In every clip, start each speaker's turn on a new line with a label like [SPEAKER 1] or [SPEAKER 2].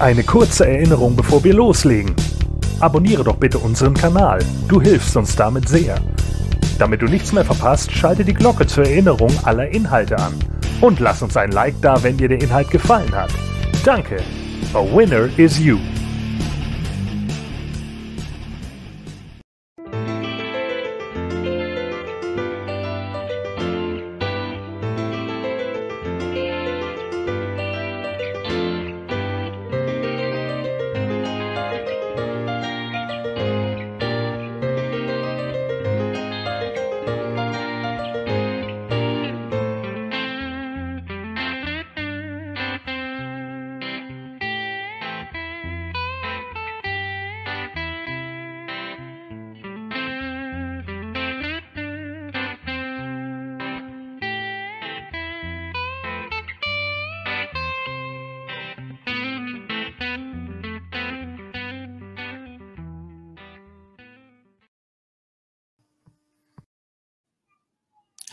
[SPEAKER 1] Eine kurze Erinnerung, bevor wir loslegen. Abonniere doch bitte unseren Kanal. Du hilfst uns damit sehr. Damit du nichts mehr verpasst, schalte die Glocke zur Erinnerung aller Inhalte an. Und lass uns ein Like da, wenn dir der Inhalt gefallen hat. Danke. A winner is you.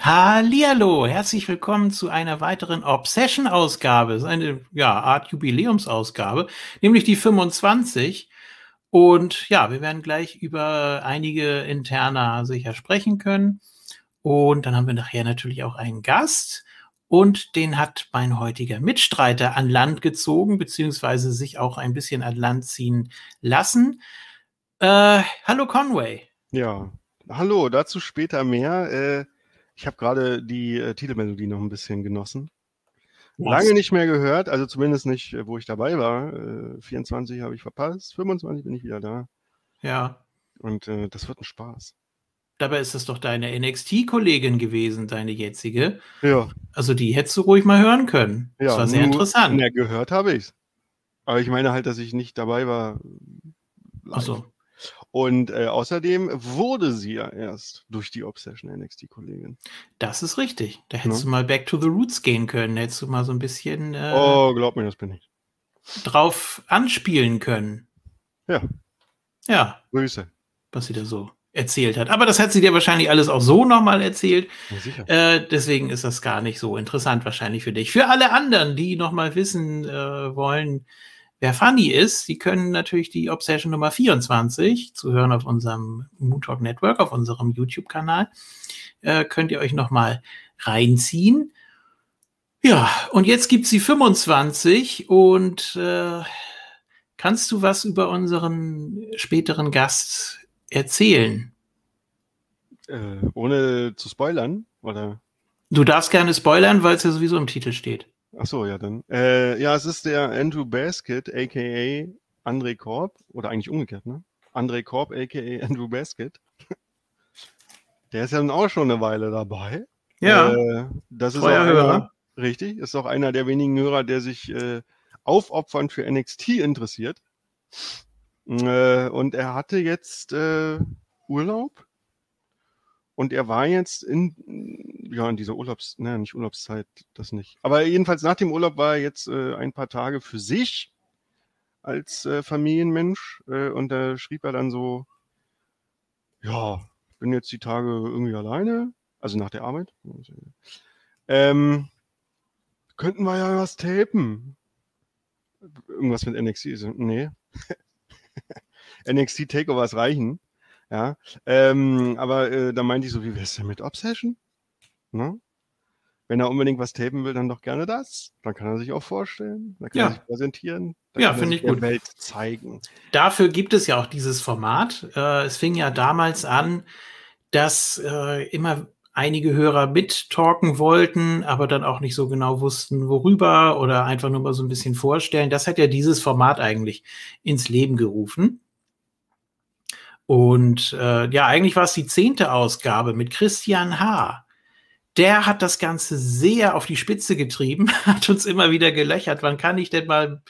[SPEAKER 2] Hallihallo, herzlich willkommen zu einer weiteren Obsession-Ausgabe. Eine ja, Art Jubiläumsausgabe, nämlich die 25. Und ja, wir werden gleich über einige Interna sicher sprechen können. Und dann haben wir nachher natürlich auch einen Gast. Und den hat mein heutiger Mitstreiter an Land gezogen, beziehungsweise sich auch ein bisschen an Land ziehen lassen. Äh, hallo Conway.
[SPEAKER 3] Ja, hallo, dazu später mehr. Äh ich habe gerade die äh, Titelmelodie noch ein bisschen genossen. Was? Lange nicht mehr gehört, also zumindest nicht, äh, wo ich dabei war. Äh, 24 habe ich verpasst, 25 bin ich wieder da.
[SPEAKER 2] Ja.
[SPEAKER 3] Und äh, das wird ein Spaß.
[SPEAKER 2] Dabei ist das doch deine NXT-Kollegin gewesen, deine jetzige.
[SPEAKER 3] Ja.
[SPEAKER 2] Also die hättest du ruhig mal hören können. Ja, das war sehr interessant.
[SPEAKER 3] Ja, gehört habe ich Aber ich meine halt, dass ich nicht dabei war.
[SPEAKER 2] Achso.
[SPEAKER 3] Und äh, außerdem wurde sie ja erst durch die Obsession NXT-Kollegin.
[SPEAKER 2] Das ist richtig. Da hättest ja. du mal back to the roots gehen können. Da hättest du mal so ein bisschen.
[SPEAKER 3] Äh, oh, glaub mir, das bin ich.
[SPEAKER 2] Drauf anspielen können.
[SPEAKER 3] Ja.
[SPEAKER 2] Ja.
[SPEAKER 3] Grüße.
[SPEAKER 2] Was sie da so erzählt hat. Aber das hat sie dir wahrscheinlich alles auch so nochmal erzählt.
[SPEAKER 3] Ja,
[SPEAKER 2] äh, deswegen ist das gar nicht so interessant wahrscheinlich für dich. Für alle anderen, die nochmal wissen äh, wollen, Wer funny ist, Sie können natürlich die Obsession Nummer 24 zu hören auf unserem Moon Talk Network, auf unserem YouTube-Kanal, äh, könnt ihr euch nochmal reinziehen. Ja, und jetzt gibt sie 25 und äh, kannst du was über unseren späteren Gast erzählen?
[SPEAKER 3] Äh, ohne zu spoilern, oder?
[SPEAKER 2] Du darfst gerne spoilern, weil es ja sowieso im Titel steht.
[SPEAKER 3] Ach so, ja, dann. Äh, ja, es ist der Andrew Basket, a.k.a. André Korb, oder eigentlich umgekehrt, ne? André Korb, a.k.a. Andrew Basket. Der ist ja dann auch schon eine Weile dabei.
[SPEAKER 2] Ja.
[SPEAKER 3] Äh, das ist auch einer, richtig, ist auch einer der wenigen Hörer, der sich äh, aufopfernd für NXT interessiert. Äh, und er hatte jetzt äh, Urlaub und er war jetzt in, ja, in dieser Urlaubs, ne, nicht Urlaubszeit, das nicht. Aber jedenfalls nach dem Urlaub war er jetzt äh, ein paar Tage für sich als äh, Familienmensch. Äh, und da schrieb er dann so, ja, ich bin jetzt die Tage irgendwie alleine, also nach der Arbeit. Ähm, könnten wir ja was tapen. Irgendwas mit NXT. Nee. NXT Takeovers reichen. Ja, ähm, aber äh, da meinte ich so, wie wär's denn mit Obsession? Ne? Wenn er unbedingt was tapen will, dann doch gerne das. Dann kann er sich auch vorstellen, dann kann
[SPEAKER 2] ja.
[SPEAKER 3] er sich präsentieren, dann
[SPEAKER 2] ja, finde ich gut.
[SPEAKER 3] Welt zeigen.
[SPEAKER 2] Dafür gibt es ja auch dieses Format. Äh, es fing ja damals an, dass äh, immer einige Hörer mittalken wollten, aber dann auch nicht so genau wussten, worüber oder einfach nur mal so ein bisschen vorstellen. Das hat ja dieses Format eigentlich ins Leben gerufen. Und äh, ja, eigentlich war es die zehnte Ausgabe mit Christian H. Der hat das Ganze sehr auf die Spitze getrieben, hat uns immer wieder gelöchert, wann kann ich denn mal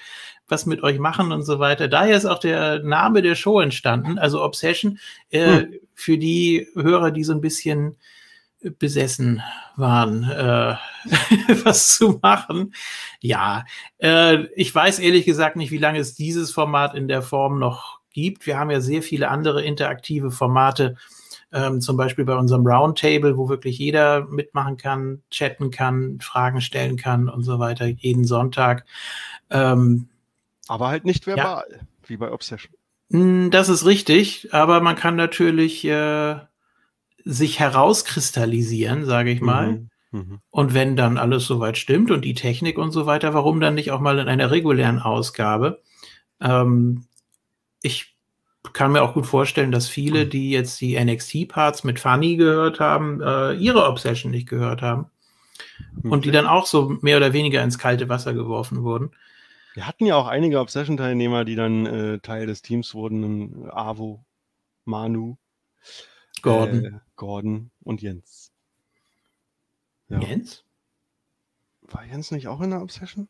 [SPEAKER 2] was mit euch machen und so weiter. Daher ist auch der Name der Show entstanden, also Obsession, äh, hm. für die Hörer, die so ein bisschen besessen waren, äh, was zu machen. Ja, äh, ich weiß ehrlich gesagt nicht, wie lange es dieses Format in der Form noch gibt. Wir haben ja sehr viele andere interaktive Formate, ähm, zum Beispiel bei unserem Roundtable, wo wirklich jeder mitmachen kann, chatten kann, Fragen stellen kann und so weiter, jeden Sonntag. Ähm,
[SPEAKER 3] Aber halt nicht verbal, ja. wie bei Obsession.
[SPEAKER 2] Hm, das ist richtig, aber man kann natürlich äh, sich herauskristallisieren, sage ich mal. Mhm. Mhm. Und wenn dann alles soweit stimmt und die Technik und so weiter, warum dann nicht auch mal in einer regulären Ausgabe? Ähm, ich kann mir auch gut vorstellen, dass viele, mhm. die jetzt die NXT-Parts mit Funny gehört haben, äh, ihre Obsession nicht gehört haben. Okay. Und die dann auch so mehr oder weniger ins kalte Wasser geworfen wurden.
[SPEAKER 3] Wir hatten ja auch einige Obsession-Teilnehmer, die dann äh, Teil des Teams wurden. Avo, Manu,
[SPEAKER 2] Gordon.
[SPEAKER 3] Äh, Gordon und Jens.
[SPEAKER 2] Ja. Jens?
[SPEAKER 3] War Jens nicht auch in der Obsession?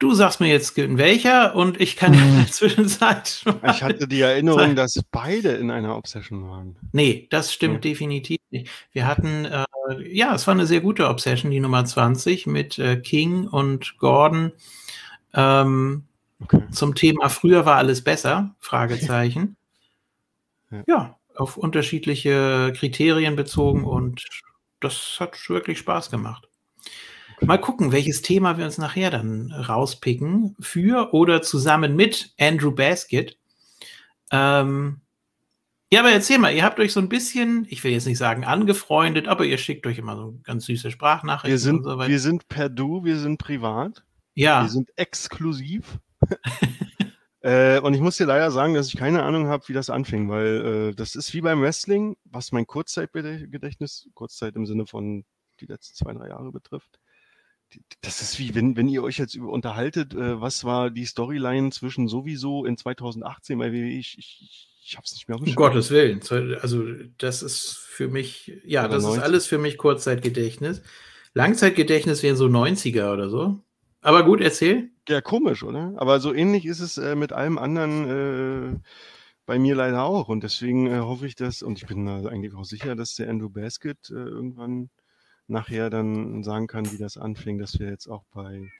[SPEAKER 2] Du sagst mir jetzt in welcher und ich kann in der Zwischenzeit.
[SPEAKER 3] Ich hatte die Erinnerung, dass beide in einer Obsession waren.
[SPEAKER 2] Nee, das stimmt nee. definitiv nicht. Wir hatten, äh, ja, es war eine sehr gute Obsession, die Nummer 20 mit äh, King und Gordon. Ähm, okay. Zum Thema früher war alles besser? Fragezeichen. ja. ja, auf unterschiedliche Kriterien bezogen und das hat wirklich Spaß gemacht. Mal gucken, welches Thema wir uns nachher dann rauspicken für oder zusammen mit Andrew Baskett. Ähm, ja, aber erzähl mal, ihr habt euch so ein bisschen, ich will jetzt nicht sagen angefreundet, aber ihr schickt euch immer so ganz süße Sprachnachrichten.
[SPEAKER 3] Wir sind, so wir sind per Du, wir sind privat.
[SPEAKER 2] Ja.
[SPEAKER 3] Wir sind exklusiv. äh, und ich muss dir leider sagen, dass ich keine Ahnung habe, wie das anfing, weil äh, das ist wie beim Wrestling, was mein Kurzzeitgedächtnis, Kurzzeit im Sinne von die letzten zwei, drei Jahre betrifft, das ist wie, wenn, wenn ihr euch jetzt über unterhaltet, äh, was war die Storyline zwischen sowieso in 2018 bei WWE, ich, ich, ich hab's nicht mehr
[SPEAKER 2] Um Gottes Willen. Also, das ist für mich, ja, das 90. ist alles für mich Kurzzeitgedächtnis. Langzeitgedächtnis wären so 90er oder so. Aber gut, erzähl.
[SPEAKER 3] Ja, komisch, oder? Aber so ähnlich ist es äh, mit allem anderen äh, bei mir leider auch. Und deswegen äh, hoffe ich, dass, und ich bin da eigentlich auch sicher, dass der Andrew Basket äh, irgendwann nachher dann sagen kann, wie das anfing, dass wir jetzt auch bei,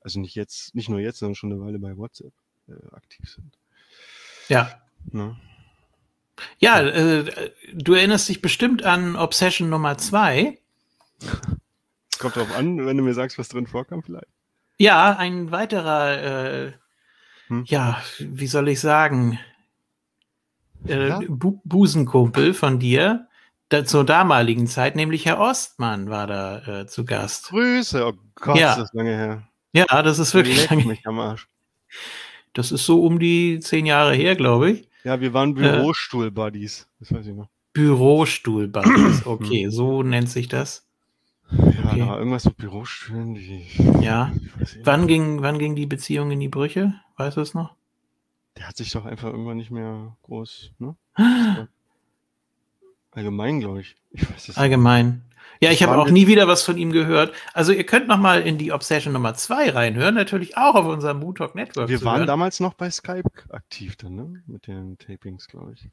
[SPEAKER 3] also nicht jetzt, nicht nur jetzt, sondern schon eine Weile bei WhatsApp äh, aktiv sind.
[SPEAKER 2] Ja. Ne? Ja, äh, du erinnerst dich bestimmt an Obsession Nummer 2.
[SPEAKER 3] Kommt drauf an, wenn du mir sagst, was drin vorkam, vielleicht.
[SPEAKER 2] Ja, ein weiterer, äh, hm? ja, wie soll ich sagen, äh, ja? Bu Busenkumpel von dir, zur damaligen Zeit, nämlich Herr Ostmann war da äh, zu Gast.
[SPEAKER 3] Grüße, oh Gott, ja. ist das lange her.
[SPEAKER 2] Ja, das ist wirklich lange mich am Arsch. Das ist so um die zehn Jahre her, glaube ich.
[SPEAKER 3] Ja, wir waren äh, Bürostuhl-Buddies, das weiß ich noch.
[SPEAKER 2] Bürostuhl-Buddies, okay, so nennt sich das.
[SPEAKER 3] Ja, okay. da irgendwas mit Bürostühlen. Die,
[SPEAKER 2] ja. Wann ging, wann ging die Beziehung in die Brüche? Weißt du es noch?
[SPEAKER 3] Der hat sich doch einfach irgendwann nicht mehr groß, ne? Allgemein, glaube ich. ich
[SPEAKER 2] weiß es Allgemein. Ja, ich habe auch nie wieder was von ihm gehört. Also ihr könnt noch mal in die Obsession Nummer 2 reinhören, natürlich auch auf unserem Moon Talk Network.
[SPEAKER 3] Wir waren hören. damals noch bei Skype aktiv dann, ne? Mit den Tapings, glaube ich.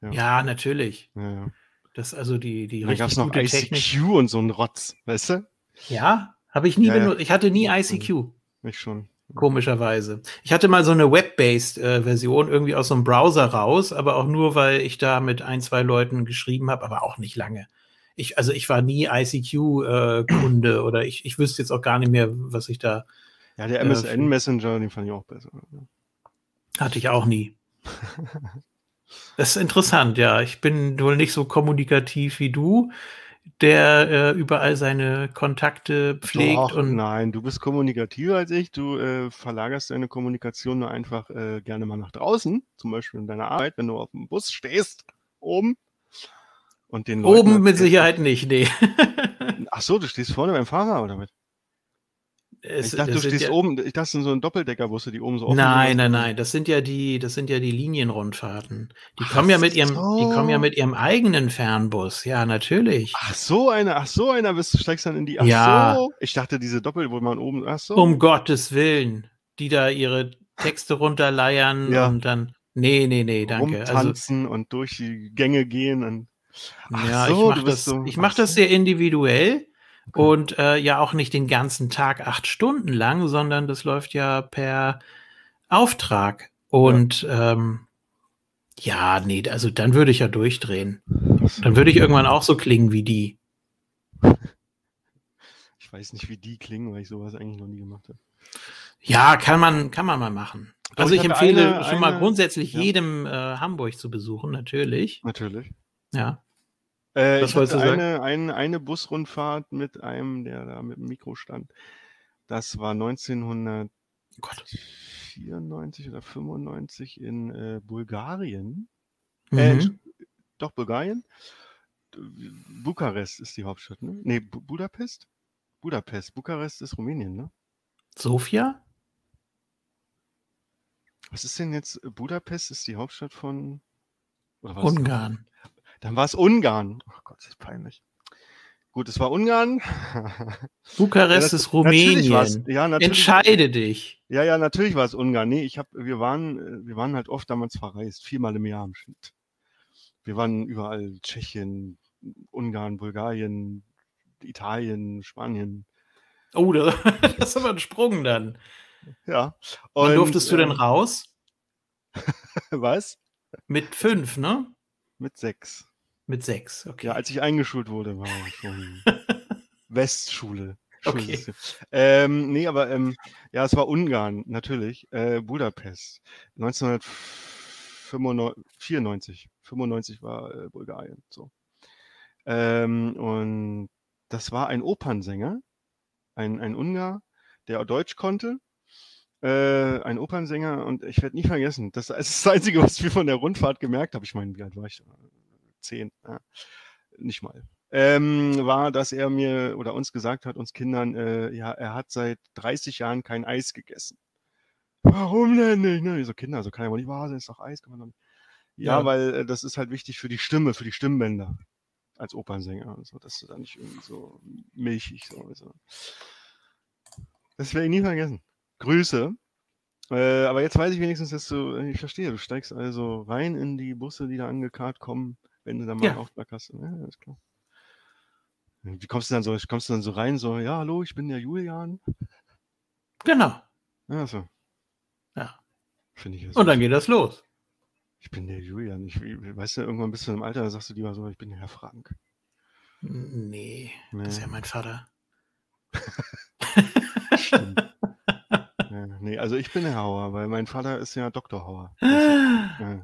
[SPEAKER 2] Ja. ja, natürlich.
[SPEAKER 3] Ja, ja.
[SPEAKER 2] Das also die die
[SPEAKER 3] Da gab es noch ICQ Technik. und so ein Rotz, weißt du?
[SPEAKER 2] Ja, habe ich nie benutzt. Ich hatte nie ICQ.
[SPEAKER 3] Ich schon.
[SPEAKER 2] Komischerweise. Ich hatte mal so eine Web-based äh, Version irgendwie aus so einem Browser raus, aber auch nur, weil ich da mit ein, zwei Leuten geschrieben habe, aber auch nicht lange. Ich, also ich war nie ICQ-Kunde äh, oder ich, ich wüsste jetzt auch gar nicht mehr, was ich da.
[SPEAKER 3] Ja, der MSN-Messenger, äh, den fand ich auch besser.
[SPEAKER 2] Hatte ich auch nie. das ist interessant, ja. Ich bin wohl nicht so kommunikativ wie du der äh, überall seine Kontakte pflegt. Doch, und
[SPEAKER 3] nein, du bist kommunikativer als ich. Du äh, verlagerst deine Kommunikation nur einfach äh, gerne mal nach draußen, zum Beispiel in deiner Arbeit, wenn du auf dem Bus stehst, oben. Und den
[SPEAKER 2] Leuten oben mit Sicherheit nicht, nee.
[SPEAKER 3] Ach so, du stehst vorne beim Fahrer oder was? Es, ich dachte, du stehst ja, oben, ich dachte, das sind so ein Doppeldeckerbusse, die oben so
[SPEAKER 2] offen Nein, nein, nein, das sind ja die, das sind ja die Linienrundfahrten. Die ach kommen ja mit ihrem, so. die kommen ja mit ihrem eigenen Fernbus. Ja, natürlich.
[SPEAKER 3] Ach so, einer, ach so, einer bist du steigst dann in die, ach
[SPEAKER 2] ja.
[SPEAKER 3] so. Ich dachte, diese Doppel, wo man oben, ach so.
[SPEAKER 2] Um Gottes Willen. Die da ihre Texte runterleiern ja. und dann, nee, nee, nee, danke.
[SPEAKER 3] Also Rumtanzen also, und durch die Gänge gehen und,
[SPEAKER 2] ach ja, so, ich mach das, so, ich mach das sehr individuell. Und äh, ja auch nicht den ganzen Tag acht Stunden lang, sondern das läuft ja per Auftrag. Und ja, ähm, ja nee, also dann würde ich ja durchdrehen. Dann würde ich irgendwann auch so klingen wie die.
[SPEAKER 3] Ich weiß nicht, wie die klingen, weil ich sowas eigentlich noch nie gemacht habe.
[SPEAKER 2] Ja, kann man, kann man mal machen.
[SPEAKER 3] Aber
[SPEAKER 2] Also
[SPEAKER 3] ich
[SPEAKER 2] ich empfehle
[SPEAKER 3] eine-
[SPEAKER 2] schon mal
[SPEAKER 3] eine-
[SPEAKER 2] grundsätzlich
[SPEAKER 3] ja.
[SPEAKER 2] jedem äh, Hamburg zu besuchen, natürlich.
[SPEAKER 3] Natürlich.
[SPEAKER 2] Ja.
[SPEAKER 3] Äh,
[SPEAKER 2] Was
[SPEAKER 3] ich hatte eine, eine, eine Busrundfahrt mit einem, der da mit dem Mikro stand. Das war 1994
[SPEAKER 2] Gott.
[SPEAKER 3] oder 95 in äh, Bulgarien. Äh,
[SPEAKER 2] Mhm.
[SPEAKER 3] Doch, Bulgarien. Bukarest ist die Hauptstadt, ne? Nee, Bu Budapest? Budapest. Bukarest ist Rumänien, ne?
[SPEAKER 2] Sofia?
[SPEAKER 3] Was ist denn jetzt? Budapest ist die Hauptstadt von. Das-
[SPEAKER 2] Ungarn.
[SPEAKER 3] Dann war es Ungarn. Ach Gott, das ist peinlich. Gut, es war Ungarn.
[SPEAKER 2] Bukarest
[SPEAKER 3] Ja,
[SPEAKER 2] ist Rumänien.
[SPEAKER 3] Ja, natürlich.
[SPEAKER 2] Entscheide dich.
[SPEAKER 3] Ja, ja, natürlich war es Ungarn. Nee, ich hab, wir waren, äh, wir waren halt oft damals verreist, viermal im Jahr im Schnitt. Wir waren überall Tschechien, Ungarn, Bulgarien, Italien, Spanien.
[SPEAKER 2] Oh, da- das ist aber ein Sprung dann.
[SPEAKER 3] Ja.
[SPEAKER 2] Wann
[SPEAKER 3] Und,
[SPEAKER 2] durftest du denn
[SPEAKER 3] ähm,
[SPEAKER 2] raus?
[SPEAKER 3] Was?
[SPEAKER 2] Mit fünf, ne?
[SPEAKER 3] Mit sechs.
[SPEAKER 2] Mit sechs, okay.
[SPEAKER 3] Ja, als ich eingeschult wurde, war schon Westschule.
[SPEAKER 2] Okay.
[SPEAKER 3] Ähm, nee, aber ähm, ja, es war Ungarn, natürlich. Äh, Budapest. 1994. 95 war äh, Bulgarien. So. Ähm, und das war ein Opernsänger, ein, ein Ungar, der auch Deutsch konnte. Äh, ein Opernsänger und ich werde nie vergessen, das ist das Einzige, was ich von der Rundfahrt gemerkt habe. Ich meine, wie alt war ich? Zehn, ja. nicht mal. Ähm, war, dass er mir oder uns gesagt hat, uns Kindern, äh, ja, er hat seit 30 Jahren kein Eis gegessen. Warum denn nicht? Ne? Ich so, Kinder, so kann ja wohl nicht wahr sein, ist doch Eis, kann man doch nicht. Ja,
[SPEAKER 2] Ja.
[SPEAKER 3] weil äh, das ist halt wichtig für die Stimme, für die Stimmbänder als Opernsänger und so, dass du da nicht irgendwie so milchig so. Also. Das werde ich nie vergessen. Grüße. Äh, aber jetzt weiß ich wenigstens, dass du, ich verstehe, du steigst also rein in die Busse, die da angekarrt kommen, wenn du da mal
[SPEAKER 2] Ja.
[SPEAKER 3] einen Auftrag hast. Ja, ist klar. Wie kommst du dann so, kommst du dann so rein, so, ja, hallo, ich bin der Julian.
[SPEAKER 2] Genau.
[SPEAKER 3] Ja, so.
[SPEAKER 2] Ja.
[SPEAKER 3] Finde ich
[SPEAKER 2] Und dann geht das los.
[SPEAKER 3] Ich bin der Julian. Ich, weißt du, irgendwann bist du im Alter, da sagst du lieber so, ich bin der Herr Frank.
[SPEAKER 2] Nee,
[SPEAKER 3] Nee.
[SPEAKER 2] das ist ja mein Vater.
[SPEAKER 3] Stimmt. ja, nee, also ich bin der Hauer, weil mein Vater ist ja Dr. Hauer. Ja.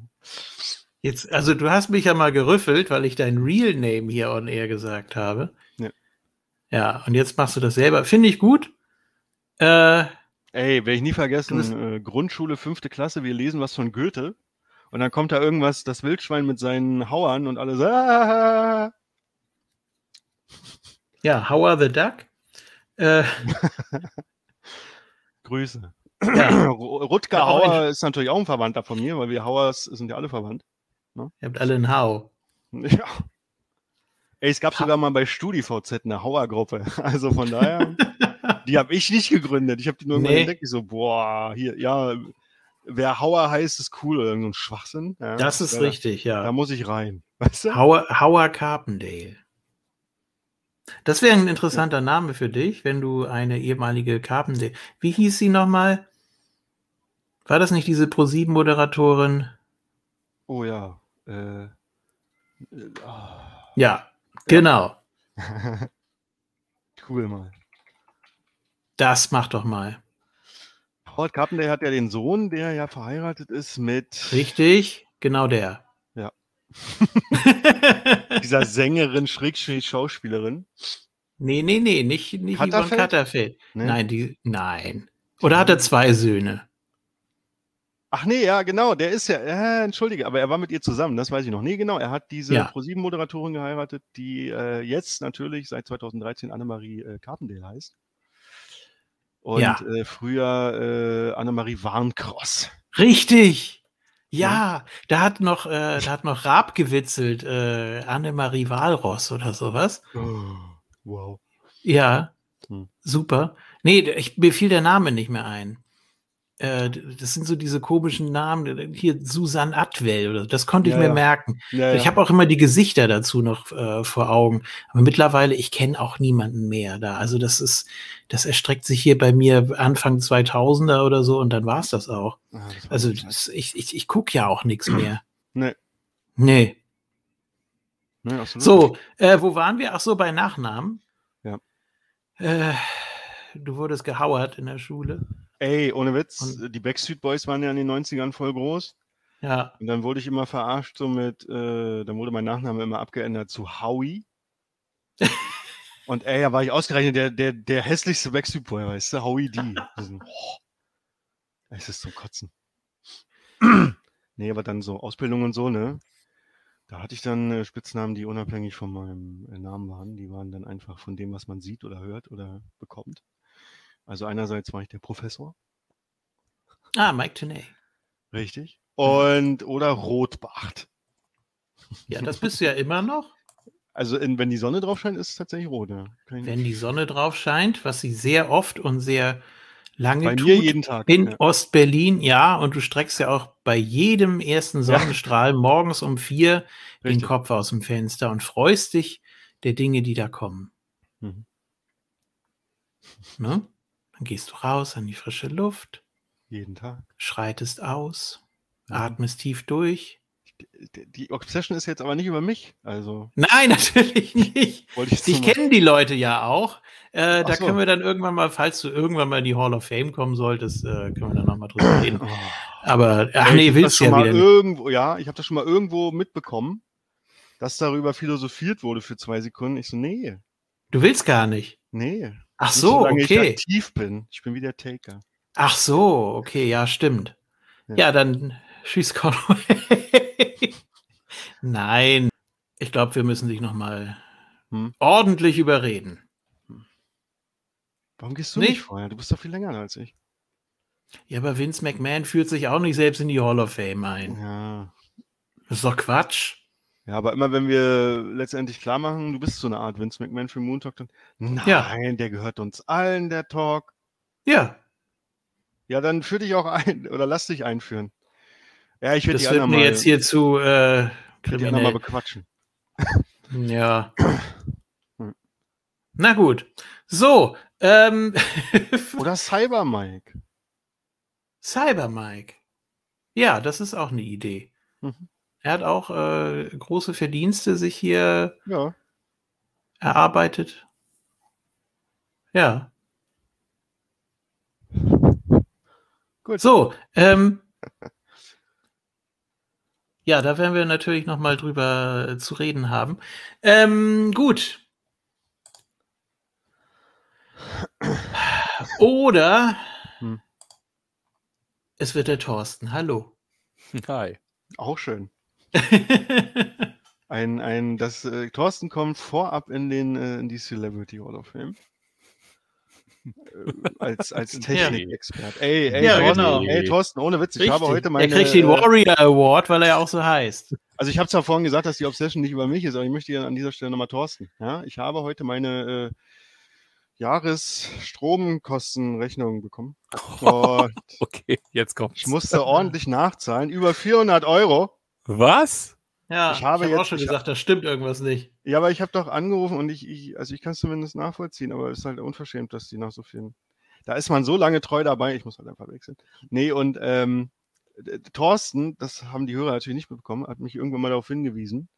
[SPEAKER 2] Jetzt, also du hast mich ja mal gerüffelt, weil ich dein Real Name hier on air gesagt habe.
[SPEAKER 3] Ja.
[SPEAKER 2] Ja, und jetzt machst du das selber. Finde ich gut. Äh,
[SPEAKER 3] Ey, werde ich nie
[SPEAKER 2] bist-
[SPEAKER 3] vergessen, äh, Grundschule, fünfte Klasse, wir lesen was von Goethe und dann kommt da irgendwas, das Wildschwein mit seinen Hauern und alle so, ah,
[SPEAKER 2] ja, Howard the Duck. Äh,
[SPEAKER 3] Grüße.
[SPEAKER 2] ja,
[SPEAKER 3] Ru- Rutger Hauer ist natürlich auch ein Verwandter von mir, weil wir Hauers sind ja alle verwandt.
[SPEAKER 2] Ihr habt alle einen Hau.
[SPEAKER 3] Ja. Ey, es gab
[SPEAKER 2] Ha-
[SPEAKER 3] sogar mal bei StudiVZ eine Hauer-Gruppe. Also von daher, die habe ich nicht gegründet. Ich habe die nur
[SPEAKER 2] Nee.
[SPEAKER 3] entdeckt. Ich so, boah, hier, ja, wer Hauer heißt, ist cool oder irgend so ein Schwachsinn. Ja,
[SPEAKER 2] Das ist
[SPEAKER 3] ja,
[SPEAKER 2] richtig,
[SPEAKER 3] Da, da
[SPEAKER 2] ja.
[SPEAKER 3] muss ich rein. Weißt du?
[SPEAKER 2] Howard, Howard Carpendale. Das wäre ein interessanter Name für dich, wenn du eine ehemalige Carpendale. Wie hieß sie nochmal? War das nicht diese Pro7-Moderatorin?
[SPEAKER 3] Oh ja. Äh, äh, ah.
[SPEAKER 2] Ja, genau.
[SPEAKER 3] cool mal.
[SPEAKER 2] Das mach doch mal.
[SPEAKER 3] Howard Carpenter hat ja den Sohn, der ja verheiratet ist mit
[SPEAKER 2] Richtig? Genau der.
[SPEAKER 3] Ja. dieser Sängerin, Schrägstrich Schauspielerin.
[SPEAKER 2] nee, nee, nee, nicht, nicht Yvonne
[SPEAKER 3] Katterfeld?
[SPEAKER 2] Katterfeld.
[SPEAKER 3] Ne?
[SPEAKER 2] Nein, die, nein. Oder hat er zwei Söhne?
[SPEAKER 3] Ach nee, ja, genau, der ist ja, äh, entschuldige, aber er war mit ihr zusammen, das weiß ich noch. Nee, genau, er hat diese
[SPEAKER 2] Ja.
[SPEAKER 3] ProSieben-Moderatorin geheiratet, die äh, jetzt natürlich seit 2013 Annemarie äh, Carpendale heißt. Und
[SPEAKER 2] Ja.
[SPEAKER 3] äh, früher äh, Annemarie Warnkross.
[SPEAKER 2] Richtig. Ja, da hat noch, äh, da hat noch Raab gewitzelt, äh, Annemarie Walross oder sowas.
[SPEAKER 3] Oh, wow.
[SPEAKER 2] Ja,
[SPEAKER 3] Hm.
[SPEAKER 2] super. Nee, ich, mir fiel der Name nicht mehr ein. Äh, das sind so diese komischen Namen. Hier Susan Atwell oder so, das konnte ich
[SPEAKER 3] Ja,
[SPEAKER 2] mir
[SPEAKER 3] ja.
[SPEAKER 2] merken.
[SPEAKER 3] Ja,
[SPEAKER 2] Ich habe auch immer die Gesichter dazu noch äh, vor Augen. Aber mittlerweile, ich kenne auch niemanden mehr da. Also das ist, das erstreckt sich hier bei mir Anfang 2000er oder so und dann war es das auch.
[SPEAKER 3] Ah, das
[SPEAKER 2] Also das, ich, ich, ich gucke ja auch nichts mehr.
[SPEAKER 3] Nee.
[SPEAKER 2] Nee.
[SPEAKER 3] Nee.
[SPEAKER 2] So, äh, wo waren wir? Ach so, bei Nachnamen.
[SPEAKER 3] Ja.
[SPEAKER 2] Äh, du wurdest gehauert in der Schule.
[SPEAKER 3] Ey, ohne Witz, und, die Backstreet Boys waren ja in den 90ern voll groß.
[SPEAKER 2] Ja.
[SPEAKER 3] Und dann wurde ich immer verarscht, so mit, äh, dann wurde mein Nachname immer abgeändert zu Howie. und ey, da war ich ausgerechnet der, der, der hässlichste Backstreet Boy, weißt du, Howie D. oh, es ist zum Kotzen. nee, aber dann so Ausbildung und so, ne? Da hatte ich dann äh, Spitznamen, die unabhängig von meinem äh, Namen waren. Die waren dann einfach von dem, was man sieht oder hört oder bekommt. Also einerseits war ich der Professor.
[SPEAKER 2] Ah, Mike Tenay.
[SPEAKER 3] Richtig. Und oder Rotbart.
[SPEAKER 2] Ja, das bist du ja immer noch.
[SPEAKER 3] Also in, wenn die Sonne drauf scheint, ist es tatsächlich rot. Ja.
[SPEAKER 2] Wenn die Sonne drauf scheint, was sie sehr oft und sehr lange
[SPEAKER 3] bei
[SPEAKER 2] tut,
[SPEAKER 3] mir jeden Tag.
[SPEAKER 2] In ja. Ostberlin, ja, und du streckst ja auch bei jedem ersten Sonnenstrahl ja. morgens um vier Richtig. den Kopf aus dem Fenster und freust dich der Dinge, die da kommen. Mhm. Ne? Dann gehst du raus an die frische Luft.
[SPEAKER 3] Jeden Tag.
[SPEAKER 2] Schreitest aus, mhm. atmest tief durch.
[SPEAKER 3] Die Obsession ist jetzt aber nicht über mich. Also.
[SPEAKER 2] Nein, natürlich nicht. ich kennen die Leute ja auch. Äh, da so. können wir dann irgendwann mal, falls du irgendwann mal in die Hall of Fame kommen solltest, äh, können wir dann nochmal drüber reden. Oh. Aber, ach nee, willst du ja
[SPEAKER 3] mal wieder irgendwo, Ja, ich habe das schon mal irgendwo mitbekommen, dass darüber philosophiert wurde für zwei Sekunden. Ich so, nee.
[SPEAKER 2] Du willst gar nicht?
[SPEAKER 3] Nee.
[SPEAKER 2] Ach so,
[SPEAKER 3] nicht,
[SPEAKER 2] okay.
[SPEAKER 3] Ich aktiv bin. Ich bin wie der Taker.
[SPEAKER 2] Ach so, okay, ja, stimmt. Ja, ja dann schieß Conway. Nein, ich glaube, wir müssen dich noch mal hm? ordentlich überreden.
[SPEAKER 3] Warum gehst du nicht? nicht vorher? Du bist doch viel länger als ich.
[SPEAKER 2] Ja, aber Vince McMahon führt sich auch nicht selbst in die Hall of Fame ein.
[SPEAKER 3] Ja.
[SPEAKER 2] Das ist doch Quatsch.
[SPEAKER 3] Ja, aber immer wenn wir letztendlich klar machen, du bist so eine Art Vince McMahon für Moon Talk, dann nein, ja. der gehört uns allen, der Talk.
[SPEAKER 2] Ja.
[SPEAKER 3] Ja, dann führ dich auch ein oder lass dich einführen. Ja, ich
[SPEAKER 2] werde die mir jetzt hier zu äh,
[SPEAKER 3] kriminell. Die mal bequatschen.
[SPEAKER 2] Ja. Hm. Na gut. So. Ähm.
[SPEAKER 3] oder Cyber Mike.
[SPEAKER 2] Cyber Mike. Ja, das ist auch eine Idee. Mhm. Er hat auch äh, große Verdienste sich hier
[SPEAKER 3] ja.
[SPEAKER 2] erarbeitet. Ja. Gut. So, ähm, ja, da werden wir natürlich noch mal drüber äh, zu reden haben. Ähm, gut. Oder hm. es wird der Thorsten. Hallo.
[SPEAKER 3] Hi. Auch schön. ein, ein, das äh, Thorsten kommt vorab in den äh, in die Celebrity Hall of Fame. Äh, als als Technikexpert. Ey, ey,
[SPEAKER 2] ja,
[SPEAKER 3] Thorsten,
[SPEAKER 2] genau.
[SPEAKER 3] ey, Thorsten, ohne Witz, ich habe heute meine.
[SPEAKER 2] Er kriegt den Warrior Award, weil er ja auch so heißt.
[SPEAKER 3] Also ich habe zwar vorhin gesagt, dass die Obsession nicht über mich ist, aber ich möchte an dieser Stelle nochmal Thorsten. Ja, ich habe heute meine äh, Jahresstromkostenrechnung bekommen.
[SPEAKER 4] Und okay, jetzt kommt.
[SPEAKER 3] Ich musste ordentlich nachzahlen, über 400 Euro.
[SPEAKER 4] Was?
[SPEAKER 2] Ja, ich habe ich hab jetzt, auch schon gesagt, da stimmt irgendwas nicht.
[SPEAKER 3] Ja, aber ich habe doch angerufen und ich, ich also ich kann es zumindest nachvollziehen, aber es ist halt unverschämt, dass die nach so vielen. Da ist man so lange treu dabei, ich muss halt einfach wechseln. Nee, und ähm, Thorsten, das haben die Hörer natürlich nicht mitbekommen, hat mich irgendwann mal darauf hingewiesen,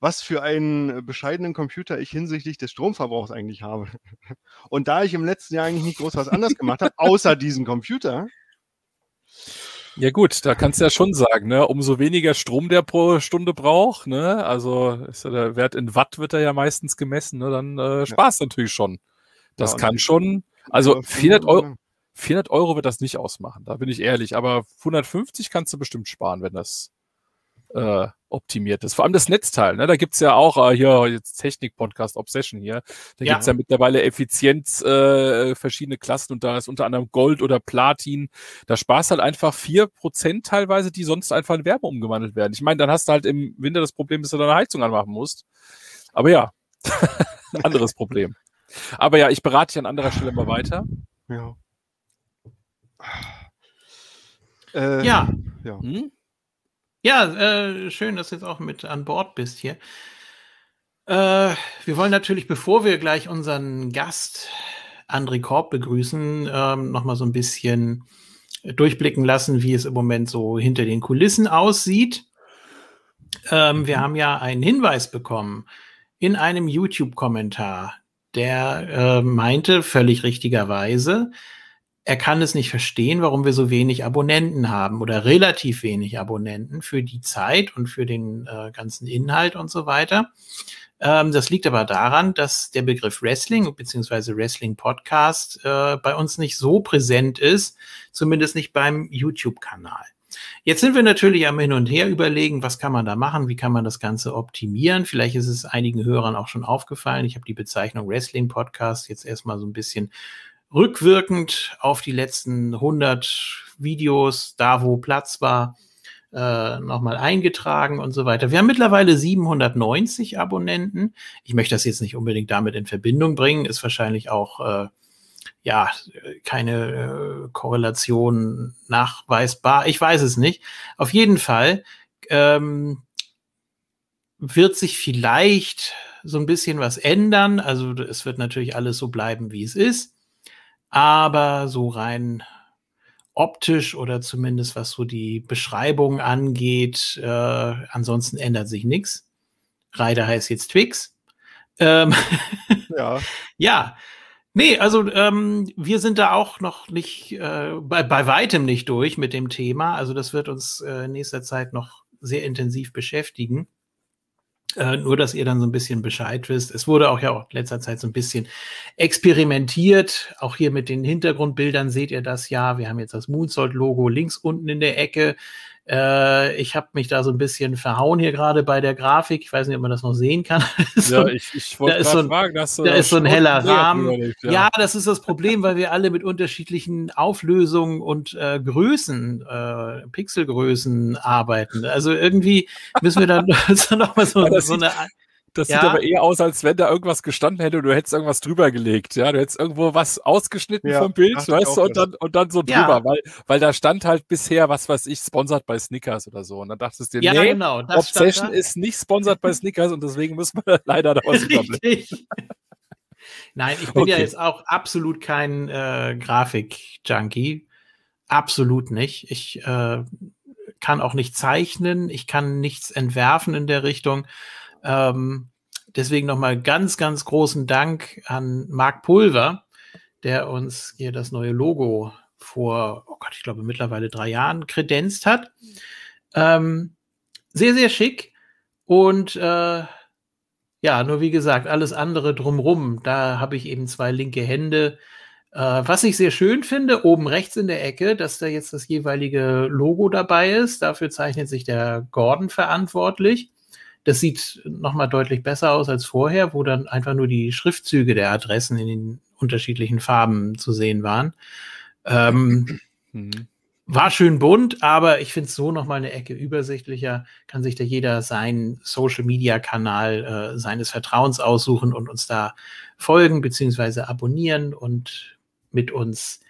[SPEAKER 3] was für einen bescheidenen Computer ich hinsichtlich des Stromverbrauchs eigentlich habe. Und da ich im letzten Jahr eigentlich nicht groß was anderes gemacht habe, außer diesen Computer,
[SPEAKER 4] ja gut, da kannst du ja schon sagen, ne, umso weniger Strom der pro Stunde braucht, ne, also ist ja der Wert in Watt wird er ja meistens gemessen, ne, dann äh, Spaß ja. natürlich schon. Das ja, kann schon, also 400 Euro, 400 Euro wird das nicht ausmachen, da bin ich ehrlich, aber 150 kannst du bestimmt sparen, wenn das äh, optimiert ist. Vor allem das Netzteil, ne? Da gibt's ja auch äh, hier jetzt Technik-Podcast Obsession hier. Da ja. gibt's ja mittlerweile Effizienz äh, verschiedene Klassen und da ist unter anderem Gold oder Platin. Da sparst halt einfach vier Prozent teilweise, die sonst einfach in Wärme umgewandelt werden. Ich meine, dann hast du halt im Winter das Problem, dass du deine Heizung anmachen musst. Aber ja, ein anderes Problem. Aber ja, ich berate dich an anderer Stelle mal weiter.
[SPEAKER 3] Ja.
[SPEAKER 2] Äh, ja. ja. Hm? Ja, äh, schön, dass du jetzt auch mit an Bord bist hier. Äh, wir wollen natürlich, bevor wir gleich unseren Gast André Korb begrüßen, ähm, nochmal so ein bisschen durchblicken lassen, wie es im Moment so hinter den Kulissen aussieht. Ähm, wir mhm. haben ja einen Hinweis bekommen in einem YouTube-Kommentar, der äh, meinte völlig richtigerweise, er kann es nicht verstehen, warum wir so wenig Abonnenten haben oder relativ wenig Abonnenten für die Zeit und für den äh, ganzen Inhalt und so weiter. Ähm, das liegt aber daran, dass der Begriff Wrestling bzw. Wrestling Podcast äh, bei uns nicht so präsent ist, zumindest nicht beim YouTube-Kanal. Jetzt sind wir natürlich am Hin und Her überlegen, was kann man da machen, wie kann man das Ganze optimieren. Vielleicht ist es einigen Hörern auch schon aufgefallen. Ich habe die Bezeichnung Wrestling Podcast jetzt erstmal so ein bisschen rückwirkend auf die letzten 100 Videos, da wo Platz war, äh, nochmal eingetragen und so weiter. Wir haben mittlerweile 790 Abonnenten. Ich möchte das jetzt nicht unbedingt damit in Verbindung bringen, ist wahrscheinlich auch äh, ja keine äh, Korrelation nachweisbar. Ich weiß es nicht. Auf jeden Fall ähm, wird sich vielleicht so ein bisschen was ändern. Also es wird natürlich alles so bleiben, wie es ist. Aber so rein optisch oder zumindest was so die Beschreibung angeht, äh, ansonsten ändert sich nichts. Reiter heißt jetzt Twix. Ähm, ja. ja. Nee, also ähm, wir sind da auch noch nicht, äh, bei, bei weitem nicht durch mit dem Thema. Also das wird uns äh, in nächster Zeit noch sehr intensiv beschäftigen. Äh, nur, dass ihr dann so ein bisschen Bescheid wisst. Es wurde auch ja auch in letzter Zeit so ein bisschen experimentiert. Auch hier mit den Hintergrundbildern seht ihr das ja. Wir haben jetzt das Moonsault-Logo links unten in der Ecke. Äh, ich habe mich da so ein bisschen verhauen hier gerade bei der Grafik. Ich weiß nicht, ob man das noch sehen kann.
[SPEAKER 3] ja, ich, ich wollte gerade so fragen,
[SPEAKER 2] dass da ist so ein heller Rahmen. Ja. ja. das ist das Problem, weil wir alle mit unterschiedlichen Auflösungen und äh, Größen, äh, Pixelgrößen arbeiten. Also irgendwie müssen wir dann noch mal so, so eine
[SPEAKER 3] das ja. sieht aber eher aus, als wenn da irgendwas gestanden hätte und du hättest irgendwas drüber gelegt. Ja, du hättest irgendwo was ausgeschnitten ja, vom Bild, weißt du, und dann, und dann so drüber, ja. weil, weil da stand halt bisher, was weiß ich, sponsert bei Snickers oder so. Und dann dachtest du dir, ja, nee, genau, Obsession ist nicht sponsert bei Snickers und deswegen muss man leider da was überblicken.
[SPEAKER 2] Nein, ich bin okay. ja jetzt auch absolut kein äh, Grafik-Junkie. Absolut nicht. Ich äh, kann auch nicht zeichnen, ich kann nichts entwerfen in der Richtung. Ähm, deswegen nochmal ganz, ganz großen Dank an Marc Pulver, der uns hier das neue Logo vor, oh Gott, ich glaube mittlerweile drei Jahren kredenzt hat. Ähm, sehr, sehr schick. Und äh, ja, nur wie gesagt, alles andere drumrum, da habe ich eben zwei linke Hände. Äh, was ich sehr schön finde, oben rechts in der Ecke, dass da jetzt das jeweilige Logo dabei ist. Dafür zeichnet sich der Gordon verantwortlich. Das sieht nochmal deutlich besser aus als vorher, wo dann einfach nur die Schriftzüge der Adressen in den unterschiedlichen Farben zu sehen waren. Ähm, mhm. War schön bunt, aber ich finde es so nochmal eine Ecke übersichtlicher. Kann sich da jeder seinen Social-Media-Kanal äh, seines Vertrauens aussuchen und uns da folgen bzw. abonnieren und mit uns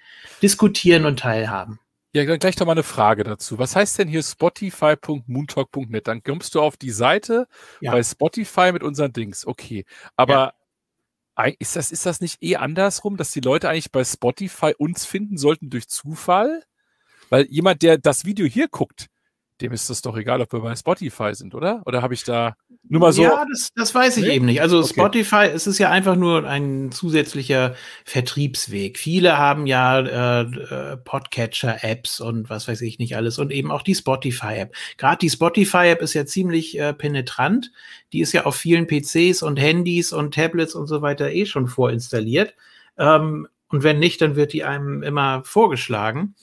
[SPEAKER 2] diskutieren und teilhaben.
[SPEAKER 3] Ja, dann gleich doch mal eine Frage dazu. Was heißt denn hier spotify.moontalk.net? Dann kommst du auf die Seite ja. bei Spotify mit unseren Dings. Okay. Aber ja. ist, das, ist das nicht eh andersrum, dass die Leute eigentlich bei Spotify uns finden sollten durch Zufall? Weil jemand, der das Video hier guckt, dem ist das doch egal, ob wir bei Spotify sind, oder? Oder habe ich da nur mal so.
[SPEAKER 2] Ja, das, das weiß ich nee? eben nicht. Also okay. Spotify, es ist ja einfach nur ein zusätzlicher Vertriebsweg. Viele haben ja äh, äh, Podcatcher-Apps und was weiß ich nicht alles und eben auch die Spotify-App. Gerade die Spotify-App ist ja ziemlich äh, penetrant. Die ist ja auf vielen PCs und Handys und Tablets und so weiter eh schon vorinstalliert. Ähm, und wenn nicht, dann wird die einem immer vorgeschlagen.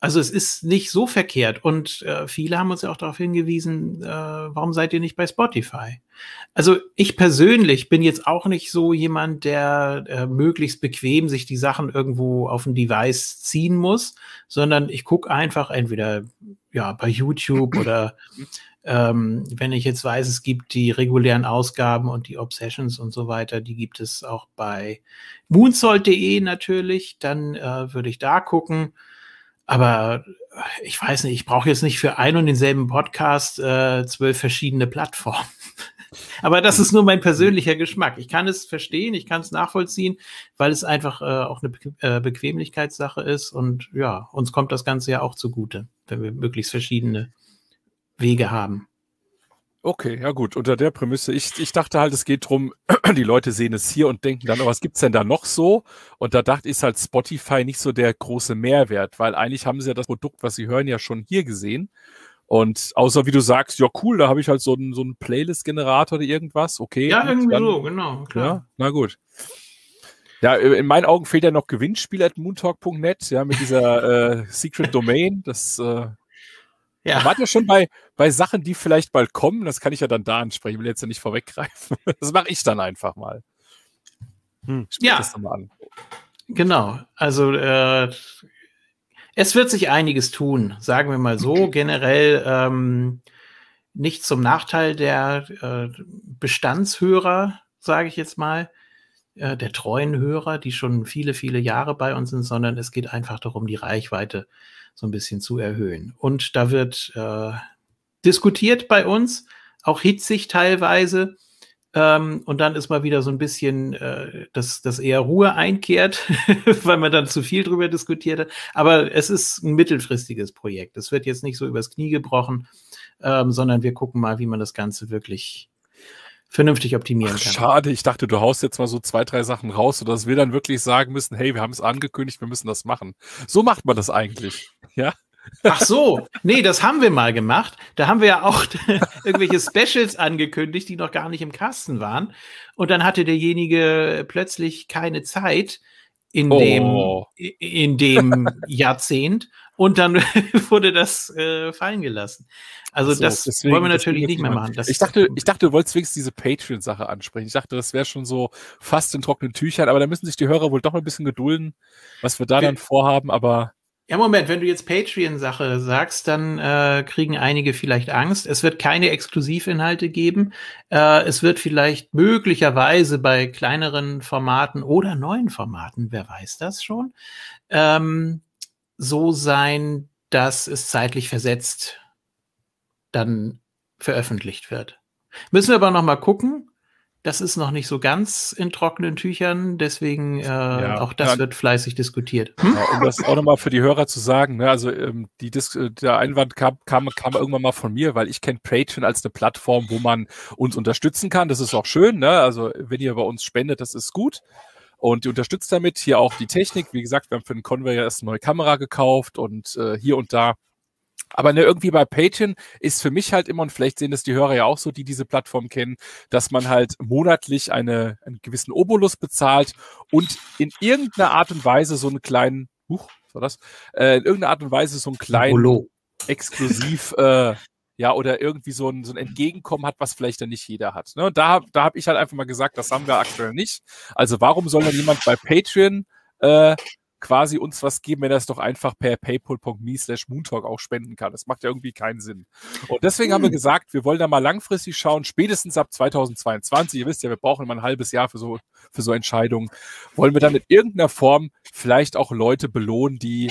[SPEAKER 2] Also es ist nicht so verkehrt und äh, viele haben uns ja auch darauf hingewiesen, äh, warum seid ihr nicht bei Spotify? Also ich persönlich bin jetzt auch nicht so jemand, der äh, möglichst bequem sich die Sachen irgendwo auf ein Device ziehen muss, sondern ich gucke einfach entweder ja bei YouTube oder ähm, wenn ich jetzt weiß, es gibt die regulären Ausgaben und die Obsessions und so weiter, die gibt es auch bei moonsault.de natürlich, dann äh, würde ich da gucken. Aber ich weiß nicht, ich brauche jetzt nicht für ein und denselben Podcast äh, zwölf verschiedene Plattformen. Aber das ist nur mein persönlicher Geschmack. Ich kann es verstehen, ich kann es nachvollziehen, weil es einfach äh, auch eine Be äh, Bequemlichkeitssache ist. Und ja, uns kommt das Ganze ja auch zugute, wenn wir möglichst verschiedene Wege haben.
[SPEAKER 4] Okay, ja gut, unter der Prämisse. Ich, ich dachte halt, es geht drum, die Leute sehen es hier und denken dann, oh, was gibt's denn da noch so? Und da dachte ich halt Spotify nicht so der große Mehrwert, weil eigentlich haben sie ja das Produkt, was sie hören, ja schon hier gesehen. Und außer wie du sagst, ja cool, da habe ich halt so einen, so einen Playlist-Generator oder irgendwas, okay.
[SPEAKER 2] Ja, irgendwie
[SPEAKER 4] dann,
[SPEAKER 2] so, genau, klar.
[SPEAKER 4] Ja, na gut. Ja, in meinen Augen fehlt ja noch Gewinnspiel at moontalk.net, ja, mit dieser äh, Secret Domain. Das äh, ja. Wart ja schon bei, bei Sachen, die vielleicht bald kommen. Das kann ich ja dann da ansprechen. Ich will jetzt ja nicht vorweggreifen. Das mache ich dann einfach mal.
[SPEAKER 2] Hm, ja. Das dann mal an. Genau. Also äh, es wird sich einiges tun, sagen wir mal so. Generell ähm, nicht zum Nachteil der äh, Bestandshörer, sage ich jetzt mal, äh, der treuen Hörer, die schon viele, viele Jahre bei uns sind, sondern es geht einfach darum, die Reichweite so ein bisschen zu erhöhen. Und da wird äh, diskutiert bei uns, auch hitzig teilweise. Ähm, und dann ist mal wieder so ein bisschen, äh, dass, dass eher Ruhe einkehrt, weil man dann zu viel drüber diskutiert hat. Aber es ist ein mittelfristiges Projekt. Es wird jetzt nicht so übers Knie gebrochen, ähm, sondern wir gucken mal, wie man das Ganze wirklich vernünftig optimieren kann.
[SPEAKER 4] Schade, ich dachte, du haust jetzt mal so zwei, drei Sachen raus, sodass wir dann wirklich sagen müssen, hey, wir haben es angekündigt, wir müssen das machen. So macht man das eigentlich, ja?
[SPEAKER 2] Ach so, nee, das haben wir mal gemacht. Da haben wir ja auch irgendwelche Specials angekündigt, die noch gar nicht im Kasten waren. Und dann hatte derjenige plötzlich keine Zeit in oh. dem, in dem Jahrzehnt. Und dann wurde das äh, fallen gelassen. Also so, das deswegen, wollen wir natürlich nicht mehr machen.
[SPEAKER 4] Das ich dachte, ich dachte, du wolltest wenigstens diese Patreon-Sache ansprechen. Ich dachte, das wäre schon so fast in trockenen Tüchern, aber da müssen sich die Hörer wohl doch ein bisschen gedulden, was wir da dann vorhaben, aber.
[SPEAKER 2] Ja, Moment, wenn du jetzt Patreon-Sache sagst, dann äh, kriegen einige vielleicht Angst. Es wird keine Exklusivinhalte geben. Äh, es wird vielleicht möglicherweise bei kleineren Formaten oder neuen Formaten, wer weiß das schon, ähm, so sein, dass es zeitlich versetzt dann veröffentlicht wird. Müssen wir aber noch mal gucken. Das ist noch nicht so ganz in trockenen Tüchern, deswegen äh, ja, auch das ja. wird fleißig diskutiert.
[SPEAKER 4] Hm? Ja, um das auch nochmal für die Hörer zu sagen, ne, also ähm, die Dis äh, der Einwand kam, kam, kam irgendwann mal von mir, weil ich kenne Patreon als eine Plattform, wo man uns unterstützen kann. Das ist auch schön, ne? Also wenn ihr bei uns spendet, das ist gut. Und die unterstützt damit hier auch die Technik. Wie gesagt, wir haben für den Conveyor erst eine neue Kamera gekauft und äh, hier und da aber ne, irgendwie bei Patreon ist für mich halt immer, und vielleicht sehen das die Hörer ja auch so, die diese Plattform kennen, dass man halt monatlich eine, einen gewissen Obolus bezahlt und in irgendeiner Art und Weise so einen kleinen, huch, was war das? Äh, in irgendeiner Art und Weise so einen kleinen Obolo. exklusiv, äh, ja, oder irgendwie so ein, so ein Entgegenkommen hat, was vielleicht dann nicht jeder hat. Ne? Und da, da habe ich halt einfach mal gesagt, das haben wir aktuell nicht. Also warum soll dann jemand bei Patreon äh, quasi uns was geben, wenn er es doch einfach per paypal.me slash moontalk auch spenden kann. Das macht ja irgendwie keinen Sinn. Und deswegen hm. haben wir hm. gesagt, wir wollen da mal langfristig schauen, spätestens ab 2022. Ihr wisst ja, wir brauchen immer ein halbes Jahr für so, für so Entscheidungen. Wollen wir dann in irgendeiner Form vielleicht auch Leute belohnen, die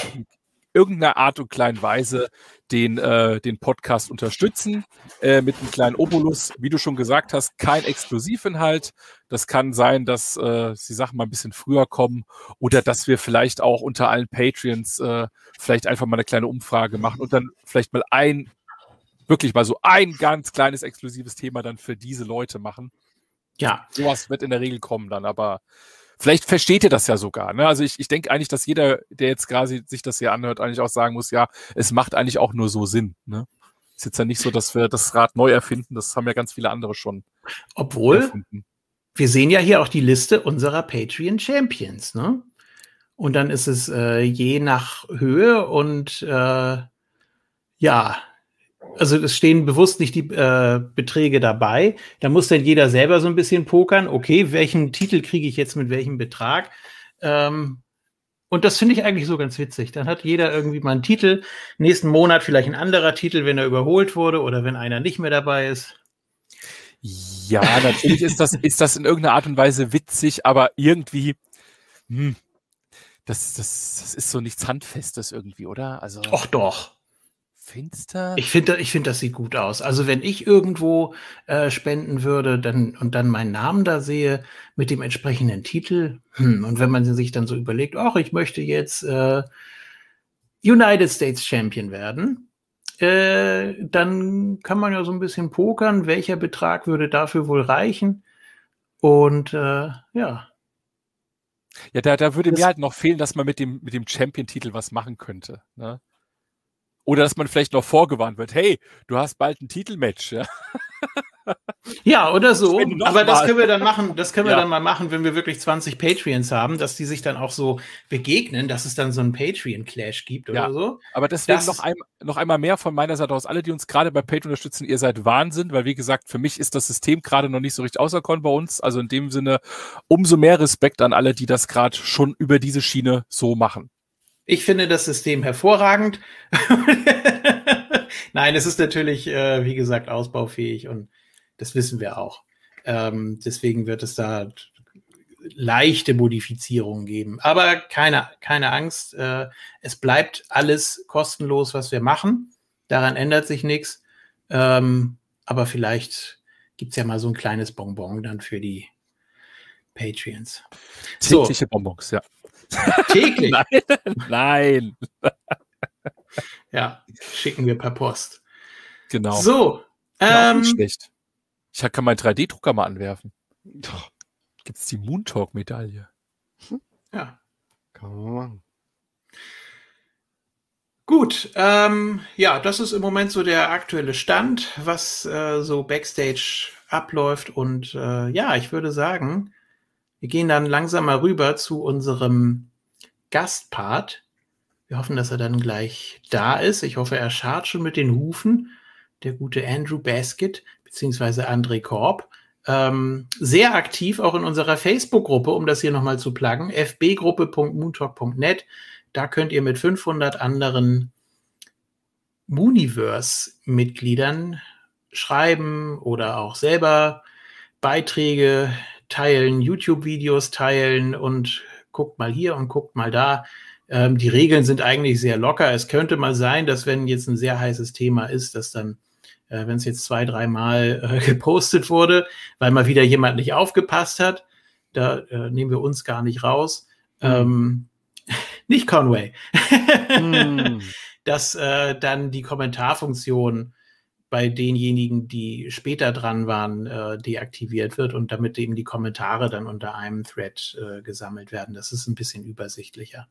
[SPEAKER 4] irgendeiner Art und kleinen Weise den, äh, den Podcast unterstützen äh, mit einem kleinen Obolus. Wie du schon gesagt hast, kein Exklusivinhalt. Das kann sein, dass äh, die Sachen mal ein bisschen früher kommen oder dass wir vielleicht auch unter allen Patreons äh, vielleicht einfach mal eine kleine Umfrage machen und dann vielleicht mal ein, wirklich mal so ein ganz kleines exklusives Thema dann für diese Leute machen. Ja. Sowas wird in der Regel kommen dann, aber Vielleicht versteht ihr das ja sogar. Ne? Also ich, ich denke eigentlich, dass jeder, der jetzt quasi sich das hier anhört, eigentlich auch sagen muss, ja, es macht eigentlich auch nur so Sinn. Ne? Ist jetzt ja nicht so, dass wir das Rad neu erfinden. Das haben ja ganz viele andere schon.
[SPEAKER 2] Obwohl, erfunden. wir sehen ja hier auch die Liste unserer Patreon Champions. Ne? Und dann ist es äh, je nach Höhe und äh, ja, also es stehen bewusst nicht die äh, Beträge dabei. Da muss dann jeder selber so ein bisschen pokern. Okay, welchen Titel kriege ich jetzt mit welchem Betrag? Ähm, und das finde ich eigentlich so ganz witzig. Dann hat jeder irgendwie mal einen Titel. Nächsten Monat vielleicht ein anderer Titel, wenn er überholt wurde oder wenn einer nicht mehr dabei ist.
[SPEAKER 4] Ja, natürlich ist das, ist das in irgendeiner Art und Weise witzig, aber irgendwie, hm, das, das, das ist so nichts Handfestes irgendwie, oder?
[SPEAKER 2] Also. Ach doch.
[SPEAKER 4] Finster?
[SPEAKER 2] Ich finde, ich finde, das sieht gut aus. Also wenn ich irgendwo äh, spenden würde dann, und dann meinen Namen da sehe mit dem entsprechenden Titel, hm, und wenn man sich dann so überlegt, ach, ich möchte jetzt äh, United States Champion werden, äh, dann kann man ja so ein bisschen pokern, welcher Betrag würde dafür wohl reichen. Und äh, ja.
[SPEAKER 4] Ja, da, da würde das, mir halt noch fehlen, dass man mit dem, mit dem Champion-Titel was machen könnte. Ne? Oder dass man vielleicht noch vorgewarnt wird, hey, du hast bald ein Titelmatch. Ja?
[SPEAKER 2] Ja, oder so. Aber das können wir dann machen, das können wir ja. dann mal machen, wenn wir wirklich 20 Patreons haben, dass die sich dann auch so begegnen, dass es dann so einen Patreon-Clash gibt oder ja. so.
[SPEAKER 4] Aber deswegen noch, ein, noch einmal mehr von meiner Seite aus. Alle, die uns gerade bei Patreon unterstützen, ihr seid Wahnsinn, weil wie gesagt, für mich ist das System gerade noch nicht so richtig auserkoren bei uns. Also in dem Sinne umso mehr Respekt an alle, die das gerade schon über diese Schiene so machen.
[SPEAKER 2] Ich finde das System hervorragend. Nein, es ist natürlich, äh, wie gesagt, ausbaufähig und das wissen wir auch. Ähm, deswegen wird es da leichte Modifizierungen geben. Aber keine, keine Angst, äh, es bleibt alles kostenlos, was wir machen. Daran ändert sich nichts. Ähm, aber vielleicht gibt es ja mal so ein kleines Bonbon dann für die Patreons.
[SPEAKER 4] Tägliche so. Bonbons, ja.
[SPEAKER 2] Täglich?
[SPEAKER 4] Nein. Nein.
[SPEAKER 2] ja, schicken wir per Post.
[SPEAKER 4] Genau.
[SPEAKER 2] So.
[SPEAKER 4] Ja, ähm, schlecht. Ich kann meinen 3D-Drucker mal anwerfen. Gibt es die Moontalk-Medaille?
[SPEAKER 2] Hm? Ja. Kann man machen. Gut, ähm, ja, das ist im Moment so der aktuelle Stand, was äh, so backstage abläuft. Und äh, ja, ich würde sagen, wir gehen dann langsam mal rüber zu unserem Gastpart. Wir hoffen, dass er dann gleich da ist. Ich hoffe, er schart schon mit den Hufen. Der gute Andrew Basket beziehungsweise André Korb, ähm, sehr aktiv auch in unserer Facebook-Gruppe, um das hier nochmal zu pluggen, fbgruppe.moontalk.net. Da könnt ihr mit 500 anderen Mooniverse-Mitgliedern schreiben oder auch selber Beiträge teilen, YouTube-Videos teilen und guckt mal hier und guckt mal da. Ähm, die Regeln sind eigentlich sehr locker. Es könnte mal sein, dass wenn jetzt ein sehr heißes Thema ist, dass dann äh, wenn es jetzt zwei, dreimal äh, gepostet wurde, weil mal wieder jemand nicht aufgepasst hat. Da äh, nehmen wir uns gar nicht raus. Mhm. Ähm, nicht Conway. mhm. Dass äh, dann die Kommentarfunktion bei denjenigen, die später dran waren, äh, deaktiviert wird und damit eben die Kommentare dann unter einem Thread äh, gesammelt werden. Das ist ein bisschen übersichtlicher.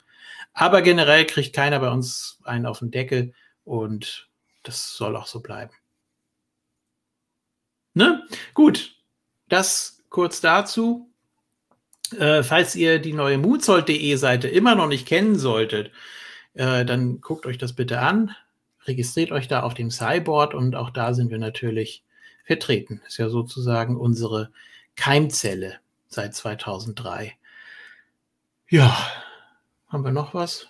[SPEAKER 2] Aber generell kriegt keiner bei uns einen auf den Deckel und das soll auch so bleiben. Ne? Gut, das kurz dazu. Äh, falls ihr die neue moodsold.de Seite immer noch nicht kennen solltet, äh, dann guckt euch das bitte an, registriert euch da auf dem Cyborg und auch da sind wir natürlich vertreten. Ist ja sozusagen unsere Keimzelle seit 2003. Ja, haben wir noch was?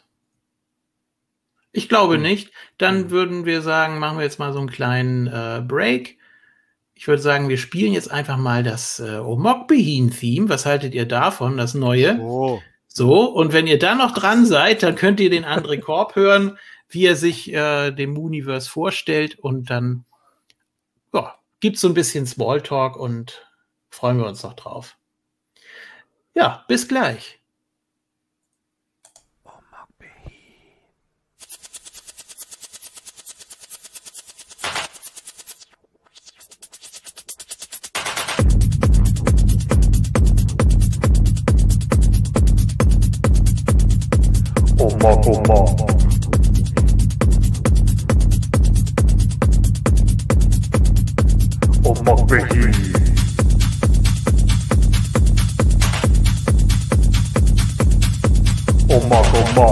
[SPEAKER 2] Ich glaube hm. nicht. Dann hm. würden wir sagen, machen wir jetzt mal so einen kleinen äh, Break ich würde sagen, wir spielen jetzt einfach mal das äh, Omokbehin-Theme. Was haltet ihr davon, das neue? Oh. So, und wenn ihr da noch dran seid, dann könnt ihr den André Korb hören, wie er sich äh, dem Mooniverse vorstellt. Und dann ja, gibt es so ein bisschen Smalltalk und freuen wir uns noch drauf. Ja, bis gleich.
[SPEAKER 1] Oma. Oma Behi. Oma Oma.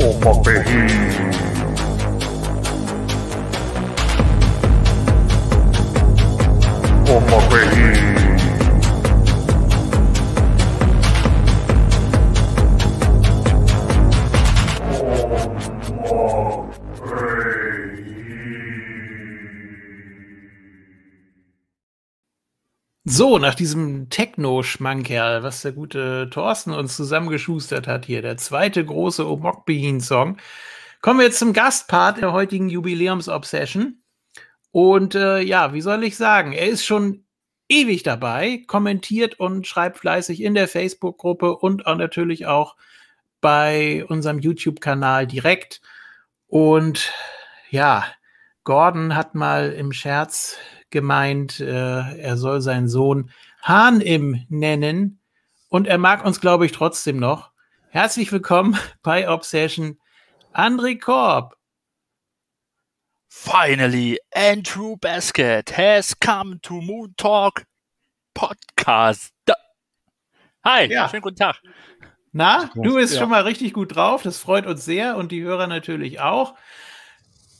[SPEAKER 1] Oma Behi. Oma Behi.
[SPEAKER 2] So, nach diesem Techno-Schmankerl, was der gute Thorsten uns zusammengeschustert hat hier, der zweite große Omokbehin-Song, kommen wir jetzt zum Gastpart der heutigen Jubiläums-Obsession. Und äh, ja, wie soll ich sagen, er ist schon ewig dabei, kommentiert und schreibt fleißig in der Facebook-Gruppe und auch natürlich auch bei unserem YouTube-Kanal direkt. Und ja, Gordon hat mal im Scherz gemeint, äh, er soll seinen Sohn Hahn im nennen. Und er mag uns, glaube ich, trotzdem noch. Herzlich willkommen bei Obsession, André Korb.
[SPEAKER 5] Finally, Andrew Basket has come to Moon Talk Podcast. Hi, ja. schönen guten Tag.
[SPEAKER 2] Na, du bist ja. schon mal richtig gut drauf. Das freut uns sehr und die Hörer natürlich auch.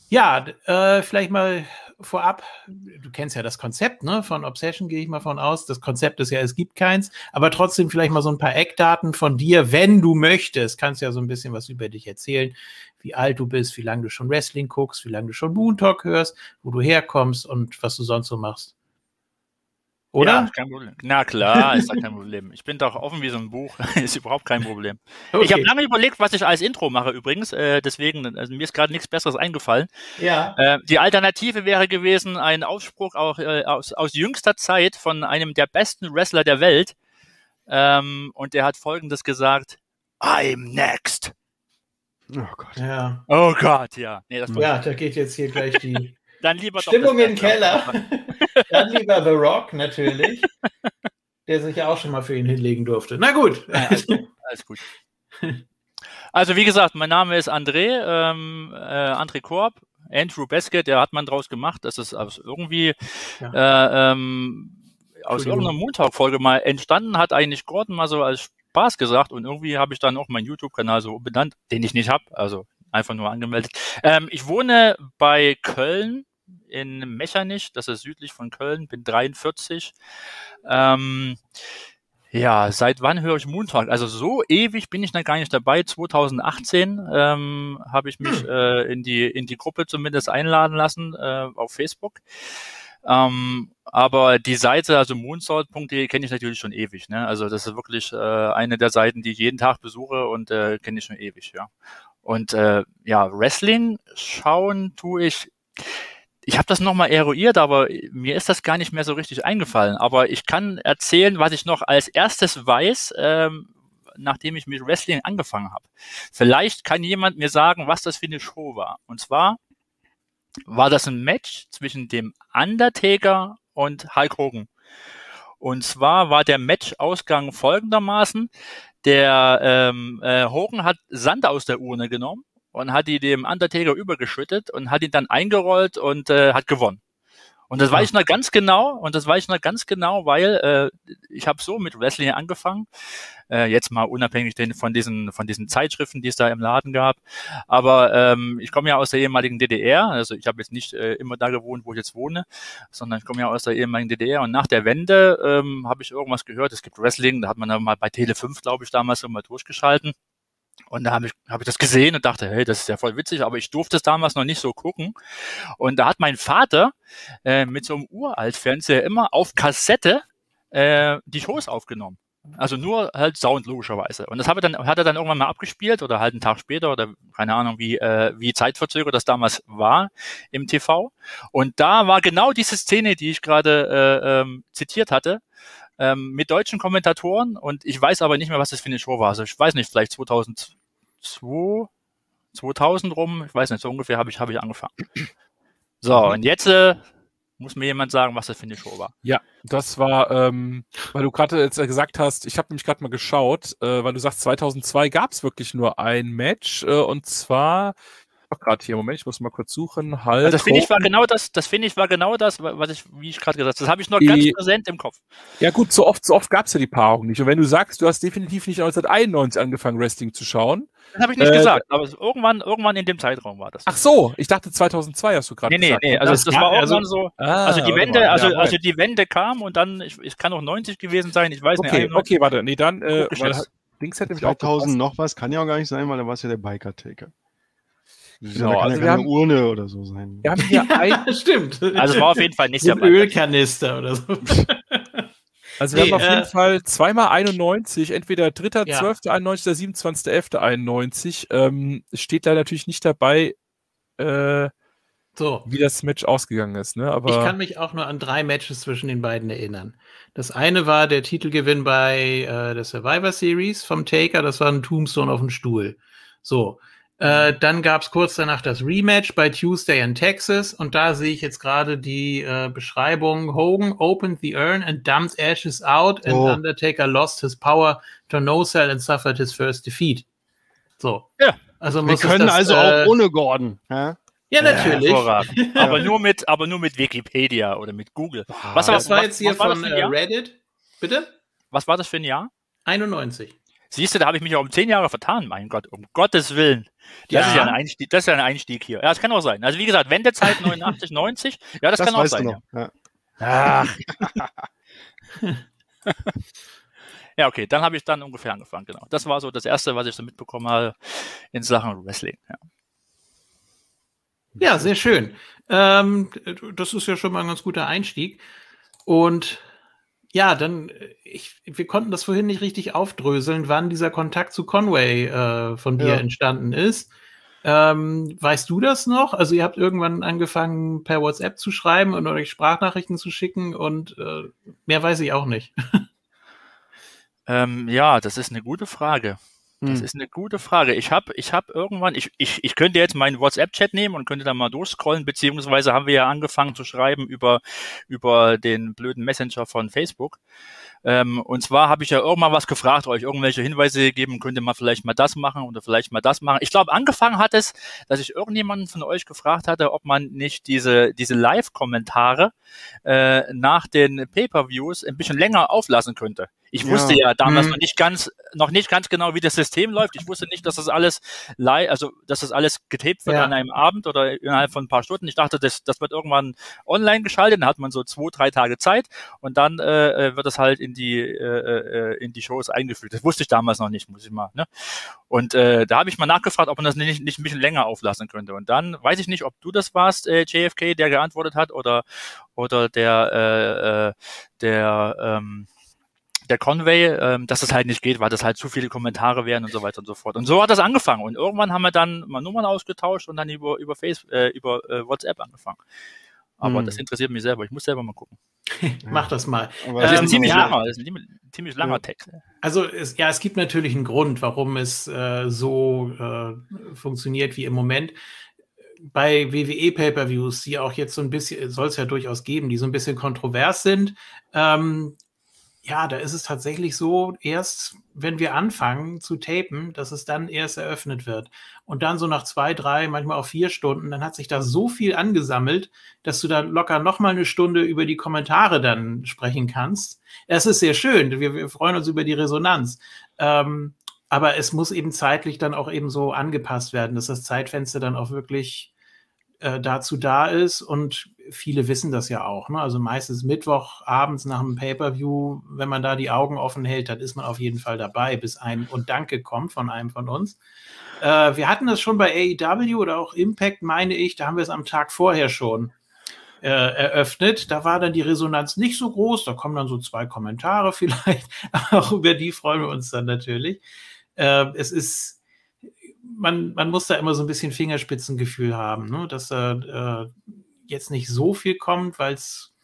[SPEAKER 2] Ja, äh, vielleicht mal vorab, du kennst ja das Konzept ne, von Obsession, gehe ich mal von aus. Das Konzept ist ja, es gibt keins, aber trotzdem vielleicht mal so ein paar Eckdaten von dir, wenn du möchtest. Kannst ja so ein bisschen was über dich erzählen, wie alt du bist, wie lange du schon Wrestling guckst, wie lange du schon Moon Talk hörst, wo du herkommst und was du sonst so machst. Oder? Ja,
[SPEAKER 5] kein Problem. Na klar, ist doch kein Problem. Ich bin doch offen wie so ein Buch. ist überhaupt kein Problem. Okay. Ich habe lange überlegt, was ich als Intro mache übrigens. Äh, deswegen, also mir ist gerade nichts Besseres eingefallen. Ja. Äh, die Alternative wäre gewesen ein Ausspruch auch, äh, aus, aus jüngster Zeit von einem der besten Wrestler der Welt. Ähm, und der hat folgendes gesagt: I'm next.
[SPEAKER 2] Oh Gott. Ja.
[SPEAKER 5] Oh Gott, ja.
[SPEAKER 2] Nee, ja, da geht jetzt hier gleich die
[SPEAKER 5] Dann lieber
[SPEAKER 2] Stimmung im Keller. Dann lieber The Rock natürlich, der sich ja auch schon mal für ihn hinlegen durfte. Na gut. Ja,
[SPEAKER 5] alles, alles gut. Also wie gesagt, mein Name ist André, ähm, äh, André Korb. Andrew Basket, der hat man draus gemacht. Das ist aus irgendwie ja. äh, ähm, aus irgendeiner Montag-Folge mal entstanden, hat eigentlich Gordon mal so als Spaß gesagt und irgendwie habe ich dann auch meinen YouTube-Kanal so benannt, den ich nicht habe, also einfach nur angemeldet. Ähm, ich wohne bei Köln in Mechernich, das ist südlich von Köln, bin 43. Ähm, ja, seit wann höre ich Montag? Also so ewig bin ich da gar nicht dabei. 2018 ähm, habe ich mich hm. äh, in die in die Gruppe zumindest einladen lassen äh, auf Facebook. Ähm, aber die Seite, also moonsalt.de, kenne ich natürlich schon ewig. Ne? Also das ist wirklich äh, eine der Seiten, die ich jeden Tag besuche und äh, kenne ich schon ewig, ja. Und äh, ja, Wrestling schauen tue ich ich habe das nochmal eruiert, aber mir ist das gar nicht mehr so richtig eingefallen. Aber ich kann erzählen, was ich noch als erstes weiß, ähm, nachdem ich mit Wrestling angefangen habe. Vielleicht kann jemand mir sagen, was das für eine Show war. Und zwar war das ein Match zwischen dem Undertaker und Hulk Hogan. Und zwar war der Matchausgang folgendermaßen. Der ähm, äh, Hogan hat Sand aus der Urne genommen und hat die dem Undertaker übergeschüttet und hat ihn dann eingerollt und äh, hat gewonnen. Und das weiß ich noch ganz genau, und das weiß ich noch ganz genau, weil äh, ich habe so mit Wrestling angefangen, äh, jetzt mal unabhängig von diesen von diesen Zeitschriften, die es da im Laden gab. Aber ähm, ich komme ja aus der ehemaligen DDR, also ich habe jetzt nicht äh, immer da gewohnt, wo ich jetzt wohne, sondern ich komme ja aus der ehemaligen DDR. Und nach der Wende ähm, habe ich irgendwas gehört, es gibt Wrestling, da hat man dann mal bei Tele 5, glaube ich, damals immer durchgeschalten. Und da habe ich, hab ich das gesehen und dachte, hey, das ist ja voll witzig, aber ich durfte es damals noch nicht so gucken. Und da hat mein Vater äh, mit so einem Uraltfernseher immer auf Kassette äh, die Shows aufgenommen. Also nur halt Sound logischerweise. Und das habe dann, hat er dann irgendwann mal abgespielt oder halt einen Tag später oder keine Ahnung, wie, äh, wie zeitverzögert das damals war im TV. Und da war genau diese Szene, die ich gerade äh, ähm, zitiert hatte, ähm, mit deutschen Kommentatoren und ich weiß aber nicht mehr, was das für eine Show war. Also ich weiß nicht, vielleicht 2002, 2000 rum, ich weiß nicht, so ungefähr habe ich, habe ich angefangen. So, mhm. und jetzt äh, muss mir jemand sagen, was das für eine Show war.
[SPEAKER 4] Ja, das war, ähm, weil du gerade jetzt gesagt hast, ich habe nämlich gerade mal geschaut, äh, weil du sagst, 2002 gab es wirklich nur ein Match äh, und zwar gerade hier, Moment, ich muss mal kurz suchen.
[SPEAKER 5] Halt. Das finde ich war genau das, das finde ich war genau das, was ich, wie ich gerade gesagt habe. Das habe ich noch die, ganz präsent im Kopf.
[SPEAKER 4] Ja, gut, so oft, so oft gab es ja die Paarung nicht. Und wenn du sagst, du hast definitiv nicht 1991 angefangen, Wrestling zu schauen.
[SPEAKER 5] Das habe ich nicht äh, gesagt, aber irgendwann, irgendwann in dem Zeitraum war das.
[SPEAKER 4] Ach so, ich dachte 2002 hast du gerade
[SPEAKER 5] nee, gesagt. Nee, nee, also das, das war irgendwann also, so, ah, also die Wende, also, ja, also die Wende kam und dann, ich, es kann auch 90 gewesen sein, ich weiß
[SPEAKER 4] okay,
[SPEAKER 5] nicht.
[SPEAKER 4] Okay, warte, nee, dann, äh,
[SPEAKER 3] Dings hätte 2000 noch was, kann ja auch gar nicht sein, weil da war es ja der Biker-Taker. Genau, also ja wir haben Urne oder so sein.
[SPEAKER 2] Wir haben hier ein,
[SPEAKER 5] stimmt. Also war auf jeden Fall nicht
[SPEAKER 2] so ein Ölkanister oder so.
[SPEAKER 4] Also wir nee, haben auf äh, jeden Fall zweimal 91, entweder 3.12.91 ja. oder 27.11.91. Ähm, steht da natürlich nicht dabei, äh, so. wie das Match ausgegangen ist. Ne? Aber
[SPEAKER 2] ich kann mich auch nur an drei Matches zwischen den beiden erinnern. Das eine war der Titelgewinn bei äh, der Survivor Series vom Taker, das war ein Tombstone auf dem Stuhl. So. Äh, dann gab es kurz danach das Rematch bei Tuesday in Texas und da sehe ich jetzt gerade die äh, Beschreibung: Hogan opened the urn and dumped ashes out, and oh. Undertaker lost his power to no cell and suffered his first defeat. So.
[SPEAKER 3] Ja. Also Wir können das, also auch äh, ohne Gordon. Ja?
[SPEAKER 2] Ja, natürlich. Ja,
[SPEAKER 5] aber, nur mit, aber nur mit Wikipedia oder mit Google.
[SPEAKER 2] Was, das war was, jetzt hier von äh, Reddit. Bitte?
[SPEAKER 5] Was war das für ein Jahr?
[SPEAKER 2] 91.
[SPEAKER 5] Siehst du, da habe ich mich auch um zehn Jahre vertan, mein Gott, um Gottes Willen. Das, ja. ist ja ein Einstieg, das ist ja ein Einstieg hier. Ja, das kann auch sein. Also wie gesagt, Wendezeit 89, 90, ja, das, das kann auch sein. Ja. Ach. ja, okay, dann habe ich dann ungefähr angefangen, genau. Das war so das Erste, was ich so mitbekommen habe in Sachen Wrestling. Ja.
[SPEAKER 2] Ja, sehr schön. Ähm, das ist ja schon mal ein ganz guter Einstieg. Und ja, dann, ich, wir konnten das vorhin nicht richtig aufdröseln, wann dieser Kontakt zu Conway äh, von dir ja. entstanden ist. Ähm, weißt du das noch? Also ihr habt irgendwann angefangen, per WhatsApp zu schreiben und euch Sprachnachrichten zu schicken und äh, mehr weiß ich auch nicht.
[SPEAKER 5] ähm, ja, das ist eine gute Frage. Das hm. ist eine gute Frage. Ich habe ich hab irgendwann, ich, ich, ich könnte jetzt meinen WhatsApp-Chat nehmen und könnte da mal durchscrollen, beziehungsweise haben wir ja angefangen zu schreiben über, über den blöden Messenger von Facebook. Ähm, und zwar habe ich ja irgendwann was gefragt, euch irgendwelche Hinweise gegeben, könnte man vielleicht mal das machen oder vielleicht mal das machen. Ich glaube, angefangen hat es, dass ich irgendjemanden von euch gefragt hatte, ob man nicht diese, diese Live-Kommentare äh, nach den Pay-Per-Views ein bisschen länger auflassen könnte. Ich wusste ja, ja damals hm. noch nicht ganz, noch nicht ganz genau, wie das System läuft. Ich wusste nicht, dass das alles live, also dass das alles getaped wird ja. an einem Abend oder innerhalb von ein paar Stunden. Ich dachte, das, das wird irgendwann online geschaltet, dann hat man so zwei, drei Tage Zeit und dann äh, äh wird das halt in die äh, äh, in die Shows eingefügt. Das wusste ich damals noch nicht, muss ich mal. Ne? Und äh, da habe ich mal nachgefragt, ob man das nicht, nicht ein bisschen länger auflassen könnte. Und dann weiß ich nicht, ob du das warst, äh, JFK, der geantwortet hat oder oder der äh, äh, der ähm, der Conway, ähm, dass das halt nicht geht, weil das halt zu viele Kommentare wären und so weiter und so fort. Und so hat das angefangen. Und irgendwann haben wir dann mal Nummern ausgetauscht und dann über, über, Facebook, äh, über äh, WhatsApp angefangen. Aber hm. das interessiert mich selber. Ich muss selber mal gucken.
[SPEAKER 2] Mach das mal.
[SPEAKER 5] Aber das ist ein ähm, ziemlich ja. langer, das ist ein ziemlich langer Text.
[SPEAKER 2] Also es, ja, es gibt natürlich einen Grund, warum es äh, so äh, funktioniert wie im Moment bei WWE Pay-per-Views, die auch jetzt so ein bisschen, soll es ja durchaus geben, die so ein bisschen kontrovers sind, ähm, ja, da ist es tatsächlich so, erst wenn wir anfangen zu tapen, dass es dann erst eröffnet wird. Und dann so nach zwei, drei, manchmal auch vier Stunden, dann hat sich da so viel angesammelt, dass du da locker nochmal eine Stunde über die Kommentare dann sprechen kannst. Es ist sehr schön. Wir, wir freuen uns über die Resonanz. Ähm, aber es muss eben zeitlich dann auch eben so angepasst werden, dass das Zeitfenster dann auch wirklich äh, dazu da ist. Und viele wissen das ja auch. Ne? Also meistens Mittwoch abends nach dem Pay-per-View, wenn man da die Augen offen hält, dann ist man auf jeden Fall dabei, bis ein und Danke kommt von einem von uns. Äh, wir hatten das schon bei AEW oder auch Impact, meine ich, da haben wir es am Tag vorher schon äh, eröffnet. Da war dann die Resonanz nicht so groß. Da kommen dann so zwei Kommentare vielleicht. auch über die freuen wir uns dann natürlich. Äh, es ist man, man muss da immer so ein bisschen Fingerspitzengefühl haben, ne? dass da äh, jetzt nicht so viel kommt, weil es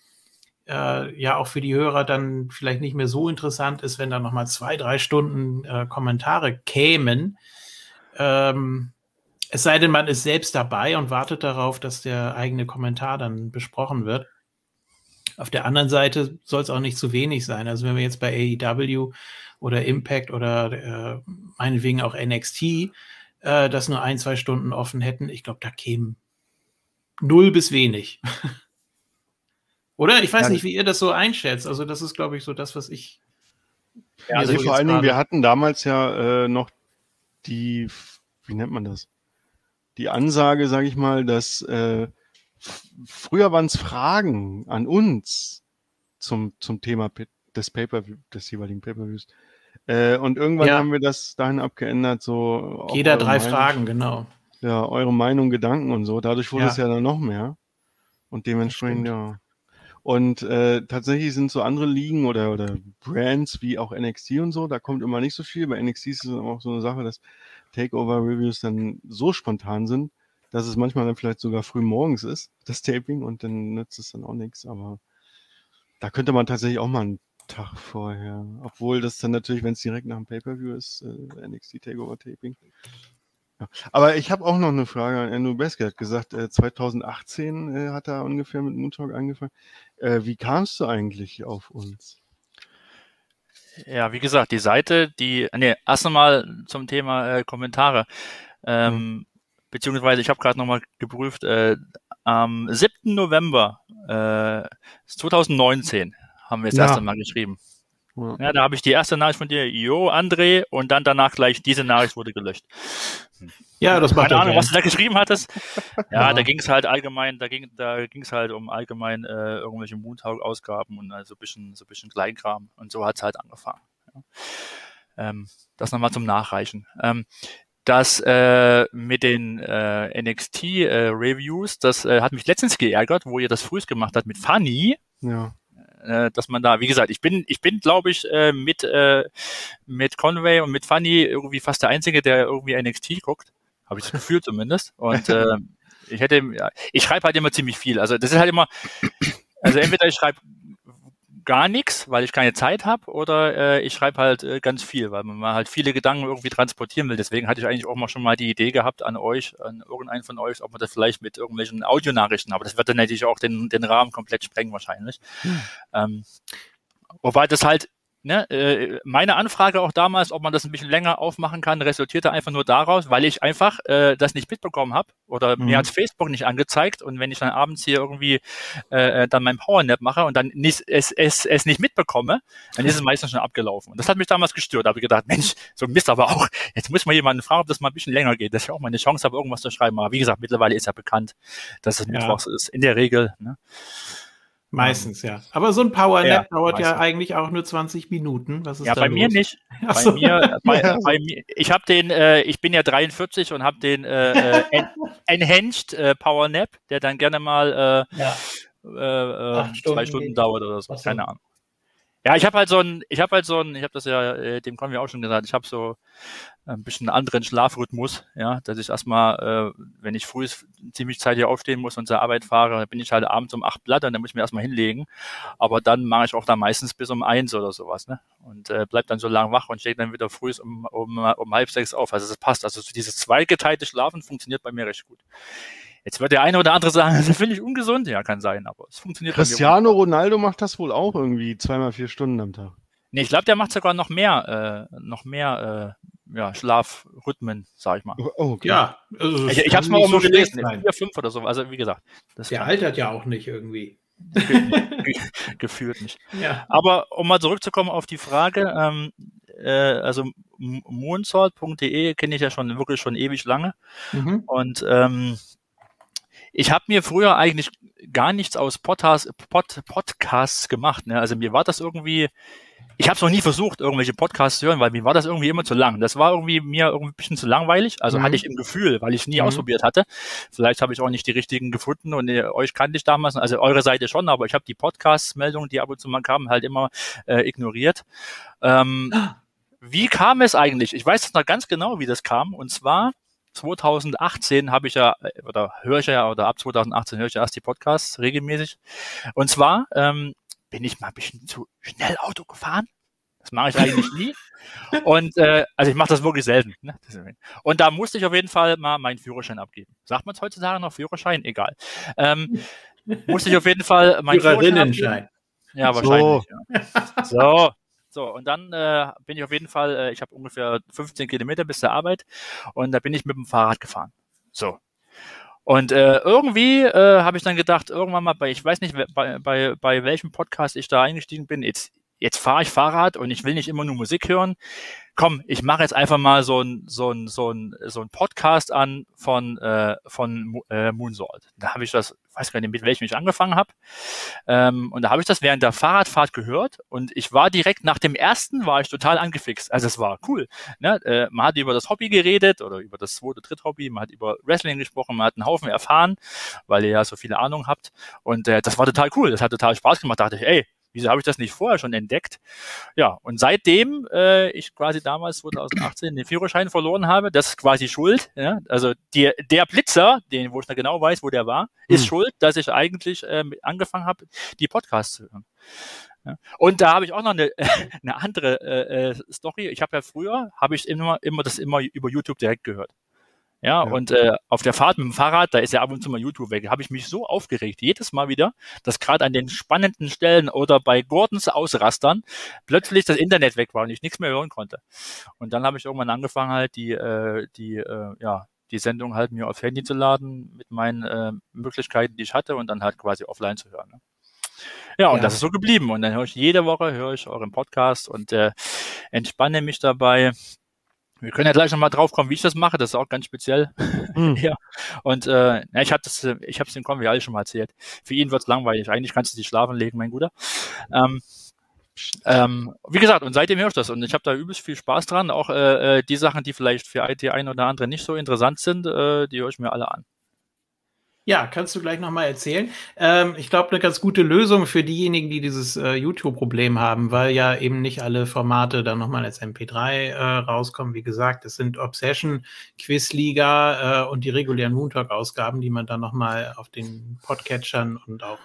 [SPEAKER 2] äh, ja auch für die Hörer dann vielleicht nicht mehr so interessant ist, wenn da nochmal zwei, drei Stunden äh, Kommentare kämen. Ähm, es sei denn, man ist selbst dabei und wartet darauf, dass der eigene Kommentar dann besprochen wird. Auf der anderen Seite soll es auch nicht zu wenig sein. Also wenn wir jetzt bei AEW oder Impact oder äh, meinetwegen auch NXT äh, das nur ein, zwei Stunden offen hätten, ich glaube, da kämen null bis wenig. Oder? Ich weiß ja. nicht, wie ihr das so einschätzt. Also, das ist, glaube ich, so das, was ich.
[SPEAKER 3] Ja, also so vor allen Dingen, wir hatten damals ja äh, noch die, wie nennt man das? Die Ansage, sage ich mal, dass äh, früher waren es Fragen an uns zum, zum Thema des Paper, des jeweiligen Pay-Per-Views. Äh, und irgendwann ja. haben wir das dahin abgeändert, so.
[SPEAKER 2] Jeder drei Meinung, Fragen, genau.
[SPEAKER 3] Ja, eure Meinung, Gedanken und so. Dadurch wurde ja. es ja dann noch mehr. Und dementsprechend, ja. Und äh, tatsächlich sind so andere Ligen oder, oder Brands wie auch NXT und so, da kommt immer nicht so viel. Bei NXT ist es auch so eine Sache, dass Takeover-Reviews dann so spontan sind, dass es manchmal dann vielleicht sogar früh morgens ist, das Taping, und dann nützt es dann auch nichts. Aber da könnte man tatsächlich auch mal einen Tag vorher, obwohl das dann natürlich, wenn es direkt nach dem Pay-Per-View ist, äh, NXT Takeover Taping. Ja. Aber ich habe auch noch eine Frage an Andrew Beske. Er hat gesagt, äh, 2018 äh, hat er ungefähr mit Moon Talk angefangen. Äh, wie kamst du eigentlich auf uns?
[SPEAKER 5] Ja, wie gesagt, die Seite, die, nee, erst einmal zum Thema äh, Kommentare. Ähm, mhm. Beziehungsweise, ich habe gerade nochmal geprüft, äh, am 7. November äh, 2019 haben wir das ja. erste Mal geschrieben. Ja, ja da habe ich die erste Nachricht von dir, Jo, André, und dann danach gleich diese Nachricht wurde gelöscht. Ja, das macht Keine Ahnung, was du da geschrieben hattest. Ja, ja. da ging es halt allgemein, da ging da es halt um allgemein äh, irgendwelche Moontalk-Ausgaben und also ein bisschen, so ein bisschen Kleinkram. Und so hat es halt angefangen. Ähm, das nochmal zum Nachreichen. Ähm, das äh, mit den äh, NXT-Reviews, äh, das äh, hat mich letztens geärgert, wo ihr das frühst gemacht habt mit Fanny. Ja äh, dass man da, wie gesagt, ich bin, ich bin, glaube ich, äh, mit, äh, mit Conway und mit Funny irgendwie fast der Einzige, der irgendwie NXT guckt. Habe ich das Gefühl zumindest. Und äh, ich hätte, ich schreibe halt immer ziemlich viel. Also das ist halt immer, also entweder ich schreibe gar nichts, weil ich keine Zeit habe, oder äh, ich schreibe halt äh, ganz viel, weil man halt viele Gedanken irgendwie transportieren will. Deswegen hatte ich eigentlich auch mal schon mal die Idee gehabt an euch, an irgendeinen von euch, ob man das vielleicht mit irgendwelchen Audionachrichten, aber das wird dann natürlich auch den, den Rahmen komplett sprengen wahrscheinlich. Hm. Ähm, wobei das halt Ne, äh, meine Anfrage auch damals, ob man das ein bisschen länger aufmachen kann, resultierte einfach nur daraus, weil ich einfach äh, das nicht mitbekommen habe oder mhm. mir hat Facebook nicht angezeigt und wenn ich dann abends hier irgendwie äh, äh dann mein Powernap mache und dann nicht, es, es, es nicht mitbekomme, dann ist es meistens schon abgelaufen. Und das hat mich damals gestört. Da habe ich gedacht, Mensch, so Mist aber auch, jetzt muss man jemanden fragen, ob das mal ein bisschen länger geht, dass ich auch mal eine Chance habe, irgendwas zu schreiben. Aber wie gesagt, mittlerweile ist ja bekannt, dass es ja. Mittwochs ist, in der Regel. Ne?
[SPEAKER 2] Meistens, ja. Aber so ein Power Nap ja, dauert meistens. ja eigentlich auch nur 20 Minuten.
[SPEAKER 5] Was ist ja, bei los? mir nicht. Bei so. mir, bei, ja. bei, mir, ich habe den, äh, ich bin ja 43 und habe den äh, äh Enhanced äh, Power Nap, der dann gerne mal äh, ja. äh, äh, Stunden zwei Stunden dauert oder so. Keine Ahnung. Ja, ich habe halt so ein, ich habe halt so ein, ich habe das ja, äh, dem wir auch schon gesagt, ich habe so ein bisschen anderen Schlafrhythmus, ja, dass ich erstmal, äh, wenn ich früh ziemlich zeitig aufstehen muss und zur Arbeit fahre, bin ich halt abends um acht Blatt und dann muss ich mir erstmal hinlegen. Aber dann mache ich auch da meistens bis um eins oder sowas, ne? Und äh, bleib dann so lang wach und stehe dann wieder früh um, um, um halb sechs auf. Also das passt. Also dieses zweigeteilte Schlafen funktioniert bei mir recht gut. Jetzt wird der eine oder andere sagen, das finde ich ungesund. Ja, kann sein, aber es funktioniert.
[SPEAKER 3] Cristiano Ronaldo macht das wohl auch irgendwie zweimal vier Stunden am Tag.
[SPEAKER 5] Nee, ich glaube, der macht sogar noch mehr, äh, noch mehr äh, ja, Schlafrhythmen, sag ich mal.
[SPEAKER 2] Oh, okay. Ja,
[SPEAKER 5] also ich, ich habe es mal so gelesen, vier, fünf oder so. Also wie gesagt,
[SPEAKER 2] das der altert ja auch nicht irgendwie.
[SPEAKER 5] Gefühlt nicht. Ja. Aber um mal zurückzukommen auf die Frage, ähm, äh, also moonsalt.de kenne ich ja schon wirklich schon ewig lange. Mhm. Und ähm, ich habe mir früher eigentlich gar nichts aus Podcasts, Pod, Podcasts gemacht. Ne? Also mir war das irgendwie, ich habe es noch nie versucht, irgendwelche Podcasts zu hören, weil mir war das irgendwie immer zu lang. Das war irgendwie mir irgendwie ein bisschen zu langweilig. Also mhm. hatte ich im Gefühl, weil ich nie mhm. ausprobiert hatte. Vielleicht habe ich auch nicht die richtigen gefunden und äh, euch kannte ich damals, also eure Seite schon, aber ich habe die Podcast-Meldungen, die ab und zu mal kamen, halt immer äh, ignoriert. Ähm, wie kam es eigentlich? Ich weiß noch ganz genau, wie das kam. Und zwar 2018 habe ich ja, oder höre ich ja, oder ab 2018 höre ich ja erst die Podcasts regelmäßig. Und zwar ähm, bin ich mal ein bisschen zu schnell Auto gefahren. Das mache ich eigentlich nie. Und äh, also ich mache das wirklich selten. Ne? Und da musste ich auf jeden Fall mal meinen Führerschein abgeben. Sagt man es heutzutage noch Führerschein? Egal. Ähm, musste ich auf jeden Fall meinen Führerschein abgeben. Ja, wahrscheinlich. So. Ja. so. So, und dann äh, bin ich auf jeden Fall, äh, ich habe ungefähr 15 Kilometer bis zur Arbeit und da bin ich mit dem Fahrrad gefahren. So. Und äh, irgendwie äh, habe ich dann gedacht, irgendwann mal bei, ich weiß nicht, bei, bei, bei welchem Podcast ich da eingestiegen bin, jetzt, jetzt fahre ich Fahrrad und ich will nicht immer nur Musik hören. Komm, ich mache jetzt einfach mal so ein, so ein, so ein, so ein Podcast an von, äh, von äh, Moonsalt. Da habe ich das weiß gar nicht, mit welchem ich angefangen habe. Ähm, und da habe ich das während der Fahrradfahrt gehört und ich war direkt nach dem ersten war ich total angefixt. Also es war cool. Ne? Äh, man hat über das Hobby geredet oder über das zweite, dritte Hobby, man hat über Wrestling gesprochen, man hat einen Haufen erfahren, weil ihr ja so viele Ahnung habt. Und äh, das war total cool. Das hat total Spaß gemacht. Da dachte ich, ey, wieso habe ich das nicht vorher schon entdeckt? Ja, und seitdem äh, ich quasi damals 2018 den Führerschein verloren habe, das ist quasi schuld. Ja? Also die, der Blitzer, den, wo ich da genau weiß, wo der war, ist hm. schuld, dass ich eigentlich äh, angefangen habe, die Podcasts zu hören. Ja. Und da habe ich auch noch eine, eine andere äh, äh, Story. Ich habe ja früher, habe ich immer, immer das immer über YouTube direkt gehört. Ja, ja. und äh, auf der Fahrt mit dem Fahrrad, da ist ja ab und zu mal YouTube weg, habe ich mich so aufgeregt, jedes Mal wieder, dass gerade an den spannenden Stellen oder bei Gordons Ausrastern plötzlich das Internet weg war und ich nichts mehr hören konnte. Und dann habe ich irgendwann angefangen, halt die, äh, die, äh, ja, die Sendung halt mir aufs Handy zu laden mit meinen äh, Möglichkeiten, die ich hatte und dann halt quasi offline zu hören. Ne? Ja, und ja. das ist so geblieben. Und dann höre ich jede Woche höre ich euren Podcast und äh, entspanne mich dabei. Wir können ja gleich nochmal drauf kommen, wie ich das mache. Das ist auch ganz speziell. Mhm. ja. Und äh, ja, ich habe das, ich habe es dem Convi alle schon mal erzählt. Für ihn wird's langweilig. Eigentlich kannst du dich schlafen legen, mein Guter. Ähm, ähm, wie gesagt, und seitdem höre ich das und ich habe da übelst viel Spaß dran. Auch äh, äh die Sachen, die vielleicht für IT ein oder andere nicht so interessant sind, äh, die höre ich mir alle an.
[SPEAKER 2] Ja, kannst du gleich nochmal erzählen. Ähm, ich glaube, eine ganz gute Lösung für diejenigen, die dieses äh, YouTube-Problem haben, weil ja eben nicht alle Formate dann nochmal als MP3 äh, rauskommen. Wie gesagt, es sind Obsession, Quizliga äh, und die regulären Moontalk-Ausgaben, die man dann nochmal auf den Podcatchern und auch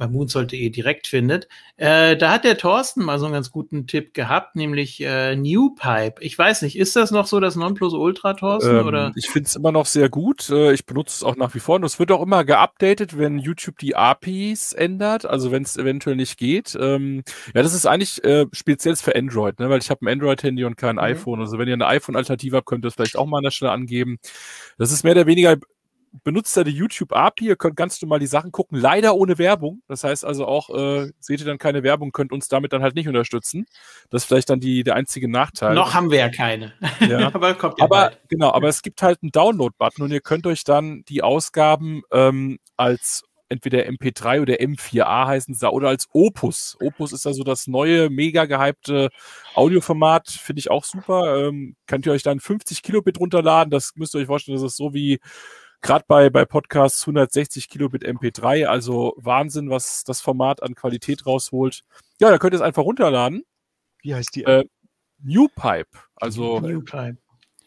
[SPEAKER 2] bei moonsold.de direkt findet. Äh, da hat der Thorsten mal so einen ganz guten Tipp gehabt, nämlich äh, Newpipe. Ich weiß nicht, ist das noch so das Nonplusultra, Thorsten? Ähm, oder?
[SPEAKER 4] Ich finde es immer noch sehr gut. Äh, ich benutze es auch nach wie vor. Und es wird auch immer geupdatet, wenn YouTube die APIs ändert, also wenn es eventuell nicht geht. Ähm, ja, das ist eigentlich äh, speziell für Android, ne? weil ich habe ein Android-Handy und kein mhm. iPhone. Also wenn ihr eine iPhone-Alternative habt, könnt ihr das vielleicht auch mal an der Stelle angeben. Das ist mehr oder weniger benutzt da die YouTube API, ihr könnt ganz normal die Sachen gucken, leider ohne Werbung. Das heißt also auch, äh, seht ihr dann keine Werbung, könnt uns damit dann halt nicht unterstützen. Das ist vielleicht dann die, der einzige Nachteil.
[SPEAKER 2] Noch haben wir ja keine.
[SPEAKER 4] Ja. aber kommt ja aber, bald. Genau, aber es gibt halt einen Download-Button und ihr könnt euch dann die Ausgaben ähm, als entweder MP3 oder M4A heißen sie oder als Opus. Opus ist also das neue, mega gehypte Audioformat, finde ich auch super. Ähm, könnt ihr euch dann 50 Kilobit runterladen. Das müsst ihr euch vorstellen, das ist so wie gerade bei, bei Podcasts 160 Kilobit MP3, also Wahnsinn, was das Format an Qualität rausholt. Ja, da könnt ihr es einfach runterladen.
[SPEAKER 3] Wie heißt die?
[SPEAKER 4] Äh, Newpipe. Also.
[SPEAKER 2] Newpipe.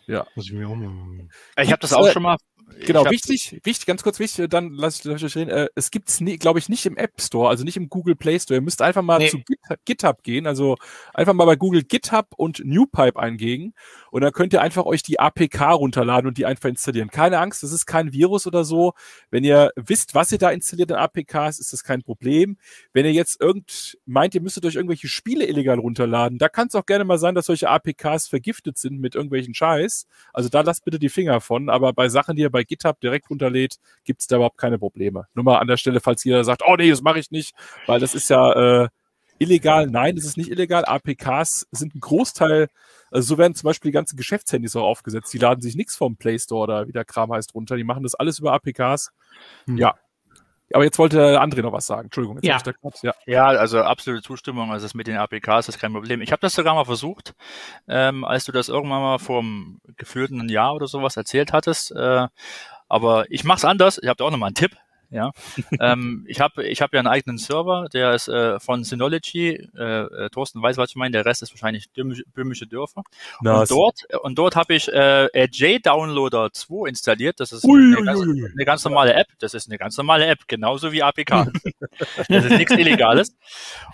[SPEAKER 4] Ja.
[SPEAKER 5] Muss ich mir auch mal. Ich habe das auch schon mal
[SPEAKER 4] Genau, wichtig, wichtig, ganz kurz wichtig, dann lasse ich, euch reden. Äh, es gibt's, nie, glaube ich, nicht im App Store, also nicht im Google Play Store. Ihr müsst einfach mal nee. zu GitHub gehen, also einfach mal bei Google GitHub und Newpipe eingeben und dann könnt ihr einfach euch die APK runterladen und die einfach installieren. Keine Angst, das ist kein Virus oder so. Wenn ihr wisst, was ihr da installiert an APKs, ist das kein Problem. Wenn ihr jetzt irgend meint, ihr müsstet euch irgendwelche Spiele illegal runterladen, da kann es auch gerne mal sein, dass solche APKs vergiftet sind mit irgendwelchen Scheiß. Also da lasst bitte die Finger von, aber bei Sachen, die ihr bei GitHub direkt runterlädt, gibt es da überhaupt keine Probleme. Nur mal an der Stelle, falls jeder sagt, oh nee, das mache ich nicht, weil das ist ja äh, illegal. Nein, das ist nicht illegal. APKs sind ein Großteil, also so werden zum Beispiel die ganzen Geschäftshandys auch aufgesetzt. Die laden sich nichts vom Play Store oder wie der Kram heißt runter. Die machen das alles über APKs. Hm. Ja, aber jetzt wollte André noch was sagen. Entschuldigung.
[SPEAKER 5] Ja. ja. ja, also absolute Zustimmung. Also das mit den APKs ist kein Problem. Ich habe das sogar mal versucht, ähm, als du das irgendwann mal vor einem gefühlten Jahr oder sowas erzählt hattest. Äh, aber ich mache es anders. Ich habe da auch nochmal einen Tipp. Ja, ähm, ich habe ich hab ja einen eigenen Server, der ist äh, von Synology. Äh, äh, Thorsten weiß, was ich meine. Der Rest ist wahrscheinlich böhmische Dörfer. Nice. Und dort und dort habe ich äh, J-Downloader 2 installiert. Das ist ui, eine, ganz, eine, ganz, normale App. Das ist eine ganz normale App, genauso wie APK. das ist nichts Illegales.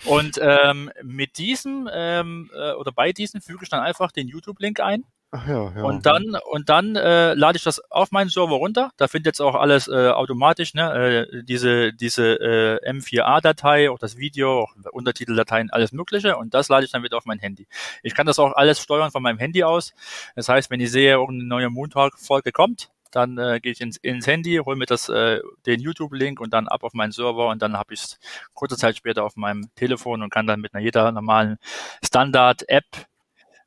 [SPEAKER 5] Und ähm, mit diesem ähm, äh, oder bei diesem füge ich dann einfach den YouTube-Link ein. Ja. Und dann, und dann äh, lade ich das auf meinen Server runter. Da findet jetzt auch alles äh, automatisch, ne? Äh, diese diese äh, M4A-Datei, auch das Video, auch Untertiteldateien, alles Mögliche. Und das lade ich dann wieder auf mein Handy. Ich kann das auch alles steuern von meinem Handy aus. Das heißt, wenn ich sehe, irgendeine neue Montag-Folge kommt, dann äh, gehe ich ins, ins Handy, hole mir das, äh, den YouTube-Link und dann ab auf meinen Server und dann habe ich es kurze Zeit später auf meinem Telefon und kann dann mit einer jeder normalen Standard-App,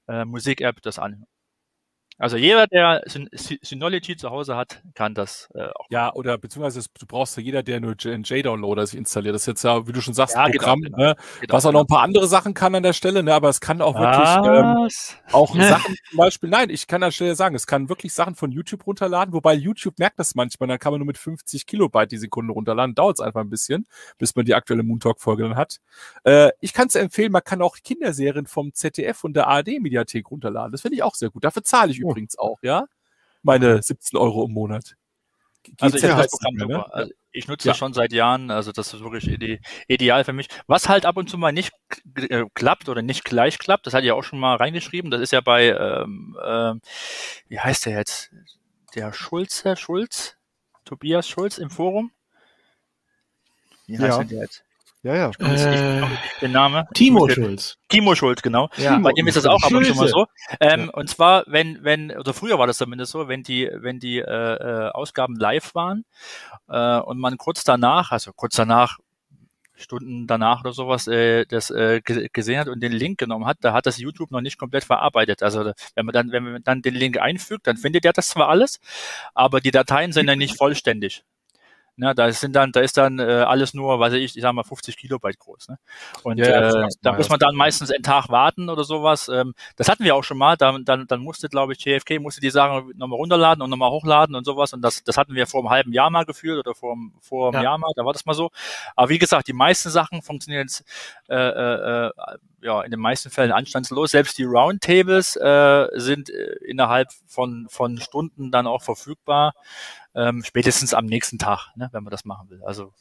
[SPEAKER 5] äh, Musik-App das anhören. Also jeder, der Synology zu Hause hat, kann das
[SPEAKER 4] äh, auch. Ja, oder beziehungsweise du brauchst ja jeder, der nur J-Downloader sich installiert. Das ist jetzt ja, wie du schon sagst, ja, Programm, genau, ne? genau, was auch noch ein paar andere Sachen kann an der Stelle, ne? aber es kann auch wirklich ähm, auch Sachen zum Beispiel, nein, ich kann an der Stelle sagen, es kann wirklich Sachen von YouTube runterladen, wobei YouTube merkt das manchmal, dann kann man nur mit 50 Kilobyte die Sekunde runterladen, dauert es einfach ein bisschen, bis man die aktuelle Moon Talk-Folge dann hat. Äh, ich kann es empfehlen, man kann auch Kinderserien vom ZDF und der ARD-Mediathek runterladen. Das finde ich auch sehr gut. Dafür zahle ich oh übrigens auch, ja. Meine 17 Euro im Monat.
[SPEAKER 5] also ich, das Programm ne? also ich nutze ja. das schon seit Jahren, also das ist wirklich ide ideal für mich. Was halt ab und zu mal nicht äh, klappt oder nicht gleich klappt, das hatte ich auch schon mal reingeschrieben, das ist ja bei, ähm, äh, wie heißt der jetzt? Der Schulze, Schulz? Tobias Schulz im Forum?
[SPEAKER 3] Wie heißt ja. der jetzt?
[SPEAKER 5] Ja, ja. Äh, den Name.
[SPEAKER 2] Timo Schulz.
[SPEAKER 5] Timo Schulz, genau. Ja. Bei dem ist das auch ab und zu mal so. Ähm, ja. Und zwar, wenn, wenn, oder früher war das zumindest so, wenn die, wenn die äh, äh, Ausgaben live waren äh, und man kurz danach, also kurz danach, Stunden danach oder sowas, äh, das äh, gesehen hat und den Link genommen hat, da hat das YouTube noch nicht komplett verarbeitet. Also wenn man dann, wenn man dann den Link einfügt, dann findet er das zwar alles, aber die Dateien sind dann nicht vollständig. Ne, da sind dann, da ist dann äh, alles nur, weiß ich, ich sag mal 50 Kilobyte groß. Ne? Und ja, äh, da muss man dann meistens einen Tag warten oder sowas. Ähm, das hatten wir auch schon mal. Dann, dann, dann musste, glaube ich, JFK musste die Sachen nochmal runterladen und nochmal hochladen und sowas. Und das, das hatten wir vor einem halben Jahr mal geführt oder vor, vor einem ja. Jahr mal. Da war das mal so. Aber wie gesagt, die meisten Sachen funktionieren jetzt äh, äh, ja in den meisten Fällen anstandslos. Selbst die Roundtables äh, sind äh, innerhalb von von Stunden dann auch verfügbar ähm, spätestens am nächsten Tag, ne, wenn man das machen will. Also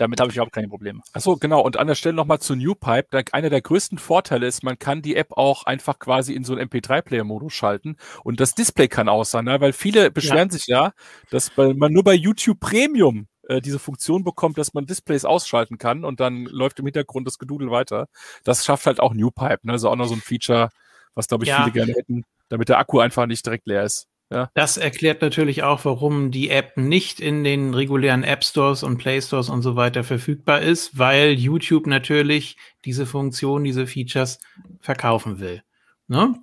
[SPEAKER 5] damit habe ich überhaupt keine Probleme.
[SPEAKER 4] Achso, genau. Und an der Stelle nochmal zu NewPipe. Einer der größten Vorteile ist, man kann die App auch einfach quasi in so einen MP3-Player-Modus schalten und das Display kann aus sein, ne? weil viele beschweren ja. sich ja, dass man nur bei YouTube Premium äh, diese Funktion bekommt, dass man Displays ausschalten kann und dann läuft im Hintergrund das Gedudel weiter. Das schafft halt auch NewPipe. Ne? Also auch noch so ein Feature, was, glaube ich, ja. viele gerne hätten, damit der Akku einfach nicht direkt leer ist.
[SPEAKER 2] Ja. Das erklärt natürlich auch, warum die App nicht in den regulären App Stores und Play Stores und so weiter verfügbar ist, weil YouTube natürlich diese Funktion, diese Features verkaufen will. Ne?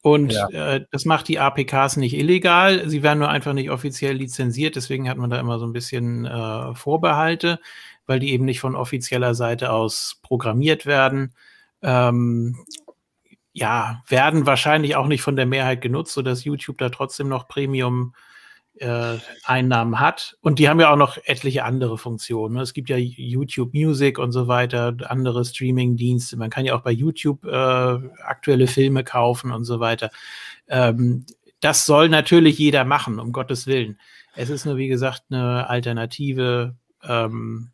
[SPEAKER 2] Und ja. äh, das macht die APKs nicht illegal. Sie werden nur einfach nicht offiziell lizenziert. Deswegen hat man da immer so ein bisschen äh, Vorbehalte, weil die eben nicht von offizieller Seite aus programmiert werden. Ähm, ja, werden wahrscheinlich auch nicht von der Mehrheit genutzt, sodass YouTube da trotzdem noch Premium äh, Einnahmen hat. Und die haben ja auch noch etliche andere Funktionen. Ne? Es gibt ja YouTube Music und so weiter, andere Streaming-Dienste. Man kann ja auch bei YouTube äh, aktuelle Filme kaufen und so weiter. Ähm, das soll natürlich jeder machen, um Gottes Willen. Es ist nur, wie gesagt, eine Alternative. Ähm,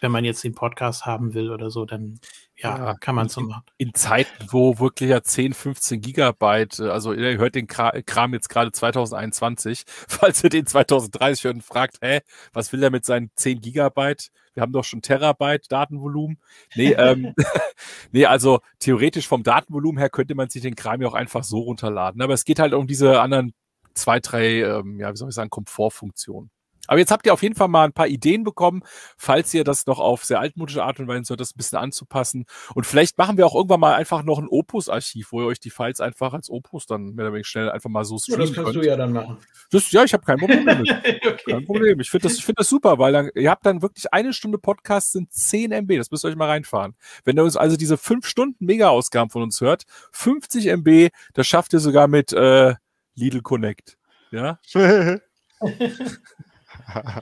[SPEAKER 2] wenn man jetzt den Podcast haben will oder so, dann ja, kann man so machen.
[SPEAKER 4] In Zeiten, wo wirklich ja 10, 15 Gigabyte, äh, also ihr hört den Kram jetzt gerade 2021, falls ihr den 2030 hört und fragt, hä, was will er mit seinen 10 Gigabyte? Wir haben doch schon Terabyte Datenvolumen. Nee, ähm, nee, also theoretisch vom Datenvolumen her könnte man sich den Kram ja auch einfach so runterladen. Aber es geht halt um diese anderen zwei, drei, ähm, ja, wie soll ich sagen, Komfortfunktionen. Aber jetzt habt ihr auf jeden Fall mal ein paar Ideen bekommen, falls ihr das noch auf sehr altmodische Art und Weise so das ein bisschen anzupassen. Und vielleicht machen wir auch irgendwann mal einfach noch ein Opus-Archiv, wo ihr euch die Files einfach als Opus dann mehr oder weniger schnell einfach mal so
[SPEAKER 2] streamen ja, Das kannst könnt. du ja dann machen.
[SPEAKER 4] Das, ja, ich habe kein Problem damit. okay. Kein Problem. Ich finde das, ich find das super, weil dann, ihr habt dann wirklich eine Stunde Podcast sind 10 MB. Das müsst ihr euch mal reinfahren. Wenn ihr uns also diese 5 Stunden Mega-Ausgaben von uns hört, 50 MB, das schafft ihr sogar mit äh, Lidl Connect. Ja.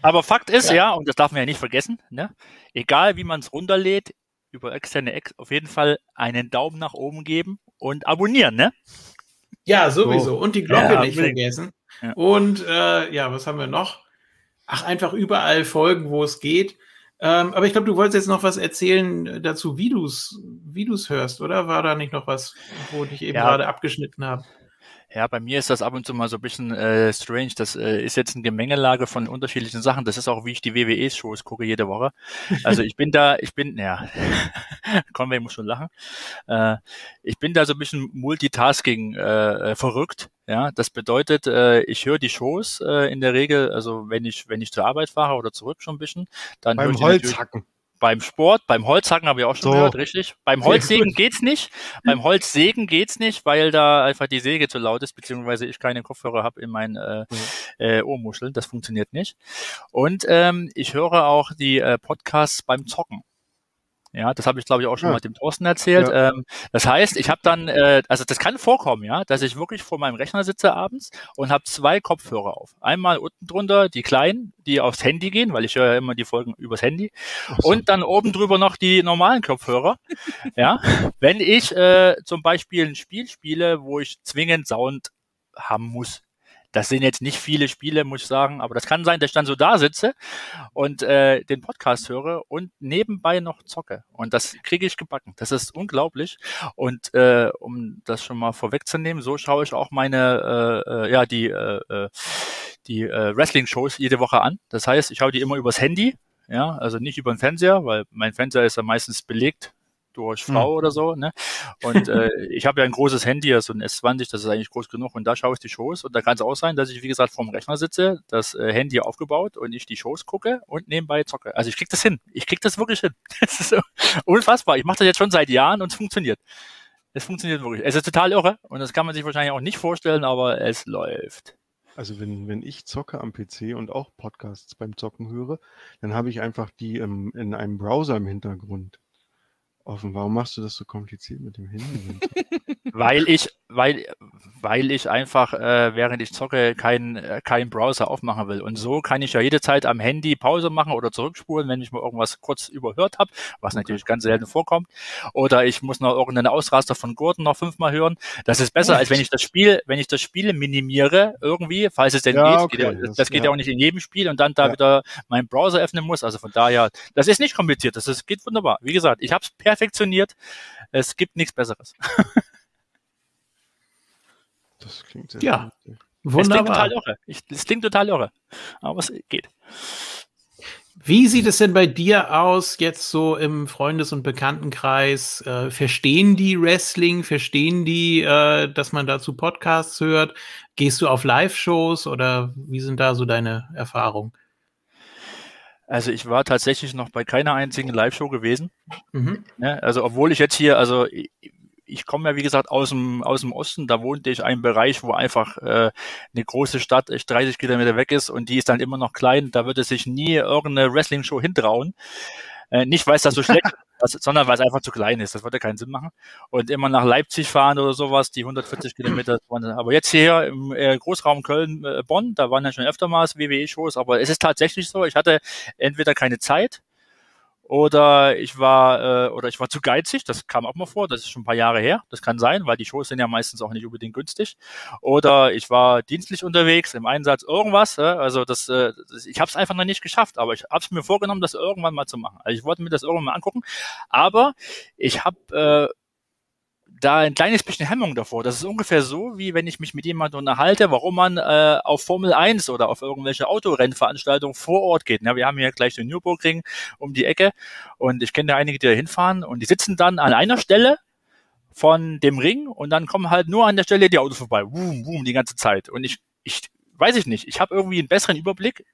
[SPEAKER 5] Aber Fakt ist ja. ja, und das darf man ja nicht vergessen, ne? egal wie man es runterlädt, über externe Ex auf jeden Fall einen Daumen nach oben geben und abonnieren, ne?
[SPEAKER 2] Ja, sowieso. Und die Glocke ja, nicht vergessen. Ja. Und äh, ja, was haben wir noch? Ach, einfach überall folgen, wo es geht. Ähm, aber ich glaube, du wolltest jetzt noch was erzählen dazu, wie du es wie du's hörst, oder? War da nicht noch was, wo ich eben ja. gerade abgeschnitten habe?
[SPEAKER 5] Ja, bei mir ist das ab und zu mal so ein bisschen äh, strange. Das äh, ist jetzt eine Gemengelage von unterschiedlichen Sachen. Das ist auch, wie ich die WWE-Shows gucke jede Woche. Also ich bin da, ich bin, ja, Conway muss schon lachen. Äh, ich bin da so ein bisschen Multitasking äh, verrückt. Ja, das bedeutet, äh, ich höre die Shows äh, in der Regel, also wenn ich wenn ich zur Arbeit fahre oder zurück schon ein bisschen, dann
[SPEAKER 3] beim Holzhacken.
[SPEAKER 5] Beim Sport, beim Holzhacken habe ich auch schon so. gehört, richtig. Beim Holzsägen geht's nicht. Beim Holzsägen geht's nicht, weil da einfach die Säge zu laut ist, beziehungsweise ich keine Kopfhörer habe in meinen äh, äh, Ohrmuscheln. Das funktioniert nicht. Und ähm, ich höre auch die äh, Podcasts beim Zocken. Ja, das habe ich, glaube ich, auch schon ja. mal dem Thorsten erzählt. Ja. Ähm, das heißt, ich habe dann, äh, also das kann vorkommen, ja, dass ich wirklich vor meinem Rechner sitze abends und habe zwei Kopfhörer auf. Einmal unten drunter die kleinen, die aufs Handy gehen, weil ich höre ja immer die Folgen übers Handy. So. Und dann oben drüber noch die normalen Kopfhörer. ja, wenn ich äh, zum Beispiel ein Spiel spiele, wo ich zwingend Sound haben muss. Das sind jetzt nicht viele Spiele, muss ich sagen, aber das kann sein, dass ich dann so da sitze und äh, den Podcast höre und nebenbei noch zocke. Und das kriege ich gebacken. Das ist unglaublich. Und äh, um das schon mal vorwegzunehmen, so schaue ich auch meine, äh, äh, ja, die, äh, äh die äh, Wrestling-Shows jede Woche an. Das heißt, ich schaue die immer übers Handy. Ja, also nicht über den Fernseher, weil mein Fernseher ist ja meistens belegt durch Frau mhm. oder so. Ne? Und äh, ich habe ja ein großes Handy, also ein S20, das ist eigentlich groß genug und da schaue ich die Shows und da kann es auch sein, dass ich, wie gesagt, vorm Rechner sitze, das äh, Handy aufgebaut und ich die Shows gucke und nebenbei zocke. Also ich krieg das hin. Ich krieg das wirklich hin. Das ist so unfassbar. Ich mache das jetzt schon seit Jahren und es funktioniert. Es funktioniert wirklich. Es ist total irre und das kann man sich wahrscheinlich auch nicht vorstellen, aber es läuft.
[SPEAKER 3] Also wenn, wenn ich zocke am PC und auch Podcasts beim Zocken höre, dann habe ich einfach die ähm, in einem Browser im Hintergrund offen. Warum machst du das so kompliziert mit dem Handy?
[SPEAKER 5] weil ich, weil, weil ich einfach, äh, während ich zocke, keinen äh, kein Browser aufmachen will. Und so kann ich ja jede Zeit am Handy Pause machen oder zurückspulen, wenn ich mal irgendwas kurz überhört habe, was okay. natürlich ganz selten vorkommt. Oder ich muss noch irgendeinen Ausraster von Gordon noch fünfmal hören. Das ist besser, Echt? als wenn ich das Spiel, wenn ich das Spiel minimiere irgendwie, falls es denn ja, geht. Okay. geht ja, das, das, geht ja. ja. auch nicht in jedem Spiel und dann da ja. wieder meinen Browser öffnen muss. Also von daher, das ist nicht kompliziert. Das ist, geht wunderbar. Wie gesagt, ich habe es perfektioniert. Es gibt nichts Besseres.
[SPEAKER 2] Das klingt sehr Ja, gut. wunderbar. Es klingt total irre.
[SPEAKER 5] Ich, es klingt total irre. Aber es geht.
[SPEAKER 2] Wie sieht es denn bei dir aus, jetzt so im Freundes- und Bekanntenkreis? Äh, verstehen die Wrestling? Verstehen die, äh, dass man dazu Podcasts hört? Gehst du auf Live-Shows oder wie sind da so deine Erfahrungen?
[SPEAKER 5] Also ich war tatsächlich noch bei keiner einzigen Live-Show gewesen. Mhm. Ja, ne, also obwohl ich jetzt hier, also ich komme ja wie gesagt aus dem aus dem Osten, da wohnte ich einen Bereich, wo einfach äh, eine große Stadt echt 30 Kilometer weg ist und die ist dann immer noch klein. Da würde sich nie irgendeine Wrestling-Show hintrauen. Äh, nicht, weil es das so schlecht ist, sondern weil es einfach zu klein ist. Das würde keinen Sinn machen. Und immer nach Leipzig fahren oder sowas, die 140 Kilometer. Aber jetzt hier im äh, Großraum Köln-Bonn, äh, da waren ja schon öftermals WWE-Shows, aber es ist tatsächlich so, ich hatte entweder keine Zeit oder ich war äh, oder ich war zu geizig, das kam auch mal vor, das ist schon ein paar Jahre her, das kann sein, weil die Shows sind ja meistens auch nicht unbedingt günstig. Oder ich war dienstlich unterwegs, im Einsatz irgendwas, äh, also das, äh, das ich habe es einfach noch nicht geschafft, aber ich habe es mir vorgenommen, das irgendwann mal zu machen. Also ich wollte mir das irgendwann mal angucken, aber ich habe äh, da ein kleines bisschen Hemmung davor. Das ist ungefähr so, wie wenn ich mich mit jemandem unterhalte, warum man äh, auf Formel 1 oder auf irgendwelche Autorennveranstaltungen vor Ort geht. Ja, wir haben hier gleich den Nürburgring um die Ecke und ich kenne da einige, die da hinfahren und die sitzen dann an einer Stelle von dem Ring und dann kommen halt nur an der Stelle die Autos vorbei. Boom, boom, die ganze Zeit. Und ich, ich weiß ich nicht, ich habe irgendwie einen besseren Überblick,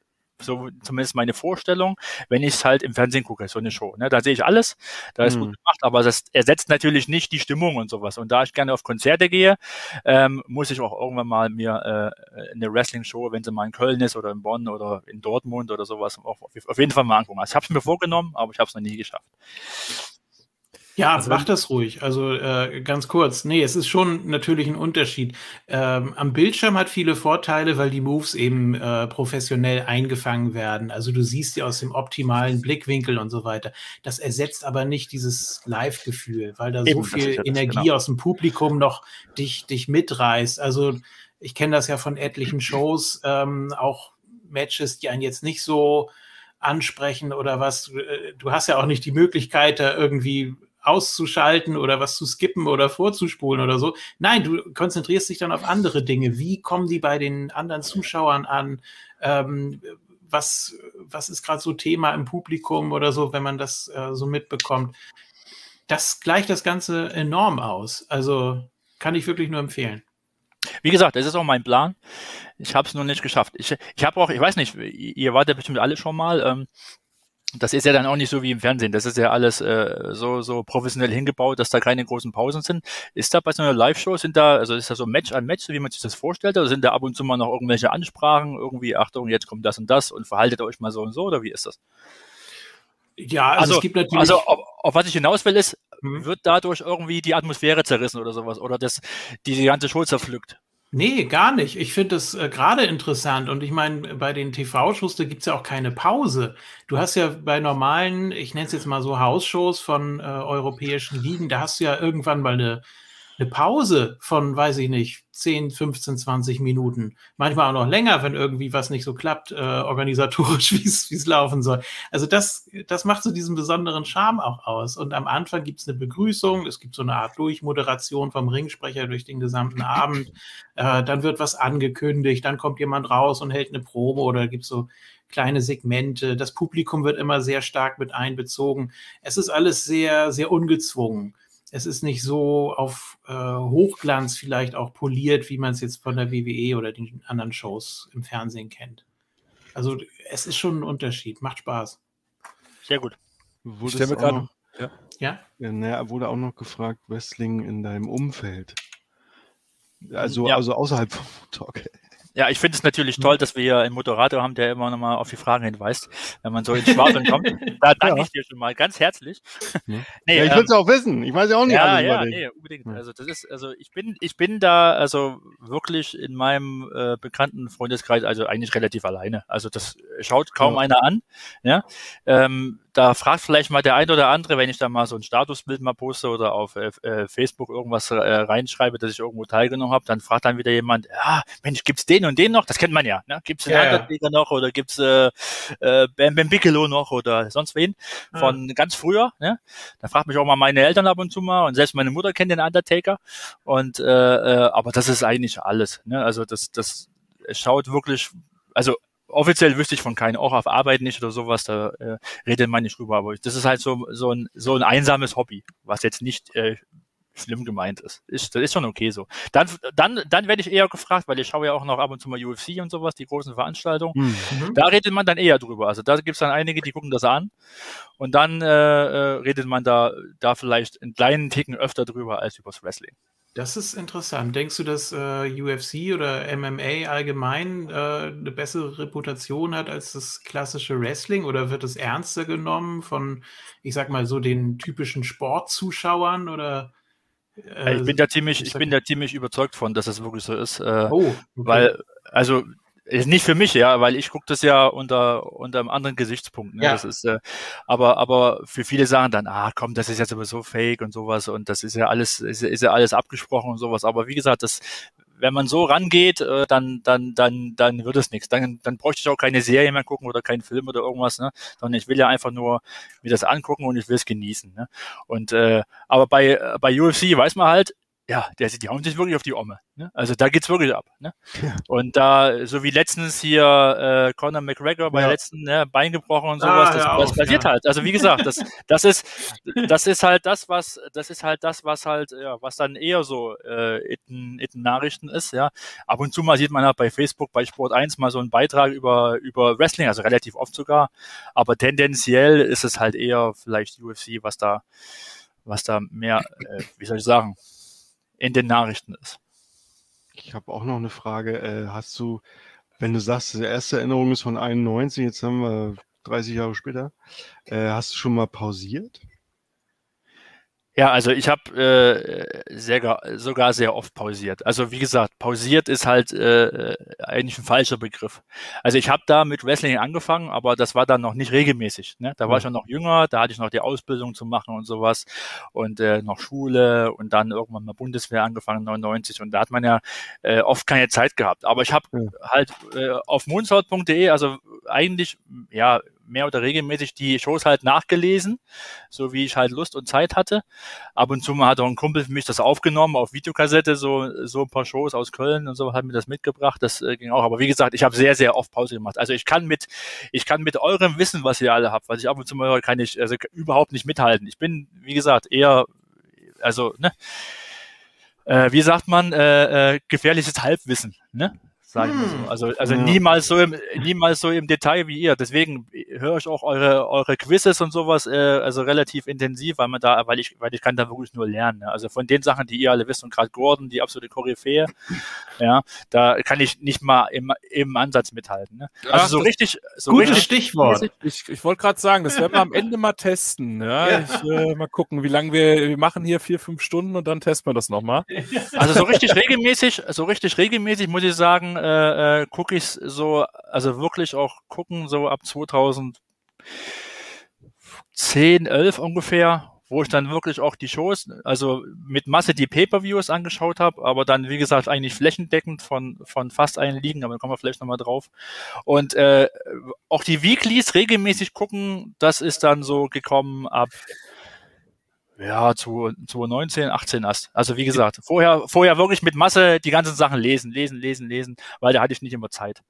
[SPEAKER 5] so zumindest meine Vorstellung, wenn ich es halt im Fernsehen gucke, so eine Show. Ne? Da sehe ich alles, da ist mhm. gut gemacht, aber das ersetzt natürlich nicht die Stimmung und sowas. Und da ich gerne auf Konzerte gehe, ähm, muss ich auch irgendwann mal mir äh, eine Wrestling-Show, wenn sie mal in Köln ist oder in Bonn oder in Dortmund oder sowas, auf, auf jeden Fall mal angucken. Also ich habe es mir vorgenommen, aber ich habe es noch nie geschafft.
[SPEAKER 2] Ja, also, mach das ruhig. Also äh, ganz kurz. Nee, es ist schon natürlich ein Unterschied. Ähm, am Bildschirm hat viele Vorteile, weil die Moves eben äh, professionell eingefangen werden. Also du siehst sie aus dem optimalen Blickwinkel und so weiter. Das ersetzt aber nicht dieses Live-Gefühl, weil da eben, so viel ja Energie genau. aus dem Publikum noch dich, dich mitreißt. Also ich kenne das ja von etlichen Shows, ähm, auch Matches, die einen jetzt nicht so ansprechen oder was. Äh, du hast ja auch nicht die Möglichkeit, da irgendwie auszuschalten oder was zu skippen oder vorzuspulen oder so. Nein, du konzentrierst dich dann auf andere Dinge. Wie kommen die bei den anderen Zuschauern an? Ähm, was, was ist gerade so Thema im Publikum oder so, wenn man das äh, so mitbekommt? Das gleicht das Ganze enorm aus. Also kann ich wirklich nur empfehlen.
[SPEAKER 5] Wie gesagt, es ist auch mein Plan. Ich habe es nur nicht geschafft. Ich, ich habe auch, ich weiß nicht, ihr wart ja bestimmt alle schon mal. Ähm, das ist ja dann auch nicht so wie im Fernsehen. Das ist ja alles äh, so, so professionell hingebaut, dass da keine großen Pausen sind. Ist da bei so einer Live-Show, sind da, also ist da so Match an Match, so wie man sich das vorstellt, oder sind da ab und zu mal noch irgendwelche Ansprachen, irgendwie, Achtung, jetzt kommt das und das und verhaltet euch mal so und so, oder wie ist das? Ja, also, also es gibt natürlich. Also auf, auf was ich hinaus will, ist, mhm. wird dadurch irgendwie die Atmosphäre zerrissen oder sowas, oder das, die ganze Show zerpflückt?
[SPEAKER 2] Nee, gar nicht. Ich finde das äh, gerade interessant. Und ich meine, bei den TV-Shows, da gibt's ja auch keine Pause. Du hast ja bei normalen, ich nenne es jetzt mal so Hausshows von äh, europäischen Ligen, da hast du ja irgendwann mal eine eine Pause von, weiß ich nicht, 10, 15, 20 Minuten. Manchmal auch noch länger, wenn irgendwie was nicht so klappt, äh, organisatorisch, wie es laufen soll. Also das, das macht so diesen besonderen Charme auch aus. Und am Anfang gibt es eine Begrüßung, es gibt so eine Art Durchmoderation vom Ringsprecher durch den gesamten Abend. Äh, dann wird was angekündigt, dann kommt jemand raus und hält eine Probe oder gibt so kleine Segmente. Das Publikum wird immer sehr stark mit einbezogen. Es ist alles sehr, sehr ungezwungen es ist nicht so auf äh, Hochglanz vielleicht auch poliert, wie man es jetzt von der WWE oder den anderen Shows im Fernsehen kennt. Also es ist schon ein Unterschied, macht Spaß.
[SPEAKER 5] Sehr gut.
[SPEAKER 3] Wurde ich stelle mir gerade. Ja. ja? ja naja, wurde auch noch gefragt, Wrestling in deinem Umfeld. Also, ja. also außerhalb vom Talk.
[SPEAKER 5] Ja, ich finde es natürlich toll, dass wir hier einen Moderator haben, der immer nochmal auf die Fragen hinweist, wenn man so ins Schwafeln kommt. Da danke ja. ich dir schon mal ganz herzlich.
[SPEAKER 3] Nee, ja, ich ähm, will es auch wissen. Ich weiß ja auch nicht
[SPEAKER 5] ja, alles ja, über nee, unbedingt. Also das ist, also ich bin, ich bin da also wirklich in meinem äh, bekannten Freundeskreis also eigentlich relativ alleine. Also das schaut kaum ja. einer an. Ja. Ähm, da fragt vielleicht mal der ein oder andere, wenn ich da mal so ein Statusbild mal poste oder auf äh, äh Facebook irgendwas äh, reinschreibe, dass ich irgendwo teilgenommen habe, dann fragt dann wieder jemand, ja, Mensch, gibt's den und den noch? Das kennt man ja. Ne? Gibt's den ja, Undertaker noch oder gibt's äh, äh, Bam Bam Bigelow noch oder sonst wen von ja. ganz früher? Ne? Da fragt mich auch mal meine Eltern ab und zu mal und selbst meine Mutter kennt den Undertaker. Und äh, äh, aber das ist eigentlich alles. Ne? Also das, das schaut wirklich, also offiziell wüsste ich von keinen, auch auf Arbeit nicht oder sowas, da äh, redet man nicht drüber. Aber das ist halt so, so, ein, so ein einsames Hobby, was jetzt nicht äh, schlimm gemeint ist. ist. Das ist schon okay so. Dann, dann, dann werde ich eher gefragt, weil ich schaue ja auch noch ab und zu mal UFC und sowas, die großen Veranstaltungen. Mhm. Da redet man dann eher drüber. Also da gibt es dann einige, die gucken das an und dann äh, äh, redet man da, da vielleicht einen kleinen Ticken öfter drüber als übers Wrestling.
[SPEAKER 2] Das ist interessant. Denkst du, dass äh, UFC oder MMA allgemein äh, eine bessere Reputation hat als das klassische Wrestling oder wird es ernster genommen von, ich sag mal, so den typischen Sportzuschauern oder?
[SPEAKER 5] Äh, ich bin da ziemlich, ich bin da ziemlich überzeugt von, dass es wirklich so ist. Äh, oh, okay. weil, also ist nicht für mich, ja, weil ich gucke das ja unter, unter einem anderen Gesichtspunkt. Ne? Ja. Das ist, äh, aber, aber für viele sagen dann, ah komm, das ist jetzt aber so fake und sowas und das ist ja alles, ist, ist ja alles abgesprochen und sowas. Aber wie gesagt, das, wenn man so rangeht, äh, dann, dann, dann, dann wird es nichts. Dann, dann bräuchte ich auch keine Serie mehr gucken oder keinen Film oder irgendwas, ne? Sondern ich will ja einfach nur mir das angucken und ich will es genießen. Ne? Und äh, aber bei, bei UFC weiß man halt, ja, der, die hauen sich wirklich auf die Omme. Ne? Also da geht's wirklich ab. Ne? Ja. Und da, so wie letztens hier äh, Conor McGregor bei ja. der letzten ne, Bein gebrochen und sowas, ah, das, das passiert ja. halt. Also wie gesagt, das, das ist, das ist halt das, was, das ist halt das, was halt, ja, was dann eher so äh, in, in Nachrichten ist. Ja, ab und zu mal sieht man halt bei Facebook, bei Sport 1 mal so einen Beitrag über über Wrestling, also relativ oft sogar. Aber tendenziell ist es halt eher vielleicht UFC, was da, was da mehr, äh, wie soll ich sagen? In den Nachrichten ist.
[SPEAKER 3] Ich habe auch noch eine Frage. Äh, hast du, wenn du sagst, die erste Erinnerung ist von 91, jetzt haben wir 30 Jahre später, äh, hast du schon mal pausiert?
[SPEAKER 5] Ja, also ich habe äh, sehr, sogar sehr oft pausiert. Also wie gesagt, pausiert ist halt äh, eigentlich ein falscher Begriff. Also ich habe da mit Wrestling angefangen, aber das war dann noch nicht regelmäßig. Ne? Da war ich ja noch jünger, da hatte ich noch die Ausbildung zu machen und sowas und äh, noch Schule und dann irgendwann mal Bundeswehr angefangen, 99 und da hat man ja äh, oft keine Zeit gehabt. Aber ich habe ja. halt äh, auf moonsault.de, also eigentlich ja mehr oder regelmäßig die Shows halt nachgelesen, so wie ich halt Lust und Zeit hatte. Ab und zu mal hat auch ein Kumpel für mich das aufgenommen auf Videokassette, so, so ein paar Shows aus Köln und so hat mir das mitgebracht. Das äh, ging auch. Aber wie gesagt, ich habe sehr, sehr oft Pause gemacht. Also ich kann mit, ich kann mit eurem Wissen, was ihr alle habt, was ich ab und zu mal höre, kann ich also überhaupt nicht mithalten. Ich bin, wie gesagt, eher, also, ne, äh, wie sagt man, äh, äh, gefährliches Halbwissen, ne? Sagen wir so. Hm. Also, also ja. niemals so im, niemals so im Detail wie ihr. Deswegen höre ich auch eure, eure Quizzes und sowas, äh, also relativ intensiv, weil man da, weil ich, weil ich kann da wirklich nur lernen. Ne? Also von den Sachen, die ihr alle wisst und gerade Gordon, die absolute Koryphäe, ja, da kann ich nicht mal im, im Ansatz mithalten. Ne? Also Ach, so richtig, so
[SPEAKER 2] gutes
[SPEAKER 5] richtig
[SPEAKER 2] Stichwort.
[SPEAKER 4] Ich, ich wollte gerade sagen, das werden wir am Ende mal testen. Ja, ja. Ich, äh, mal gucken, wie lange wir, wir machen hier vier, fünf Stunden und dann testen wir das nochmal.
[SPEAKER 5] Also so richtig regelmäßig, so richtig regelmäßig muss ich sagen, äh, äh, ich so, also wirklich auch gucken, so ab 2010, 11 ungefähr, wo ich dann wirklich auch die Shows, also mit Masse die Pay-Per-Views angeschaut habe, aber dann, wie gesagt, eigentlich flächendeckend von, von fast allen Ligen, aber da kommen wir vielleicht nochmal drauf. Und äh, auch die Weeklies regelmäßig gucken, das ist dann so gekommen ab ja, zu, zu 19, 18 erst. Also wie gesagt, vorher, vorher wirklich mit Masse die ganzen Sachen lesen, lesen, lesen, lesen, weil da hatte ich nicht immer Zeit.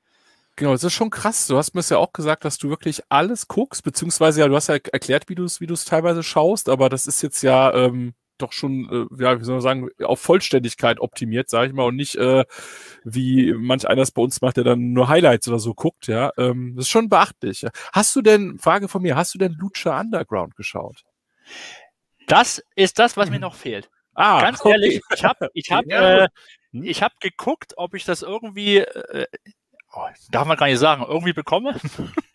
[SPEAKER 4] Genau, das ist schon krass. Du hast mir ja auch gesagt, dass du wirklich alles guckst, beziehungsweise ja, du hast ja erklärt, wie du es wie du es teilweise schaust, aber das ist jetzt ja ähm, doch schon, äh, ja, wie soll man sagen, auf Vollständigkeit optimiert, sage ich mal, und nicht äh, wie manch einer es bei uns macht, der dann nur Highlights oder so guckt, ja. Ähm, das ist schon beachtlich. Hast du denn, Frage von mir, hast du denn Lucha Underground geschaut?
[SPEAKER 5] Das ist das, was mir mhm. noch fehlt. Ah, Ganz okay. ehrlich, ich habe ich hab, ja. äh, hm? ich hab geguckt, ob ich das irgendwie, äh, oh, darf man gar nicht sagen, irgendwie bekomme.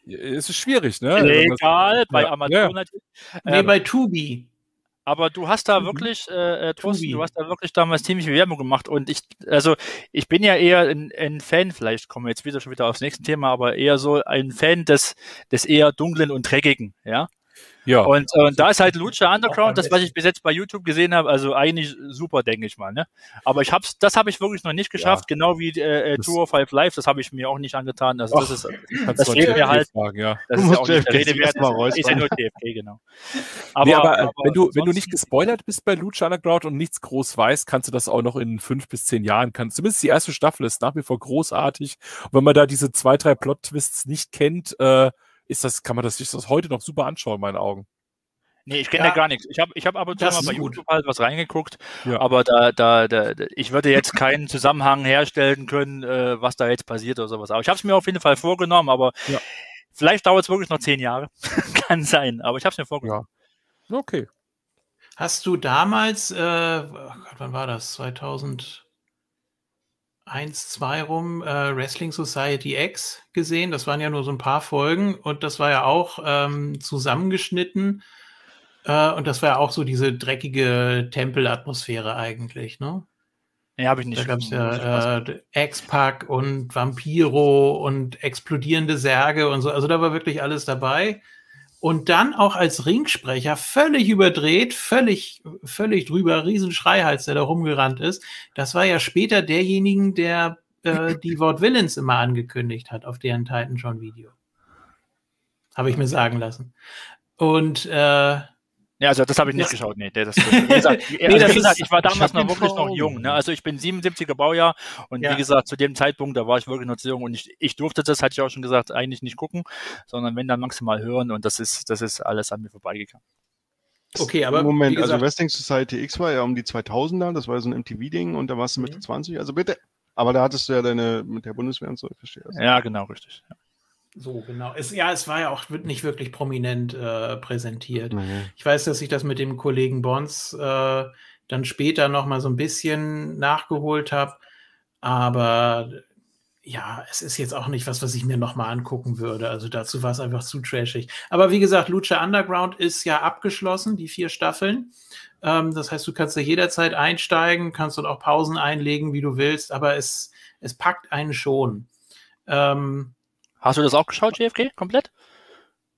[SPEAKER 4] Es ist schwierig, ne?
[SPEAKER 5] Egal, bei ja. Amazon ja.
[SPEAKER 2] natürlich. Nee, ähm, bei Tubi.
[SPEAKER 5] Aber du hast da mhm. wirklich, äh, äh Thorsten, du hast da wirklich damals ziemlich Werbung gemacht und ich, also ich bin ja eher ein, ein, Fan, vielleicht kommen wir jetzt wieder schon wieder aufs nächste Thema, aber eher so ein Fan des, des eher dunklen und dreckigen, ja. Ja. Und, äh, und da ist halt Lucha Underground, das, was ich bis jetzt bei YouTube gesehen habe, also eigentlich super, denke ich mal. Ne? Aber ich hab's, das habe ich wirklich noch nicht geschafft, ja. genau wie äh, äh Tour of Five Live, das habe ich mir auch nicht angetan. Also das ist, das fehlt mir halt. Fragen, ja. Das ist ja auch nicht der Rede wert. Ist, ist ja nur TFK, genau.
[SPEAKER 4] Aber, nee, aber, aber wenn du, wenn du nicht gespoilert bist bei Lucha Underground und nichts groß weißt, kannst du das auch noch in fünf bis zehn Jahren, kannst, zumindest die erste Staffel ist nach wie vor großartig. Und wenn man da diese zwei, drei Plot-Twists nicht kennt, äh, ist das, kann man das sich das heute noch super anschauen, in meinen Augen.
[SPEAKER 5] Nee, ich kenne ja, da gar nichts. Ich habe ich hab ab und zu mal bei YouTube halt was reingeguckt, ja. aber da, da, da, ich würde jetzt keinen Zusammenhang herstellen können, äh, was da jetzt passiert oder sowas. Aber ich habe es mir auf jeden Fall vorgenommen, aber ja. vielleicht dauert es wirklich noch zehn Jahre. Kann sein, aber ich habe es mir vorgenommen.
[SPEAKER 4] Ja. Okay.
[SPEAKER 2] Hast du damals, äh, oh Gott, wann war das? 2000? 1, 2 rum äh, Wrestling Society X gesehen. Das waren ja nur so ein paar Folgen und das war ja auch ähm, zusammengeschnitten. Äh, und das war ja auch so diese dreckige Tempelatmosphäre eigentlich, ne?
[SPEAKER 5] Ja, habe ich nicht.
[SPEAKER 2] Da gab es ja äh, X-Pack und Vampiro und explodierende Särge und so. Also da war wirklich alles dabei und dann auch als Ringsprecher völlig überdreht, völlig, völlig drüber, Riesenschreihals, der da rumgerannt ist. Das war ja später derjenigen, der äh, die Wort Villains immer angekündigt hat auf deren Titan John Video. Habe ich mir sagen lassen. Und äh,
[SPEAKER 5] ja, also das habe ich nicht ja. geschaut. Nee, das, das, wie gesagt, nee, also, wie gesagt ich war damals noch wirklich noch jung. Ne? Also ich bin 77er Baujahr und ja. wie gesagt, zu dem Zeitpunkt, da war ich wirklich noch zu jung und ich, ich durfte das, hatte ich auch schon gesagt, eigentlich nicht gucken, sondern wenn dann maximal hören und das ist, das ist alles an mir vorbeigegangen.
[SPEAKER 3] Okay, aber Moment, also Wrestling Society X war ja um die 2000er, das war ja so ein MTV-Ding und da warst du Mitte mhm. 20, also bitte. Aber da hattest du ja deine mit der Bundeswehr und so, ich verstehe
[SPEAKER 5] das. Ja, genau, richtig. Ja.
[SPEAKER 2] So, genau. Es, ja, es war ja auch nicht wirklich prominent äh, präsentiert. Mhm. Ich weiß, dass ich das mit dem Kollegen Bons äh, dann später noch mal so ein bisschen nachgeholt habe. Aber ja, es ist jetzt auch nicht was, was ich mir noch mal angucken würde. Also dazu war es einfach zu trashig. Aber wie gesagt, Lucha Underground ist ja abgeschlossen, die vier Staffeln. Ähm, das heißt, du kannst da jederzeit einsteigen, kannst dort auch Pausen einlegen, wie du willst. Aber es, es packt einen schon. Ähm,
[SPEAKER 5] Hast du das auch geschaut, JFK, komplett?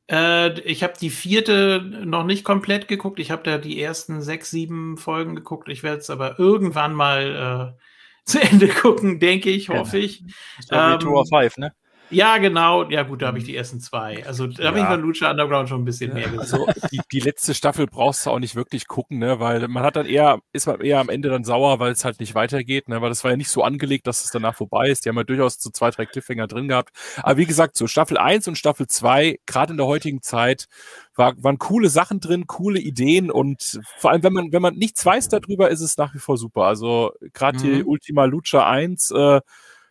[SPEAKER 2] Äh, ich habe die vierte noch nicht komplett geguckt. Ich habe da die ersten sechs, sieben Folgen geguckt. Ich werde es aber irgendwann mal äh, zu Ende gucken, denke ich, hoffe ich.
[SPEAKER 5] Das war ähm, Tour of Five, ne?
[SPEAKER 2] Ja, genau. Ja, gut, da habe ich die ersten zwei. Also da ja. habe ich bei Lucha Underground schon ein bisschen mehr gesehen. Also
[SPEAKER 4] die, die, letzte Staffel brauchst du auch nicht wirklich gucken, ne? Weil man hat dann eher, ist man eher am Ende dann sauer, weil es halt nicht weitergeht, ne? Weil das war ja nicht so angelegt, dass es danach vorbei ist. Die haben ja durchaus so zwei, drei Cliffhanger drin gehabt. Aber wie gesagt, so Staffel 1 und Staffel 2, gerade in der heutigen Zeit, war, waren coole Sachen drin, coole Ideen und vor allem, wenn man, wenn man nichts weiß darüber, ist es nach wie vor super. Also gerade mhm. die Ultima Lucha 1, äh,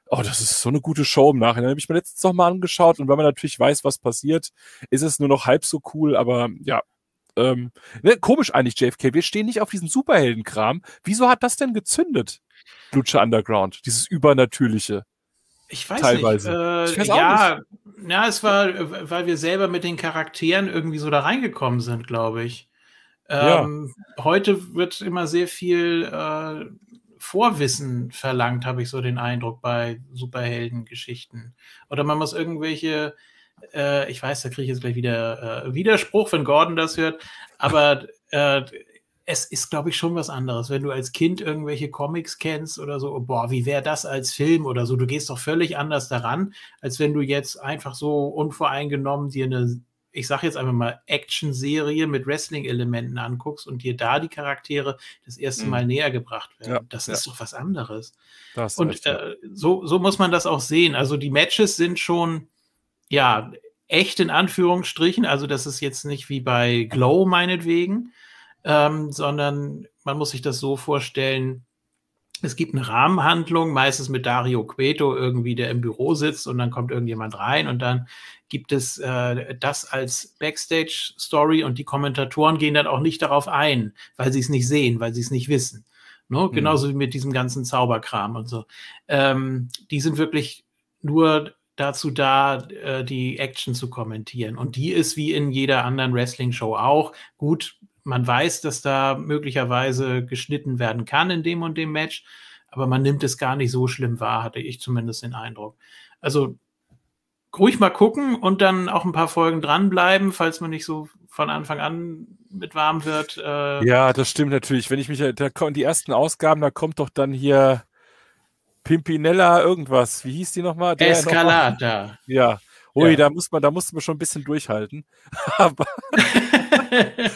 [SPEAKER 4] oh, das ist so eine gute Show im Nachhinein. Habe ich mir letztens noch mal angeschaut und wenn man natürlich weiß, was passiert, ist es nur noch halb so cool, aber ja. Ähm, ne, komisch eigentlich, JFK. Wir stehen nicht auf diesen Superheldenkram. Wieso hat das denn gezündet? Lucha Underground, dieses Übernatürliche.
[SPEAKER 2] Ich weiß
[SPEAKER 4] Teilweise.
[SPEAKER 2] nicht. Äh,
[SPEAKER 4] Ich weiß
[SPEAKER 2] ja, ja, es war, weil wir selber mit den Charakteren irgendwie so da reingekommen sind, glaube ich.
[SPEAKER 4] Ja.
[SPEAKER 2] Ähm, Heute wird immer sehr viel äh, Vorwissen verlangt, habe ich so den Eindruck bei Superheldengeschichten. Oder man muss irgendwelche, äh, ich weiß, da kriege ich jetzt gleich wieder äh, Widerspruch, wenn Gordon das hört, aber äh, es ist, glaube ich, schon was anderes. Wenn du als Kind irgendwelche Comics kennst oder so, boah, wie wäre das als Film oder so, du gehst doch völlig anders daran, als wenn du jetzt einfach so unvoreingenommen dir eine, ich sage jetzt einfach mal, Action-Serie mit Wrestling-Elementen anguckst und dir da die Charaktere das erste
[SPEAKER 3] Mhm.
[SPEAKER 2] Mal näher gebracht werden.
[SPEAKER 4] Ja,
[SPEAKER 2] das
[SPEAKER 4] ja.
[SPEAKER 2] ist doch was anderes.
[SPEAKER 4] Da hast du
[SPEAKER 2] Und äh, so, so muss man das auch sehen. Also die Matches sind schon, ja, echt in Anführungsstrichen. Also das ist jetzt nicht wie bei Glow meinetwegen, ähm, sondern man muss sich das so vorstellen, es gibt eine Rahmenhandlung, meistens mit Dario Cueto irgendwie, der im Büro sitzt und dann kommt irgendjemand rein und dann gibt es äh, das als Backstage-Story und die Kommentatoren gehen dann auch nicht darauf ein, weil sie es nicht sehen, weil sie es nicht wissen. Ne? Genauso wie mit diesem ganzen Zauberkram und so. Ähm, die sind wirklich nur dazu da, äh, die Action zu kommentieren. Und die ist wie in jeder anderen Wrestling-Show auch. Gut, man weiß, dass da möglicherweise geschnitten werden kann in dem und dem Match, aber man nimmt es gar nicht so schlimm wahr, hatte ich zumindest den Eindruck. Also ruhig mal gucken und dann auch ein paar Folgen dranbleiben, falls man nicht so von Anfang an mit warm wird. Äh,
[SPEAKER 4] Ja, das stimmt natürlich. Wenn ich mich, da kommen die ersten Ausgaben, da kommt doch dann hier Pimpinella irgendwas. Wie hieß die nochmal? Nochmal-
[SPEAKER 2] Escalada.
[SPEAKER 4] Ja. Ui,
[SPEAKER 2] Ja.
[SPEAKER 4] da muss man, da musste man schon ein bisschen durchhalten. Aber,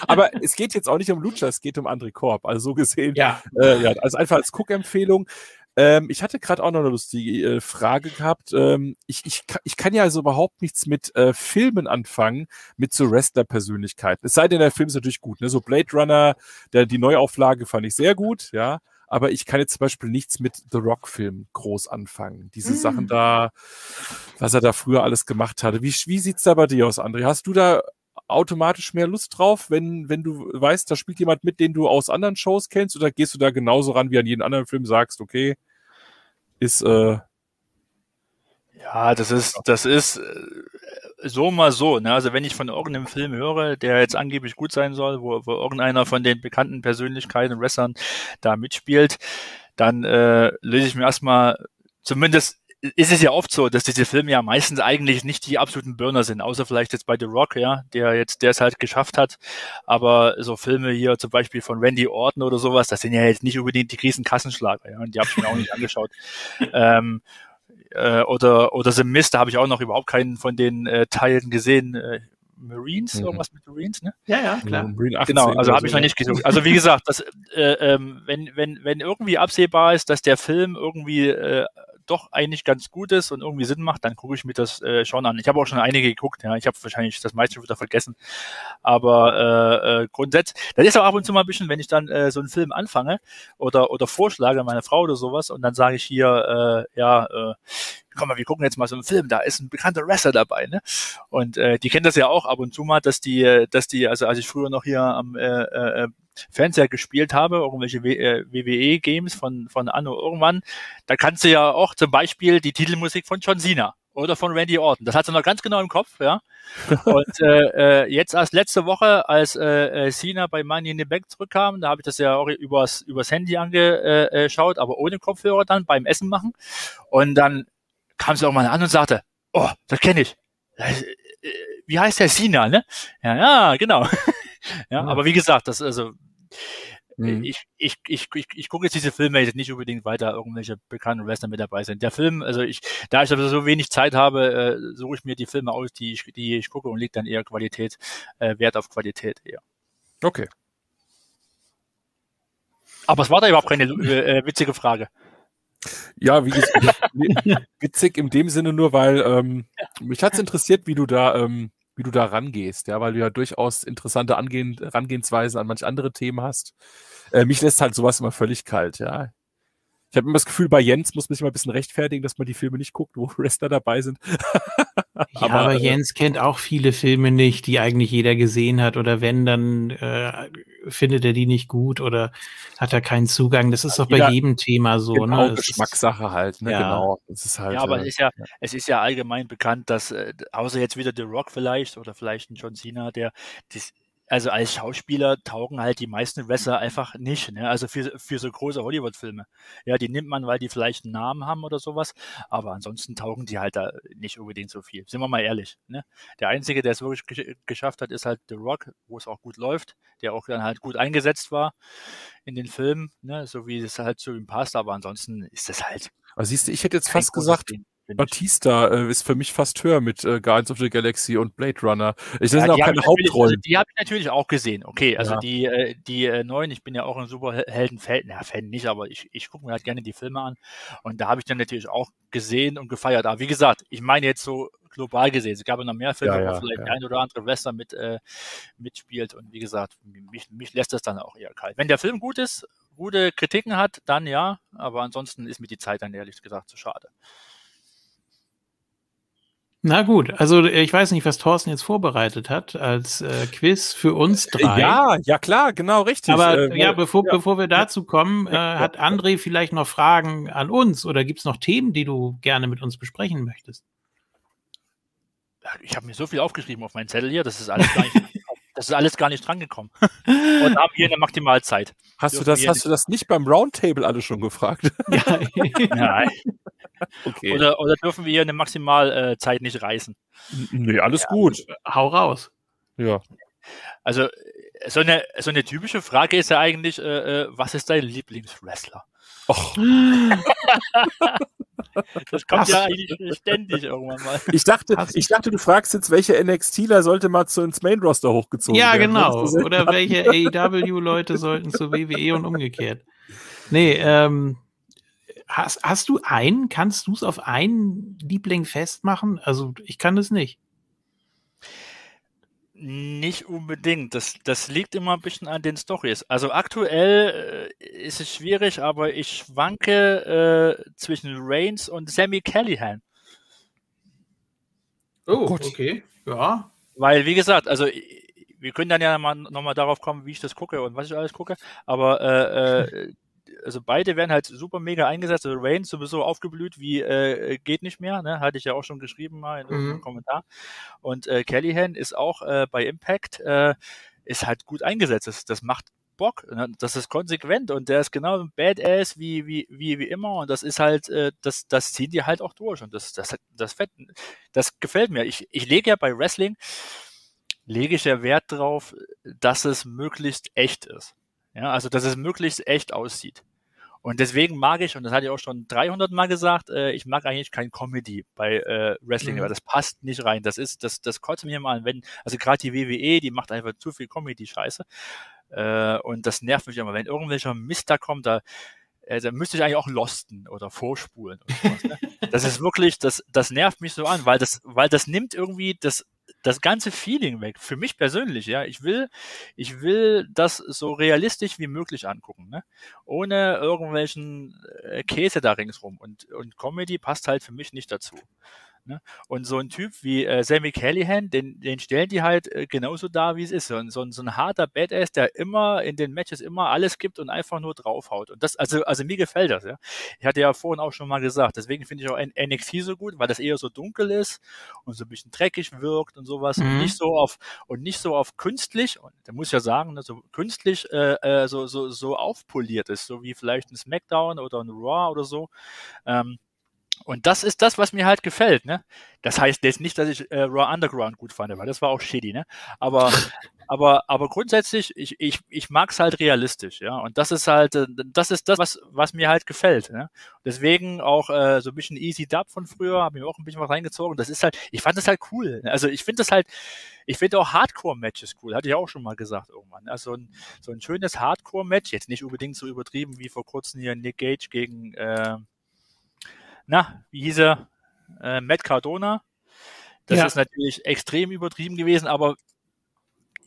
[SPEAKER 4] aber es geht jetzt auch nicht um Lucha, es geht um André Korb. Also so gesehen,
[SPEAKER 2] ja,
[SPEAKER 4] äh, ja, also einfach als Cook-Empfehlung. Ähm, ich hatte gerade auch noch eine lustige äh, Frage gehabt. Ähm, ich, ich, ich kann ja also überhaupt nichts mit äh, Filmen anfangen, mit so Wrestler-Persönlichkeiten. Es sei denn, der Film ist natürlich gut. Ne? So Blade Runner, der, die Neuauflage fand ich sehr gut, ja. Aber ich kann jetzt zum Beispiel nichts mit The Rock-Film groß anfangen. Diese
[SPEAKER 2] Mm.
[SPEAKER 4] Sachen da, was er da früher alles gemacht hatte. Wie, wie sieht's da bei dir aus, André? Hast du da automatisch mehr Lust drauf, wenn, wenn du weißt, da spielt jemand mit, den du aus anderen Shows kennst, oder gehst du da genauso ran wie an jeden anderen Film, sagst, okay, ist, äh,
[SPEAKER 5] Ja, das ist, das ist äh, so mal so. Ne? Also wenn ich von irgendeinem Film höre, der jetzt angeblich gut sein soll, wo, wo irgendeiner von den bekannten Persönlichkeiten und Wrestlern da mitspielt, dann äh, lese ich mir erstmal, zumindest ist es ja oft so, dass diese Filme ja meistens eigentlich nicht die absoluten Burner sind, außer vielleicht jetzt bei The Rock, ja, der jetzt, der es halt geschafft hat. Aber so Filme hier zum Beispiel von Randy Orton oder sowas, das sind ja jetzt nicht unbedingt die riesen Kassenschlager, ja, und die habe ich mir auch nicht angeschaut. Ähm, äh, oder oder The Mist, da habe ich auch noch überhaupt keinen von den äh, Teilen gesehen. Äh, Marines,
[SPEAKER 4] Mhm.
[SPEAKER 5] irgendwas mit Marines, ne?
[SPEAKER 2] ja, ja, klar.
[SPEAKER 4] Marine 18
[SPEAKER 5] Genau, also habe ich
[SPEAKER 4] so.
[SPEAKER 5] noch nicht gesucht. Also wie gesagt, das, äh, ähm, wenn, wenn, wenn irgendwie absehbar ist, dass der Film irgendwie äh, doch eigentlich ganz gut ist und irgendwie Sinn macht, dann gucke ich mir das äh, schon an. Ich habe auch schon einige geguckt, ja. Ich habe wahrscheinlich das meiste wieder vergessen. Aber äh, äh, grundsätzlich, das ist auch ab und zu mal ein bisschen, wenn ich dann äh, so einen Film anfange oder, oder vorschlage meiner Frau oder sowas und dann sage ich hier, äh, ja, äh, komm mal, wir gucken jetzt mal so einen Film, da ist ein bekannter Wrestler dabei, ne? Und äh, die kennt das ja auch ab und zu mal, dass die, äh, dass die, also als ich früher noch hier am äh, äh, Fernseher gespielt habe, irgendwelche w äh, WWE-Games von, von Anno irgendwann, da kannst du ja auch zum Beispiel die Titelmusik von John Cena oder von Randy Orton. Das hat sie noch ganz genau im Kopf, ja. Und äh, äh, jetzt erst letzte Woche, als äh, äh, Cena bei Money in the Bank zurückkam, da habe ich das ja auch übers, übers Handy angeschaut, aber ohne Kopfhörer dann beim Essen machen. Und dann kam sie auch mal an und sagte, oh, das kenne ich. Wie heißt der Cena, ne? Ja, ja, genau. ja,
[SPEAKER 4] Ja.
[SPEAKER 5] aber wie gesagt, das also
[SPEAKER 4] Mhm.
[SPEAKER 5] ich, ich, ich, ich, ich gucke jetzt diese Filme jetzt nicht unbedingt weiter, irgendwelche bekannten Wrestler mit dabei sind. Der Film, also ich, da ich aber so wenig Zeit habe, äh, suche ich mir die Filme aus, die ich, die ich gucke und lege dann eher Qualität, äh, Wert auf Qualität eher.
[SPEAKER 4] Okay.
[SPEAKER 5] Aber es war da überhaupt keine äh, äh, witzige Frage.
[SPEAKER 4] Ja, wie gesagt, witzig in dem Sinne nur, weil ähm, mich hat's interessiert, wie du da, ähm, wie du da rangehst, ja, weil du ja durchaus interessante Angehen, Herangehensweisen an manch andere Themen hast. Äh, mich lässt halt sowas immer völlig kalt, ja. Ich habe immer das Gefühl, bei Jens muss man sich mal ein bisschen rechtfertigen, dass man die Filme nicht guckt, wo Wrestler dabei sind.
[SPEAKER 2] ja, aber, aber äh, Jens kennt auch viele Filme nicht, die eigentlich jeder gesehen hat. Oder wenn, dann äh, findet er die nicht gut oder hat er keinen Zugang. Das ist doch bei jedem Thema so.
[SPEAKER 4] Genau, ne? Geschmackssache halt. Ne? Ja. Genau.
[SPEAKER 5] Das ist halt, ja, aber äh, es, ist ja, ja, es ist ja allgemein bekannt, dass, äh, außer jetzt wieder The Rock vielleicht oder vielleicht ein John Cena, der das also als Schauspieler taugen halt die meisten Wrestler einfach nicht. Ne? Also für, für so große Hollywood-Filme. Ja, die nimmt man, weil die vielleicht einen Namen haben oder sowas. Aber ansonsten taugen die halt da nicht unbedingt so viel. Sind wir mal ehrlich. Ne? Der Einzige, der es wirklich geschafft hat, ist halt The Rock, wo es auch gut läuft, der auch dann halt gut eingesetzt war in den Filmen, ne? so wie es halt zu ihm passt. Aber ansonsten ist das halt.
[SPEAKER 4] Also siehst du, ich hätte jetzt fast gesagt, Ding. Batista äh, ist für mich fast höher mit äh, Guardians of the Galaxy und Blade Runner. Ich, das ja, sind auch keine Hauptrollen.
[SPEAKER 5] Also die habe ich natürlich auch gesehen. Okay, also ja. die, äh, die äh, neuen, ich bin ja auch ein Superhelden-Fan, na, Fan nicht, aber ich, ich gucke mir halt gerne die Filme an. Und da habe ich dann natürlich auch gesehen und gefeiert. Aber wie gesagt, ich meine jetzt so global gesehen. Es gab ja noch mehr Filme, ja, wo vielleicht ja. ein oder andere Western mit, äh, mitspielt. Und wie gesagt, mich, mich lässt das dann auch eher kalt. Wenn der Film gut ist, gute Kritiken hat, dann ja. Aber ansonsten ist mir die Zeit dann ehrlich gesagt zu schade.
[SPEAKER 2] Na gut, also äh, ich weiß nicht, was Thorsten jetzt vorbereitet hat als äh, Quiz für uns äh, drei.
[SPEAKER 4] Ja, ja klar, genau, richtig.
[SPEAKER 2] Aber äh, ja, bevor, ja. bevor wir dazu kommen, äh, hat André vielleicht noch Fragen an uns oder gibt es noch Themen, die du gerne mit uns besprechen möchtest?
[SPEAKER 5] Ich habe mir so viel aufgeschrieben auf meinen Zettel hier, das ist alles gar nicht, das ist alles gar nicht drangekommen. Und haben hier eine Maximalzeit.
[SPEAKER 4] Hast du das, hast du das nicht beim Roundtable alle schon gefragt? Ja.
[SPEAKER 5] Nein. Okay. Oder, oder dürfen wir hier eine Maximalzeit nicht reißen?
[SPEAKER 4] Nee, alles ja, gut.
[SPEAKER 2] Hau raus.
[SPEAKER 4] Ja.
[SPEAKER 5] Also, so eine, so eine typische Frage ist ja eigentlich, äh, äh was ist dein Lieblingswrestler? Och. Das kommt Hast ja eigentlich ständig irgendwann mal.
[SPEAKER 4] Ich dachte, ich dachte, du fragst jetzt, welche NXTler sollte mal zu ins Main Roster hochgezogen
[SPEAKER 2] ja,
[SPEAKER 4] werden.
[SPEAKER 2] Ja, genau. Oder welche AEW-Leute sollten zu WWE und umgekehrt. Nee, ähm, hast, hast du einen? Kannst du es auf einen Liebling festmachen? Also ich kann es nicht.
[SPEAKER 5] Nicht unbedingt. Das, das liegt immer ein bisschen an den Stories. Also aktuell äh, ist es schwierig, aber ich schwanke äh, zwischen Reigns und Sammy Callahan.
[SPEAKER 2] Oh, oh okay. Ja.
[SPEAKER 5] Weil, wie gesagt, also wir können dann ja nochmal darauf kommen, wie ich das gucke und was ich alles gucke. Aber äh, äh, also beide werden halt super mega eingesetzt. Also Reigns sowieso aufgeblüht wie äh, geht nicht mehr, ne? hatte ich ja auch schon geschrieben mal in einem mhm. Kommentar. Und äh, Callahan ist auch äh, bei Impact, äh, ist halt gut eingesetzt. Das, das macht Bock. Ne? Das ist konsequent und der ist genau Badass wie, wie, wie, wie immer und das ist halt, äh, das, das ziehen die halt auch durch und das, das, das, das, das gefällt mir. Ich, ich lege ja bei Wrestling, lege ich ja Wert drauf, dass es möglichst echt ist. Ja, also dass es möglichst echt aussieht. Und deswegen mag ich, und das hatte ich auch schon 300 Mal gesagt, äh, ich mag eigentlich kein Comedy bei äh, Wrestling, mhm. weil das passt nicht rein. Das ist, das, das kotzt mir mal an, wenn, also gerade die WWE, die macht einfach zu viel Comedy-Scheiße. Äh, und das nervt mich immer, wenn irgendwelcher Mist da kommt, da, äh, da müsste ich eigentlich auch losten oder vorspulen. Sowas, ne? das ist wirklich, das, das nervt mich so an, weil das, weil das nimmt irgendwie das das ganze Feeling weg. Für mich persönlich, ja. Ich will, ich will das so realistisch wie möglich angucken, ne? Ohne irgendwelchen äh, Käse da ringsrum. Und, und Comedy passt halt für mich nicht dazu. Ne? Und so ein Typ wie äh, Sammy Callahan, den, den stellen die halt äh, genauso dar, wie es ist. So ein, so, ein, so ein harter Badass, der immer in den Matches immer alles gibt und einfach nur draufhaut. Und das, also, also mir gefällt das, ja. Ich hatte ja vorhin auch schon mal gesagt, deswegen finde ich auch NXT so gut, weil das eher so dunkel ist und so ein bisschen dreckig wirkt und sowas mhm. und nicht so auf und nicht so auf künstlich, und da muss ich ja sagen, ne, so künstlich äh, äh, so, so, so aufpoliert ist, so wie vielleicht ein SmackDown oder ein Raw oder so. Ähm, und das ist das, was mir halt gefällt, ne? Das heißt jetzt nicht, dass ich äh, Raw Underground gut fand, weil das war auch shitty, ne? Aber, aber, aber grundsätzlich, ich, ich, ich mag's halt realistisch, ja. Und das ist halt, äh, das ist das, was, was mir halt gefällt, ne? Deswegen auch äh, so ein bisschen Easy Dub von früher, habe mir auch ein bisschen was reingezogen. Das ist halt, ich fand das halt cool. Also ich finde das halt, ich finde auch Hardcore-Matches cool, hatte ich auch schon mal gesagt irgendwann. Also ein, so ein schönes Hardcore-Match, jetzt nicht unbedingt so übertrieben wie vor kurzem hier Nick Gage gegen äh, na, wie hieß er? Äh, Matt Cardona. Das ja. ist natürlich extrem übertrieben gewesen, aber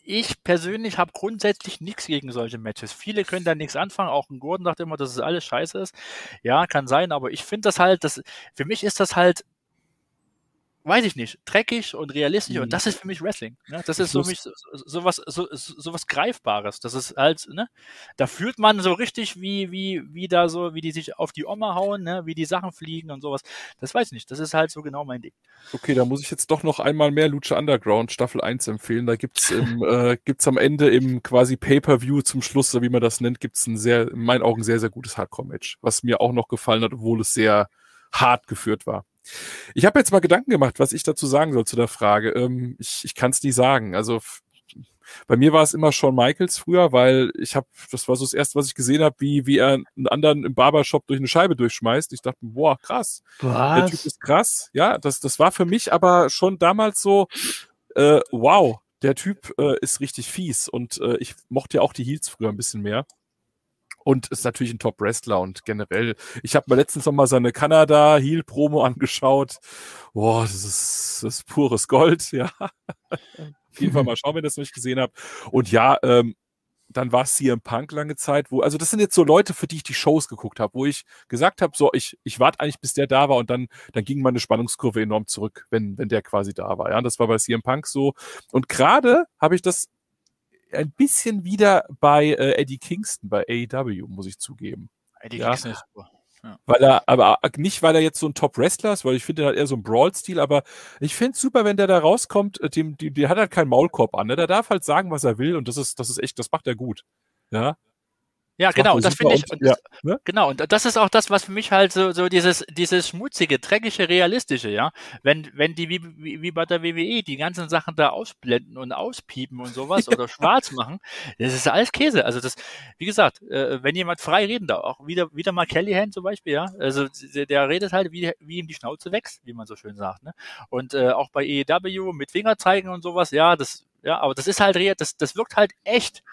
[SPEAKER 5] ich persönlich habe grundsätzlich nichts gegen solche Matches. Viele können da nichts anfangen, auch ein Gordon sagt immer, dass es alles scheiße ist. Ja, kann sein, aber ich finde das halt, das, für mich ist das halt weiß ich nicht, dreckig und realistisch mhm. und das ist für mich Wrestling. Ne? Das ist so, mich, so, so, so, so was Greifbares. Das ist halt, ne? Da fühlt man so richtig, wie, wie, wie da so, wie die sich auf die Oma hauen, ne? wie die Sachen fliegen und sowas. Das weiß ich nicht. Das ist halt so genau mein Ding.
[SPEAKER 4] Okay, da muss ich jetzt doch noch einmal mehr Lucha Underground Staffel 1 empfehlen. Da gibt's im, äh, gibt's am Ende im quasi Pay-Per-View zum Schluss, so wie man das nennt, gibt's ein sehr, in meinen Augen sehr, sehr gutes Hardcore-Match, was mir auch noch gefallen hat, obwohl es sehr hart geführt war. Ich habe jetzt mal Gedanken gemacht, was ich dazu sagen soll zu der Frage. Ähm, ich ich kann es nie sagen. Also bei mir war es immer Shawn Michaels früher, weil ich habe, das war so das erste, was ich gesehen habe, wie, wie er einen anderen im Barbershop durch eine Scheibe durchschmeißt. Ich dachte, boah, krass. Was? Der Typ ist krass. Ja, das, das war für mich aber schon damals so, äh, wow, der Typ äh, ist richtig fies. Und äh, ich mochte ja auch die Heels früher ein bisschen mehr und ist natürlich ein Top-Wrestler und generell. Ich habe mir letztens noch mal seine Kanada-Heel-Promo angeschaut. Boah, das ist, das ist pures Gold, ja. Auf jeden Fall mal schauen, wenn ihr das nicht gesehen habt. Und ja, ähm, dann war es CM Punk lange Zeit, wo, also das sind jetzt so Leute, für die ich die Shows geguckt habe, wo ich gesagt habe, so, ich, ich warte eigentlich, bis der da war und dann, dann ging meine Spannungskurve enorm zurück, wenn, wenn der quasi da war. Ja, das war bei CM Punk so. Und gerade habe ich das ein bisschen wieder bei äh, Eddie Kingston bei AEW, muss ich zugeben. Eddie ja. Kingston ist super. Ja. Weil er, aber nicht, weil er jetzt so ein Top-Wrestler ist, weil ich finde, er hat eher so ein Brawl-Stil, aber ich finde es super, wenn der da rauskommt, äh, dem, dem, der hat halt keinen Maulkorb an, ne? Der darf halt sagen, was er will und das ist, das ist echt, das macht er gut. Ja.
[SPEAKER 5] Ja, das genau, das finde ich. Und, ja, ne? Genau, und das ist auch das, was für mich halt so, so dieses, dieses schmutzige, dreckige, realistische, ja. Wenn, wenn die wie, wie, wie bei der WWE die ganzen Sachen da ausblenden und auspiepen und sowas oder schwarz machen, das ist alles Käse. Also das, wie gesagt, äh, wenn jemand frei reden darf, auch wieder, wieder mal Kellyhan zum Beispiel, ja. Also der, der redet halt, wie, wie ihm die Schnauze wächst, wie man so schön sagt, ne? Und äh, auch bei EEW mit Fingerzeigen und sowas, ja, das ja, aber das ist halt das, das wirkt halt echt.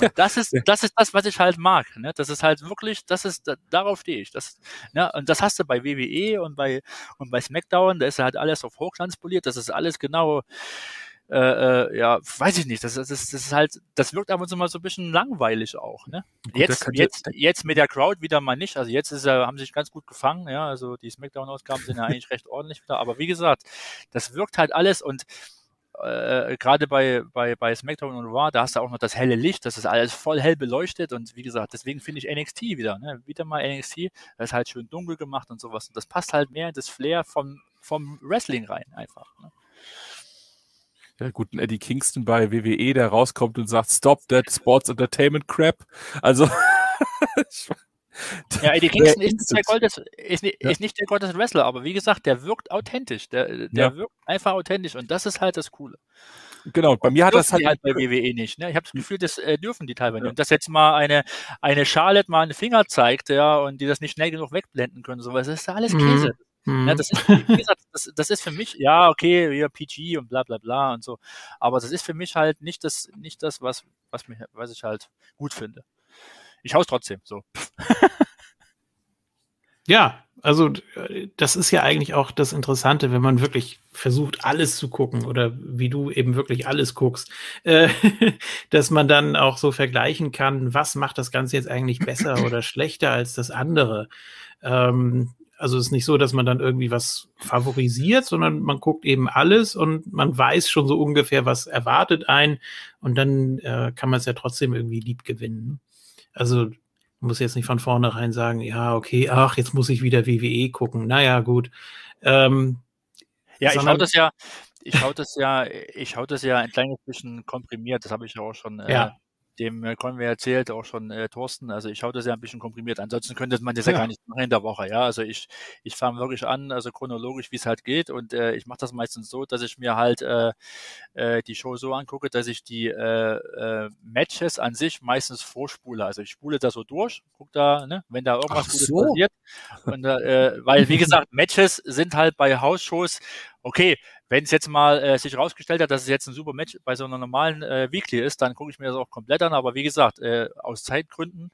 [SPEAKER 5] Und das ist, das ist das, was ich halt mag. Ne? Das ist halt wirklich, das ist, da, darauf stehe ich. Das, ne? Und das hast du bei WWE und bei, und bei SmackDown, da ist halt alles auf Hochglanz poliert. Das ist alles genau, äh, äh, ja, weiß ich nicht. Das, das, das ist halt, das wirkt ab und zu mal so ein bisschen langweilig auch. Ne? Gut, jetzt, jetzt, jetzt mit der Crowd wieder mal nicht. Also jetzt ist er, haben sich ganz gut gefangen. Ja, also die Smackdown-Ausgaben sind ja eigentlich recht ordentlich wieder. Aber wie gesagt, das wirkt halt alles und äh, gerade bei, bei, bei SmackDown und Raw, da hast du auch noch das helle Licht, das ist alles voll hell beleuchtet und wie gesagt, deswegen finde ich NXT wieder, ne? wieder mal NXT, das ist halt schön dunkel gemacht und sowas und das passt halt mehr in das Flair vom, vom Wrestling rein einfach. Ne?
[SPEAKER 4] Ja, gut, ein Eddie Kingston bei WWE, der rauskommt und sagt, stop that Sports Entertainment Crap. Also,
[SPEAKER 5] Ja, Eddie Kingston ist nicht, der Gottes, ist, nicht, ja. ist nicht der Gottes Wrestler, aber wie gesagt, der wirkt authentisch. Der, der ja. wirkt einfach authentisch und das ist halt das Coole.
[SPEAKER 4] Genau, bei mir hat das halt,
[SPEAKER 5] halt bei WWE nicht. Ne? Ich habe das Gefühl, das äh, dürfen die teilweise. Ja. Und dass jetzt mal eine, eine Charlotte mal einen Finger zeigt, ja, und die das nicht schnell genug wegblenden können, sowas, das ist alles mhm. Käse. Mhm. Ja, das, ist, wie gesagt, das, das ist für mich, ja, okay, ja, PG und bla bla bla und so. Aber das ist für mich halt nicht das, nicht das, was, was, mich, was ich halt gut finde ich hau's trotzdem so.
[SPEAKER 2] ja, also das ist ja eigentlich auch das Interessante, wenn man wirklich versucht, alles zu gucken oder wie du eben wirklich alles guckst, äh, dass man dann auch so vergleichen kann, was macht das Ganze jetzt eigentlich besser oder schlechter als das andere. Ähm, also es ist nicht so, dass man dann irgendwie was favorisiert, sondern man guckt eben alles und man weiß schon so ungefähr, was erwartet ein und dann äh, kann man es ja trotzdem irgendwie lieb gewinnen. Also muss jetzt nicht von vornherein sagen, ja, okay, ach, jetzt muss ich wieder WWE gucken. Naja, gut. Ähm,
[SPEAKER 5] ja, ich schaue das ja, ich schaue das ja, ich schaue das ja ein kleines bisschen komprimiert, das habe ich ja auch schon äh, dem äh, Conway erzählt, auch schon äh, Thorsten. Also ich schaue das ja ein bisschen komprimiert. Ansonsten könnte man das ja, ja gar nicht machen in der Woche. Ja, also ich, ich fange wirklich an, also chronologisch, wie es halt geht. Und äh, ich mache das meistens so, dass ich mir halt äh, äh, die Show so angucke, dass ich die äh, äh, Matches an sich meistens vorspule. Also ich spule da so durch, guck da, ne, wenn da irgendwas so. passiert. Und, äh, weil, wie gesagt, Matches sind halt bei Hausshows okay, wenn es jetzt mal äh, sich rausgestellt hat, dass es jetzt ein super Match bei so einer normalen äh, Weekly ist, dann gucke ich mir das auch komplett an. Aber wie gesagt, äh, aus Zeitgründen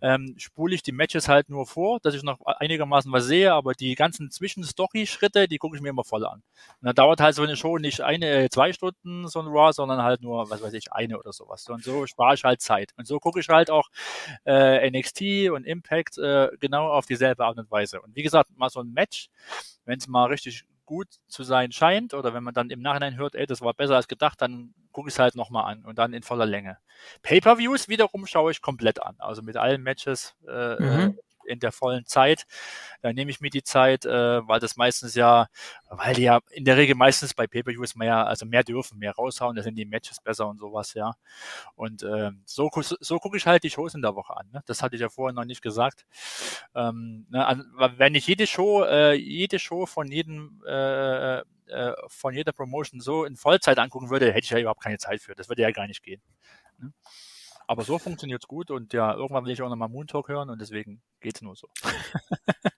[SPEAKER 5] ähm, spule ich die Matches halt nur vor, dass ich noch einigermaßen was sehe, aber die ganzen Zwischen-Story-Schritte, die gucke ich mir immer voll an. Und dann dauert halt so eine Show nicht eine, äh, zwei Stunden, so ein Raw, sondern halt nur, was weiß ich, eine oder sowas. Und so spare ich halt Zeit. Und so gucke ich halt auch äh, NXT und Impact äh, genau auf dieselbe Art und Weise. Und wie gesagt, mal so ein Match, wenn es mal richtig gut zu sein scheint oder wenn man dann im Nachhinein hört, ey, das war besser als gedacht, dann gucke ich es halt nochmal an und dann in voller Länge. Pay-per-Views wiederum schaue ich komplett an, also mit allen Matches äh, mhm. In der vollen Zeit. Da nehme ich mir die Zeit, äh, weil das meistens ja, weil die ja in der Regel meistens bei Pay-Per-Views mehr, also mehr dürfen, mehr raushauen, da sind die Matches besser und sowas, ja. Und äh, so, so gucke ich halt die Shows in der Woche an. Ne? Das hatte ich ja vorher noch nicht gesagt. Ähm, ne, wenn ich jede Show, äh, jede Show von jedem äh, äh, von jeder Promotion so in Vollzeit angucken würde, hätte ich ja überhaupt keine Zeit für. Das würde ja gar nicht gehen. Ne? Aber so funktioniert es gut und ja, irgendwann will ich auch nochmal Moon Talk hören und deswegen geht es nur so.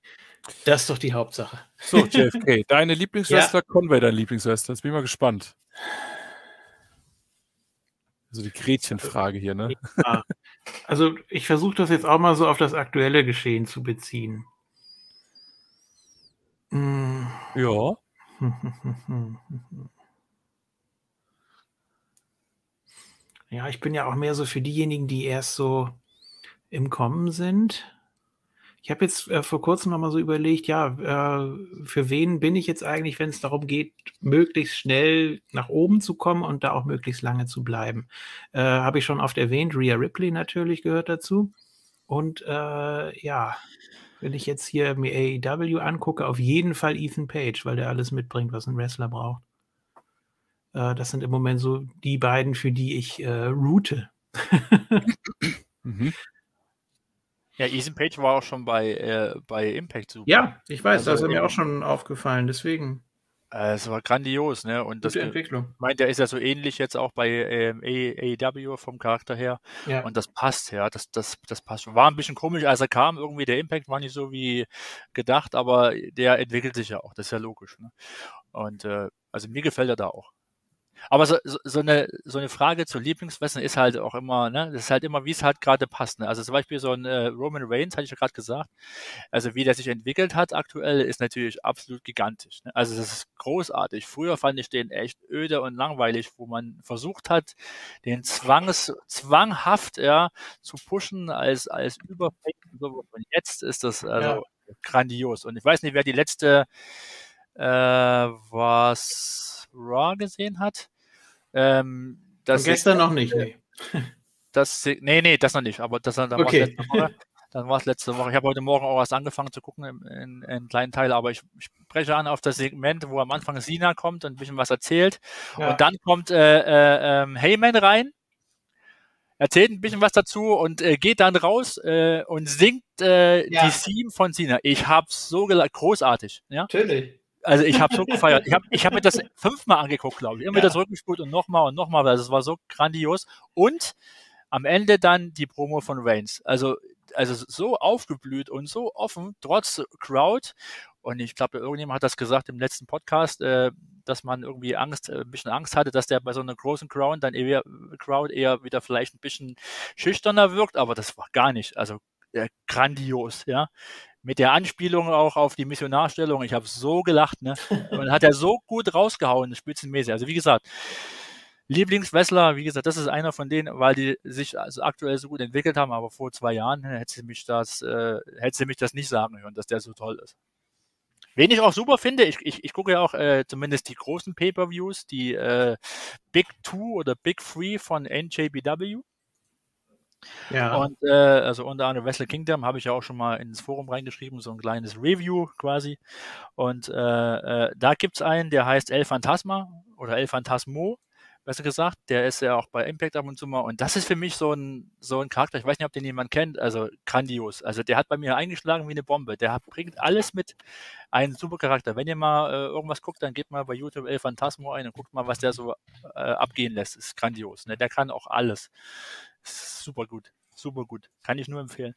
[SPEAKER 2] das ist doch die Hauptsache.
[SPEAKER 4] So, JFK, deine Lieblingswester, ja. Conway deine Lieblingswester. Jetzt bin ich mal gespannt. Also die Gretchenfrage hier, ne?
[SPEAKER 2] Ja. Also ich versuche das jetzt auch mal so auf das aktuelle Geschehen zu beziehen.
[SPEAKER 4] Ja.
[SPEAKER 2] Ja, ich bin ja auch mehr so für diejenigen, die erst so im Kommen sind. Ich habe jetzt äh, vor kurzem noch mal so überlegt, ja, äh, für wen bin ich jetzt eigentlich, wenn es darum geht, möglichst schnell nach oben zu kommen und da auch möglichst lange zu bleiben. Äh, habe ich schon oft erwähnt, Rhea Ripley natürlich gehört dazu. Und äh, ja, wenn ich jetzt hier mir AEW angucke, auf jeden Fall Ethan Page, weil der alles mitbringt, was ein Wrestler braucht. Äh, das sind im Moment so die beiden, für die ich äh, route.
[SPEAKER 5] mhm. Ja, Ethan Page war auch schon bei, äh, bei Impact
[SPEAKER 2] super. Ja, ich weiß, also, das ist mir auch schon aufgefallen, deswegen.
[SPEAKER 5] Äh, es war grandios, ne? Und
[SPEAKER 2] Gute das Entwicklung.
[SPEAKER 5] meint, der ist ja so ähnlich jetzt auch bei ähm, AEW vom Charakter her. Ja. Und das passt, ja. Das, das, das passt. War ein bisschen komisch, als er kam. Irgendwie der Impact war nicht so wie gedacht, aber der entwickelt sich ja auch. Das ist ja logisch. Ne? Und äh, also mir gefällt er da auch. Aber so, so, eine, so eine Frage zu Lieblingswestern ist halt auch immer, ne, das ist halt immer, wie es halt gerade passt. Ne? Also zum Beispiel so ein äh, Roman Reigns, hatte ich ja gerade gesagt, also wie der sich entwickelt hat aktuell, ist natürlich absolut gigantisch. Ne? Also das ist großartig. Früher fand ich den echt öde und langweilig, wo man versucht hat, den Zwangs, zwanghaft ja, zu pushen als, als Überfake. Und jetzt ist das also ja. grandios. Und ich weiß nicht, wer die letzte äh, was Raw gesehen hat.
[SPEAKER 2] Ähm, das gestern noch nicht, nee.
[SPEAKER 5] Das, nee, nee, das noch nicht, aber das dann okay. war letzte Woche. Dann war es letzte Woche. Ich habe heute Morgen auch was angefangen zu gucken in, in, in kleinen Teil, aber ich, ich spreche an auf das Segment, wo am Anfang Sina kommt und ein bisschen was erzählt. Ja. Und dann kommt äh, äh, ähm, Heyman rein, erzählt ein bisschen was dazu und äh, geht dann raus äh, und singt äh, ja. die Theme von Sina. Ich hab's so gelacht, großartig. Ja?
[SPEAKER 2] Natürlich.
[SPEAKER 5] Also ich habe so gefeiert. Ich habe ich hab mir das fünfmal angeguckt, glaube ich. Immer ja. wieder zurückgespult und nochmal und nochmal, weil es war so grandios. Und am Ende dann die Promo von Reigns. Also, also so aufgeblüht und so offen, trotz Crowd. Und ich glaube, irgendjemand hat das gesagt im letzten Podcast, äh, dass man irgendwie Angst, äh, ein bisschen Angst hatte, dass der bei so einer großen Crowd dann eher, Crowd eher wieder vielleicht ein bisschen schüchterner wirkt, aber das war gar nicht. Also äh, grandios, ja mit der Anspielung auch auf die Missionarstellung. Ich habe so gelacht, ne? Und hat er so gut rausgehauen, spitzenmäßig. Also wie gesagt, Lieblingswrestler, wie gesagt, das ist einer von denen, weil die sich also aktuell so gut entwickelt haben, aber vor zwei Jahren ne, hätte sie mich das, äh, hätte sie mich das nicht sagen hören, dass der so toll ist. Wen ich auch super finde, ich, ich, ich gucke ja auch äh, zumindest die großen Pay-Per-Views, die äh, Big Two oder Big Three von NJBW. Ja. Und äh, also unter anderem Wrestle Kingdom habe ich ja auch schon mal ins Forum reingeschrieben, so ein kleines Review quasi. Und äh, äh, da gibt es einen, der heißt El Phantasma oder El Phantasmo, besser gesagt. Der ist ja auch bei Impact ab und zu mal. Und das ist für mich so ein, so ein Charakter, ich weiß nicht, ob den jemand kennt, also grandios. Also der hat bei mir eingeschlagen wie eine Bombe. Der hat, bringt alles mit. Ein super Charakter. Wenn ihr mal äh, irgendwas guckt, dann geht mal bei YouTube El Phantasmo ein und guckt mal, was der so äh, abgehen lässt. Ist grandios. Ne? Der kann auch alles. Super gut. Super gut. Kann ich nur empfehlen.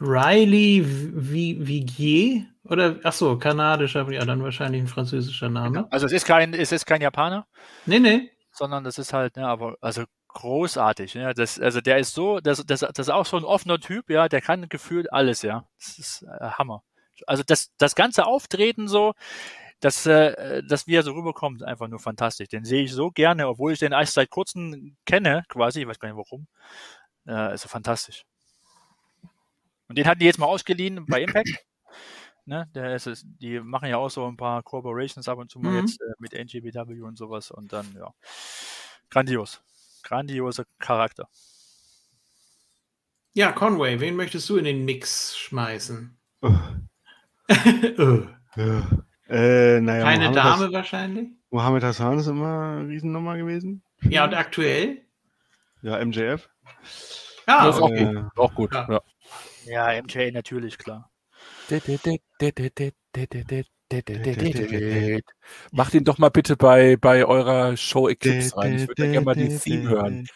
[SPEAKER 2] Riley Vigier Oder, ach so, kanadischer, ja, dann wahrscheinlich ein französischer Name.
[SPEAKER 5] Also es ist kein, es ist kein Japaner.
[SPEAKER 2] Nee, nee.
[SPEAKER 5] Sondern das ist halt, ne, aber, also großartig. Ja. Das, also der ist so, das, das, das ist auch so ein offener Typ, ja, der kann gefühlt alles, ja. Das ist äh, Hammer. Also das, das ganze Auftreten so, dass, äh, dass wie er so rüberkommt, einfach nur fantastisch. Den sehe ich so gerne, obwohl ich den erst seit kurzem kenne, quasi, ich weiß gar nicht warum. Äh, ist er fantastisch. Und den hatten die jetzt mal ausgeliehen bei Impact. Ne, der ist, die machen ja auch so ein paar Corporations ab und zu mal mhm. jetzt äh, mit NGBW und sowas und dann, ja, grandios grandioser Charakter.
[SPEAKER 2] Ja, Conway, wen möchtest du in den Mix schmeißen?
[SPEAKER 3] Oh. ja. Äh, naja,
[SPEAKER 2] Keine Mohammed Dame Has wahrscheinlich?
[SPEAKER 3] Mohammed Hassan ist immer eine Riesennummer gewesen.
[SPEAKER 2] Ja, und aktuell?
[SPEAKER 3] Ja, MJF.
[SPEAKER 4] Ja, das ist auch gut. Äh, auch gut. Ja.
[SPEAKER 5] ja. ja, MJ natürlich, klar.
[SPEAKER 4] Macht ihn doch mal bitte bei, bei eurer Show Eclipse rein. Ich würde gerne mal die Theme hören.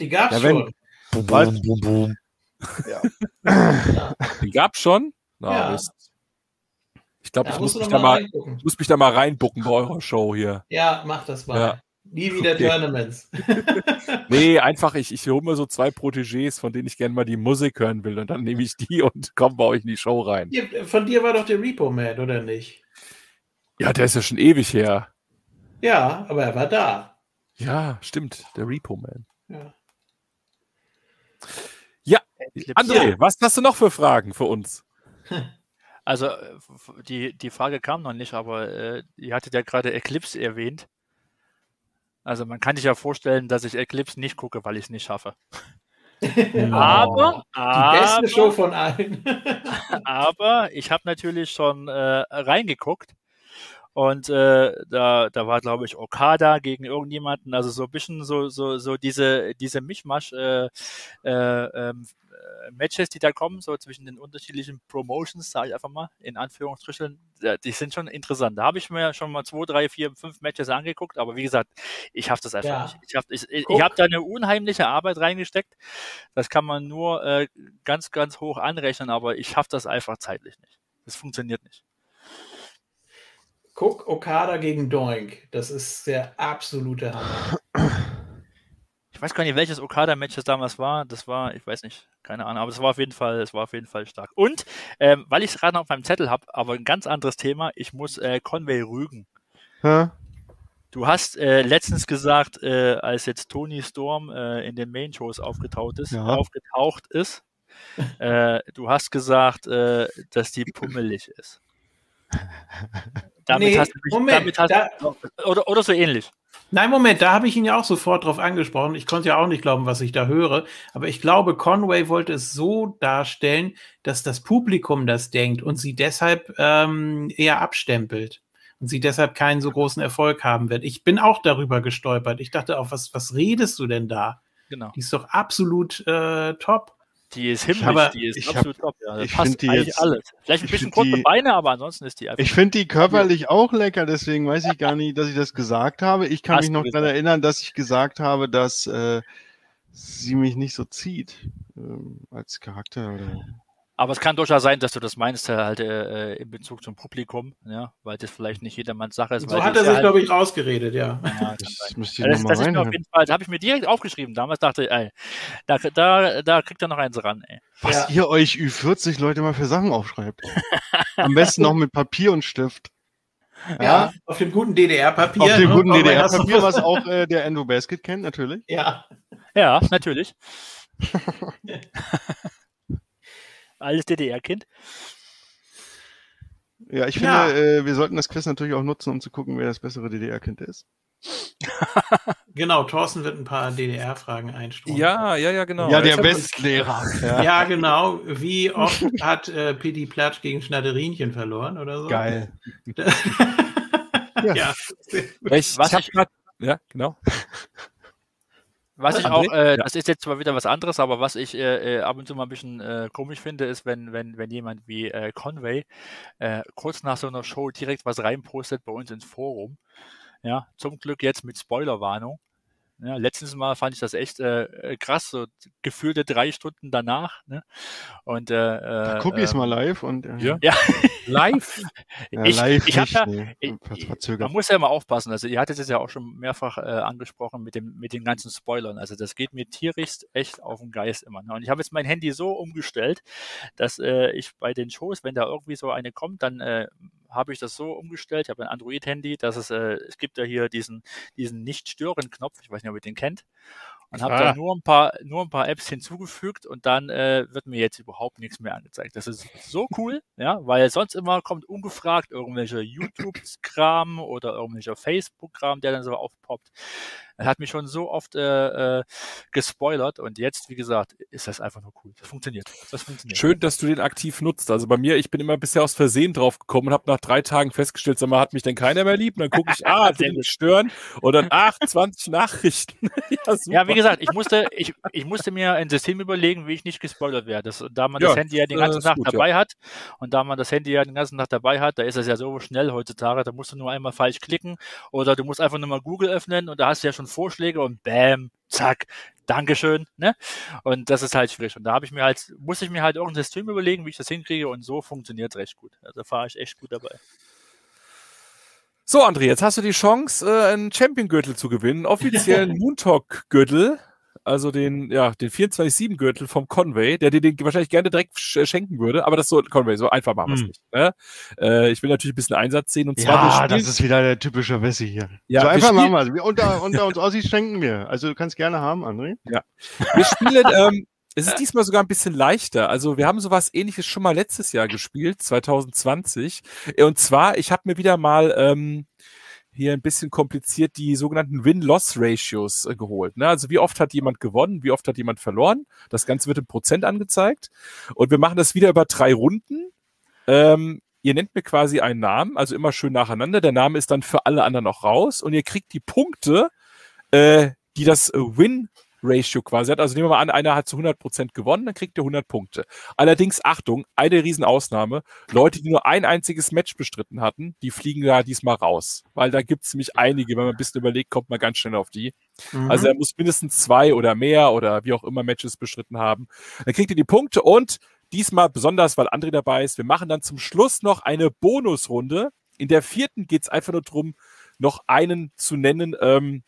[SPEAKER 2] Die gab's ja, wenn, schon.
[SPEAKER 4] Boom, boom, boom, boom. Ja. Die gab's schon? Na, ja. Ich glaube, ich muss mich, da mal, muss mich da mal reinbucken bei eurer Show hier.
[SPEAKER 2] Ja, mach das mal. Ja. Nie wieder okay. Tournaments.
[SPEAKER 4] nee, einfach, ich, ich hole mir so zwei Protégés, von denen ich gerne mal die Musik hören will und dann nehme ich die und komme bei euch in die Show rein.
[SPEAKER 2] Von dir war doch der Repo Man, oder nicht?
[SPEAKER 4] Ja, der ist ja schon ewig her.
[SPEAKER 2] Ja, aber er war da.
[SPEAKER 4] Ja, stimmt, der Repo Man. Ja. Ja, André, ja. was hast du noch für Fragen für uns?
[SPEAKER 5] Also, die, die Frage kam noch nicht, aber äh, ihr hattet ja gerade Eclipse erwähnt. Also man kann sich ja vorstellen, dass ich Eclipse nicht gucke, weil ich es nicht schaffe. aber,
[SPEAKER 2] die aber, beste Show von allen.
[SPEAKER 5] aber ich habe natürlich schon äh, reingeguckt und äh, da, da war, glaube ich, Okada gegen irgendjemanden, also so ein bisschen so, so, so diese, diese Mischmasch äh, äh, ähm, äh, Matches, die da kommen, so zwischen den unterschiedlichen Promotions, sage ich einfach mal, in Anführungsstrichen, die sind schon interessant. Da habe ich mir schon mal zwei, drei, vier, fünf Matches angeguckt, aber wie gesagt, ich habe das einfach ja. nicht. Ich habe ich, ich, ich hab da eine unheimliche Arbeit reingesteckt. Das kann man nur äh, ganz, ganz hoch anrechnen, aber ich schaffe das einfach zeitlich nicht. Das funktioniert nicht.
[SPEAKER 2] Guck, Okada gegen Doink. Das ist der absolute Hammer.
[SPEAKER 5] Ich weiß gar nicht, welches Okada-Match das damals war. Das war, ich weiß nicht, keine Ahnung, aber es war auf jeden Fall, es war auf jeden Fall stark. Und ähm, weil ich es gerade noch auf meinem Zettel habe, aber ein ganz anderes Thema, ich muss äh, Conway rügen. Hä? Du hast äh, letztens gesagt, äh, als jetzt Tony Storm äh, in den Main-Shows aufgetaucht ist, ja. aufgetaucht ist, äh, du hast gesagt, äh, dass die pummelig ist. Damit nee, hast du mich, Moment, damit hast, da, oder, oder so ähnlich.
[SPEAKER 2] Nein, Moment, da habe ich ihn ja auch sofort drauf angesprochen. Ich konnte ja auch nicht glauben, was ich da höre. Aber ich glaube, Conway wollte es so darstellen, dass das Publikum das denkt und sie deshalb ähm, eher abstempelt und sie deshalb keinen so großen Erfolg haben wird. Ich bin auch darüber gestolpert. Ich dachte auch, was, was redest du denn da?
[SPEAKER 5] Genau.
[SPEAKER 2] Die ist doch absolut äh, top.
[SPEAKER 5] Die ist himmlisch, aber die ist absolut hab, top. Ja, ich passt die eigentlich jetzt, alles. Vielleicht ein bisschen kurze die, Beine, aber ansonsten ist die
[SPEAKER 3] einfach. Ich finde die körperlich auch lecker, deswegen weiß ich gar nicht, dass ich das gesagt habe. Ich kann Hast mich noch daran erinnern, dass ich gesagt habe, dass äh, sie mich nicht so zieht äh, als Charakter. Oder
[SPEAKER 5] aber es kann durchaus sein, dass du das meinst, halt äh, in Bezug zum Publikum, ja, weil das vielleicht nicht jedermanns Sache ist.
[SPEAKER 2] So hat er sich, halt, glaube ich, rausgeredet, ja. ja
[SPEAKER 5] das müsste ich das, das ist auf jeden Fall, das habe ich mir direkt aufgeschrieben. Damals dachte ich, ey, da, da, da kriegt er noch eins ran, ey.
[SPEAKER 3] Was ja. ihr euch Ü40 Leute mal für Sachen aufschreibt. Am besten noch mit Papier und Stift.
[SPEAKER 2] Ja, ja auf dem guten DDR-Papier.
[SPEAKER 3] Auf dem ne? guten DDR-Papier, was auch äh, der Endo Basket kennt, natürlich.
[SPEAKER 2] Ja.
[SPEAKER 5] Ja, natürlich. altes DDR-Kind.
[SPEAKER 3] Ja, ich finde, ja. Äh, wir sollten das Quiz natürlich auch nutzen, um zu gucken, wer das bessere DDR-Kind ist.
[SPEAKER 2] genau, Thorsten wird ein paar DDR-Fragen einstreuen.
[SPEAKER 4] Ja, ja, ja, genau.
[SPEAKER 3] Ja, der Bestlehrer.
[SPEAKER 2] Ja. ja, genau. Wie oft hat äh, Pidi Platsch gegen Schnatterinchen verloren oder so?
[SPEAKER 3] Geil.
[SPEAKER 4] ja. ja. Ich, ich habe gerade, ja, genau.
[SPEAKER 5] Was ich auch, äh, das ist jetzt zwar wieder was anderes, aber was ich äh, äh, ab und zu mal ein bisschen äh, komisch finde, ist, wenn, wenn, wenn jemand wie äh, Conway äh, kurz nach so einer Show direkt was reinpostet bei uns ins Forum. Ja, zum Glück jetzt mit Spoilerwarnung. Ja, letztens mal fand ich das echt äh, äh krass, so gefühlte drei Stunden danach. Ne? Und äh,
[SPEAKER 3] da guck ich es mal live und
[SPEAKER 5] äh, ja. ja. live.
[SPEAKER 3] ja, ich, live
[SPEAKER 5] ich nicht, ja, nee. ich, man muss ja immer aufpassen. Also ihr hattet es ja auch schon mehrfach äh, angesprochen mit dem mit den ganzen Spoilern. Also das geht mir tierisch echt auf den Geist immer. Ne? Und ich habe jetzt mein Handy so umgestellt, dass äh, ich bei den Shows, wenn da irgendwie so eine kommt, dann äh, habe ich das so umgestellt. Ich habe ein Android-Handy, dass es, äh, es gibt ja hier diesen, diesen Nicht-Stören-Knopf. Ich weiß nicht, ob ihr den kennt und habe ah. dann nur ein paar nur ein paar Apps hinzugefügt und dann äh, wird mir jetzt überhaupt nichts mehr angezeigt. Das ist so cool, ja, weil sonst immer kommt ungefragt irgendwelcher YouTube-Kram oder irgendwelcher Facebook-Kram, der dann so aufpoppt. Er hat mich schon so oft äh, äh, gespoilert und jetzt, wie gesagt, ist das einfach nur cool. Das funktioniert. Das funktioniert.
[SPEAKER 4] Schön, dass du den aktiv nutzt. Also bei mir, ich bin immer bisher aus Versehen drauf gekommen und habe nach drei Tagen festgestellt, sag mal, hat mich denn keiner mehr lieb? Und dann gucke ich, ah, den stören und dann, ach, 20 Nachrichten.
[SPEAKER 5] ja, ja, wie gesagt, ich musste, ich, ich musste mir ein System überlegen, wie ich nicht gespoilert werde. Das, da man ja, das Handy ja den ganzen Tag dabei ja. hat und da man das Handy ja den ganzen Tag dabei hat, da ist es ja so schnell heutzutage, da musst du nur einmal falsch klicken oder du musst einfach nur mal Google öffnen und da hast du ja schon Vorschläge und bam, zack, Dankeschön, ne? Und das ist halt schwierig. Und da habe ich mir halt, muss ich mir halt irgendein System überlegen, wie ich das hinkriege und so funktioniert es recht gut. Also da fahre ich echt gut dabei.
[SPEAKER 4] So, André, jetzt hast du die Chance, äh, einen Champion-Gürtel zu gewinnen, offiziellen Moontalk-Gürtel also den, ja, den 24-7-Gürtel vom Conway, der dir den wahrscheinlich gerne direkt schenken würde, aber das so, Conway, so einfach machen wir es hm. nicht. Ne? Äh, ich will natürlich ein bisschen Einsatz sehen und
[SPEAKER 3] zwar. Ja, das ist wieder der typische Wessi hier. Ja, so einfach machen wir es. Unter, unter uns Ossis schenken wir. Also du kannst gerne haben, André.
[SPEAKER 4] Ja. Wir spielen, ähm, es ist diesmal sogar ein bisschen leichter. Also wir haben sowas ähnliches schon mal letztes Jahr gespielt, 2020. Und zwar, ich habe mir wieder mal ähm, hier ein bisschen kompliziert die sogenannten Win-Loss-Ratios äh, geholt. Ne? Also wie oft hat jemand gewonnen, wie oft hat jemand verloren. Das Ganze wird in Prozent angezeigt. Und wir machen das wieder über drei Runden. Ähm, ihr nennt mir quasi einen Namen, also immer schön nacheinander. Der Name ist dann für alle anderen auch raus und ihr kriegt die Punkte, äh, die das Win Ratio quasi hat. Also nehmen wir mal an, einer hat zu 100% gewonnen, dann kriegt er 100 Punkte. Allerdings, Achtung, eine Riesenausnahme, Leute, die nur ein einziges Match bestritten hatten, die fliegen da diesmal raus. Weil da gibt es nämlich einige, wenn man ein bisschen überlegt, kommt man ganz schnell auf die. Mhm. Also er muss mindestens zwei oder mehr oder wie auch immer Matches bestritten haben. Dann kriegt ihr die Punkte und diesmal besonders, weil André dabei ist, wir machen dann zum Schluss noch eine Bonusrunde. In der vierten geht es einfach nur darum, noch einen zu nennen, ähm,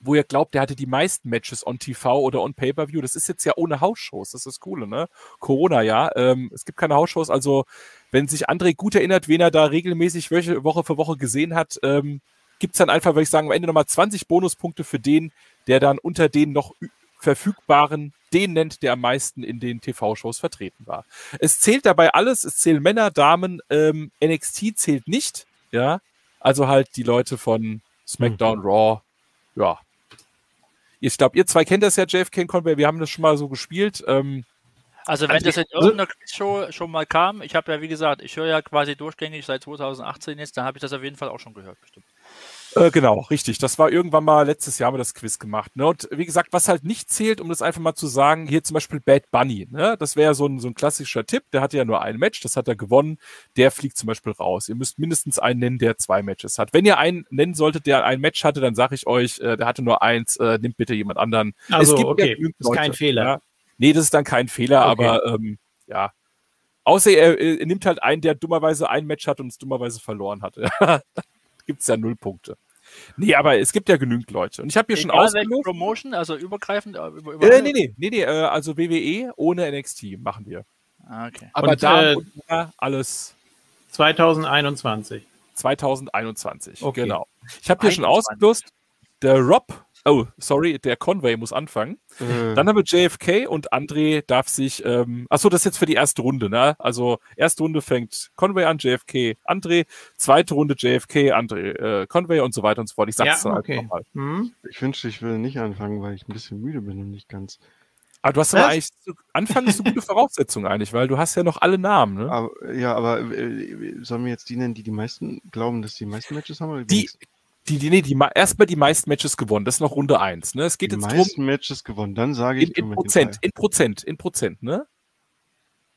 [SPEAKER 4] wo ihr glaubt, der hatte die meisten Matches on TV oder on Pay-Per-View. Das ist jetzt ja ohne Hausshows. Das ist das Coole, ne? Corona, ja. Ähm, es gibt keine Hausshows. Also, wenn sich André gut erinnert, wen er da regelmäßig Woche für Woche gesehen hat, ähm, gibt es dann einfach, würde ich sagen, am Ende nochmal 20 Bonuspunkte für den, der dann unter den noch verfügbaren den nennt, der am meisten in den TV-Shows vertreten war. Es zählt dabei alles. Es zählen Männer, Damen. Ähm, NXT zählt nicht, ja. Also halt die Leute von SmackDown, mhm. Raw, ja, ich glaube, ihr zwei kennt das ja, JFK Conway, wir haben das schon mal so gespielt. Ähm,
[SPEAKER 5] also wenn also das in irgendeiner Show schon mal kam, ich habe ja wie gesagt, ich höre ja quasi durchgängig seit 2018 jetzt, dann habe ich das auf jeden Fall auch schon gehört, bestimmt.
[SPEAKER 4] Äh, genau, richtig. Das war irgendwann mal letztes Jahr haben wir das Quiz gemacht. Ne? Und wie gesagt, was halt nicht zählt, um das einfach mal zu sagen, hier zum Beispiel Bad Bunny. Ne? Das wäre so ein, so ein klassischer Tipp. Der hatte ja nur ein Match, das hat er gewonnen. Der fliegt zum Beispiel raus. Ihr müsst mindestens einen nennen, der zwei Matches hat. Wenn ihr einen nennen solltet, der ein Match hatte, dann sage ich euch, äh, der hatte nur eins, äh, nimmt bitte jemand anderen.
[SPEAKER 5] Also, okay, ja das ist kein Fehler. Ja?
[SPEAKER 4] Nee, das ist dann kein Fehler, okay. aber ähm, ja. Außer er, er, nimmt halt einen, der dummerweise ein Match hat und es dummerweise verloren hat. Gibt es ja null Punkte. Nee, aber es gibt ja genügend Leute. Und ich habe hier schon ausgelost.
[SPEAKER 5] Promotion, also übergreifend? Äh,
[SPEAKER 4] über, über äh, nee, nee, nee, nee, äh, also WWE ohne NXT machen wir.
[SPEAKER 5] Ah, okay.
[SPEAKER 4] Aber und, da äh, alles
[SPEAKER 2] 2021.
[SPEAKER 4] 2021, okay. genau. Ich habe hier schon ausgelost. Der Rob Oh, sorry, der Conway muss anfangen. Mhm. Dann haben wir JFK und André darf sich. Ähm, achso, das ist jetzt für die erste Runde, ne? Also, erste Runde fängt Conway an, JFK, André. Zweite Runde JFK, André, äh, Conway und so weiter und so fort. Ich sag's ja, okay. nochmal.
[SPEAKER 3] Mhm. Ich wünschte, ich würde nicht anfangen, weil ich ein bisschen müde bin und nicht ganz.
[SPEAKER 4] Aber du hast aber eigentlich zu Anfang ist eine gute Voraussetzung eigentlich, weil du hast ja noch alle Namen, ne?
[SPEAKER 3] Aber, ja, aber äh, sollen wir jetzt die nennen, die die meisten glauben, dass die meisten Matches haben? Oder
[SPEAKER 4] die, die, die, nee, die, erstmal die meisten Matches gewonnen. Das ist noch Runde 1. Ne? Es geht
[SPEAKER 3] die
[SPEAKER 4] jetzt
[SPEAKER 3] meisten drum, Matches gewonnen, dann sage ich.
[SPEAKER 4] In, in Prozent, in Prozent, in Prozent, ne?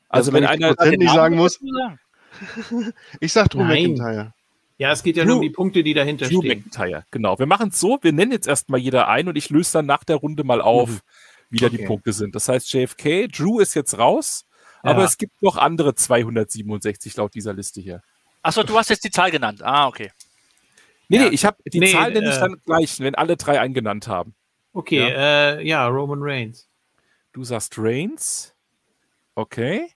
[SPEAKER 3] Also, wenn, wenn einer. Prozent nicht sagen muss. ich sag Drew McIntyre.
[SPEAKER 2] Ja, es geht ja Drew, nur um die Punkte, die dahinter Drew stehen.
[SPEAKER 4] McIntyre, genau. Wir machen es so, wir nennen jetzt erstmal jeder ein und ich löse dann nach der Runde mal auf, mhm. wie da okay. die Punkte sind. Das heißt, JFK, Drew ist jetzt raus, ja. aber es gibt noch andere 267 laut dieser Liste hier.
[SPEAKER 5] Achso, du hast jetzt die Zahl genannt. Ah, okay.
[SPEAKER 4] Nee, ja. nee, ich habe die nee, Zahl nenne ich äh, dann gleich, wenn alle drei eingenannt haben.
[SPEAKER 2] Okay, ja, äh, ja Roman Reigns.
[SPEAKER 4] Du sagst Reigns. Okay.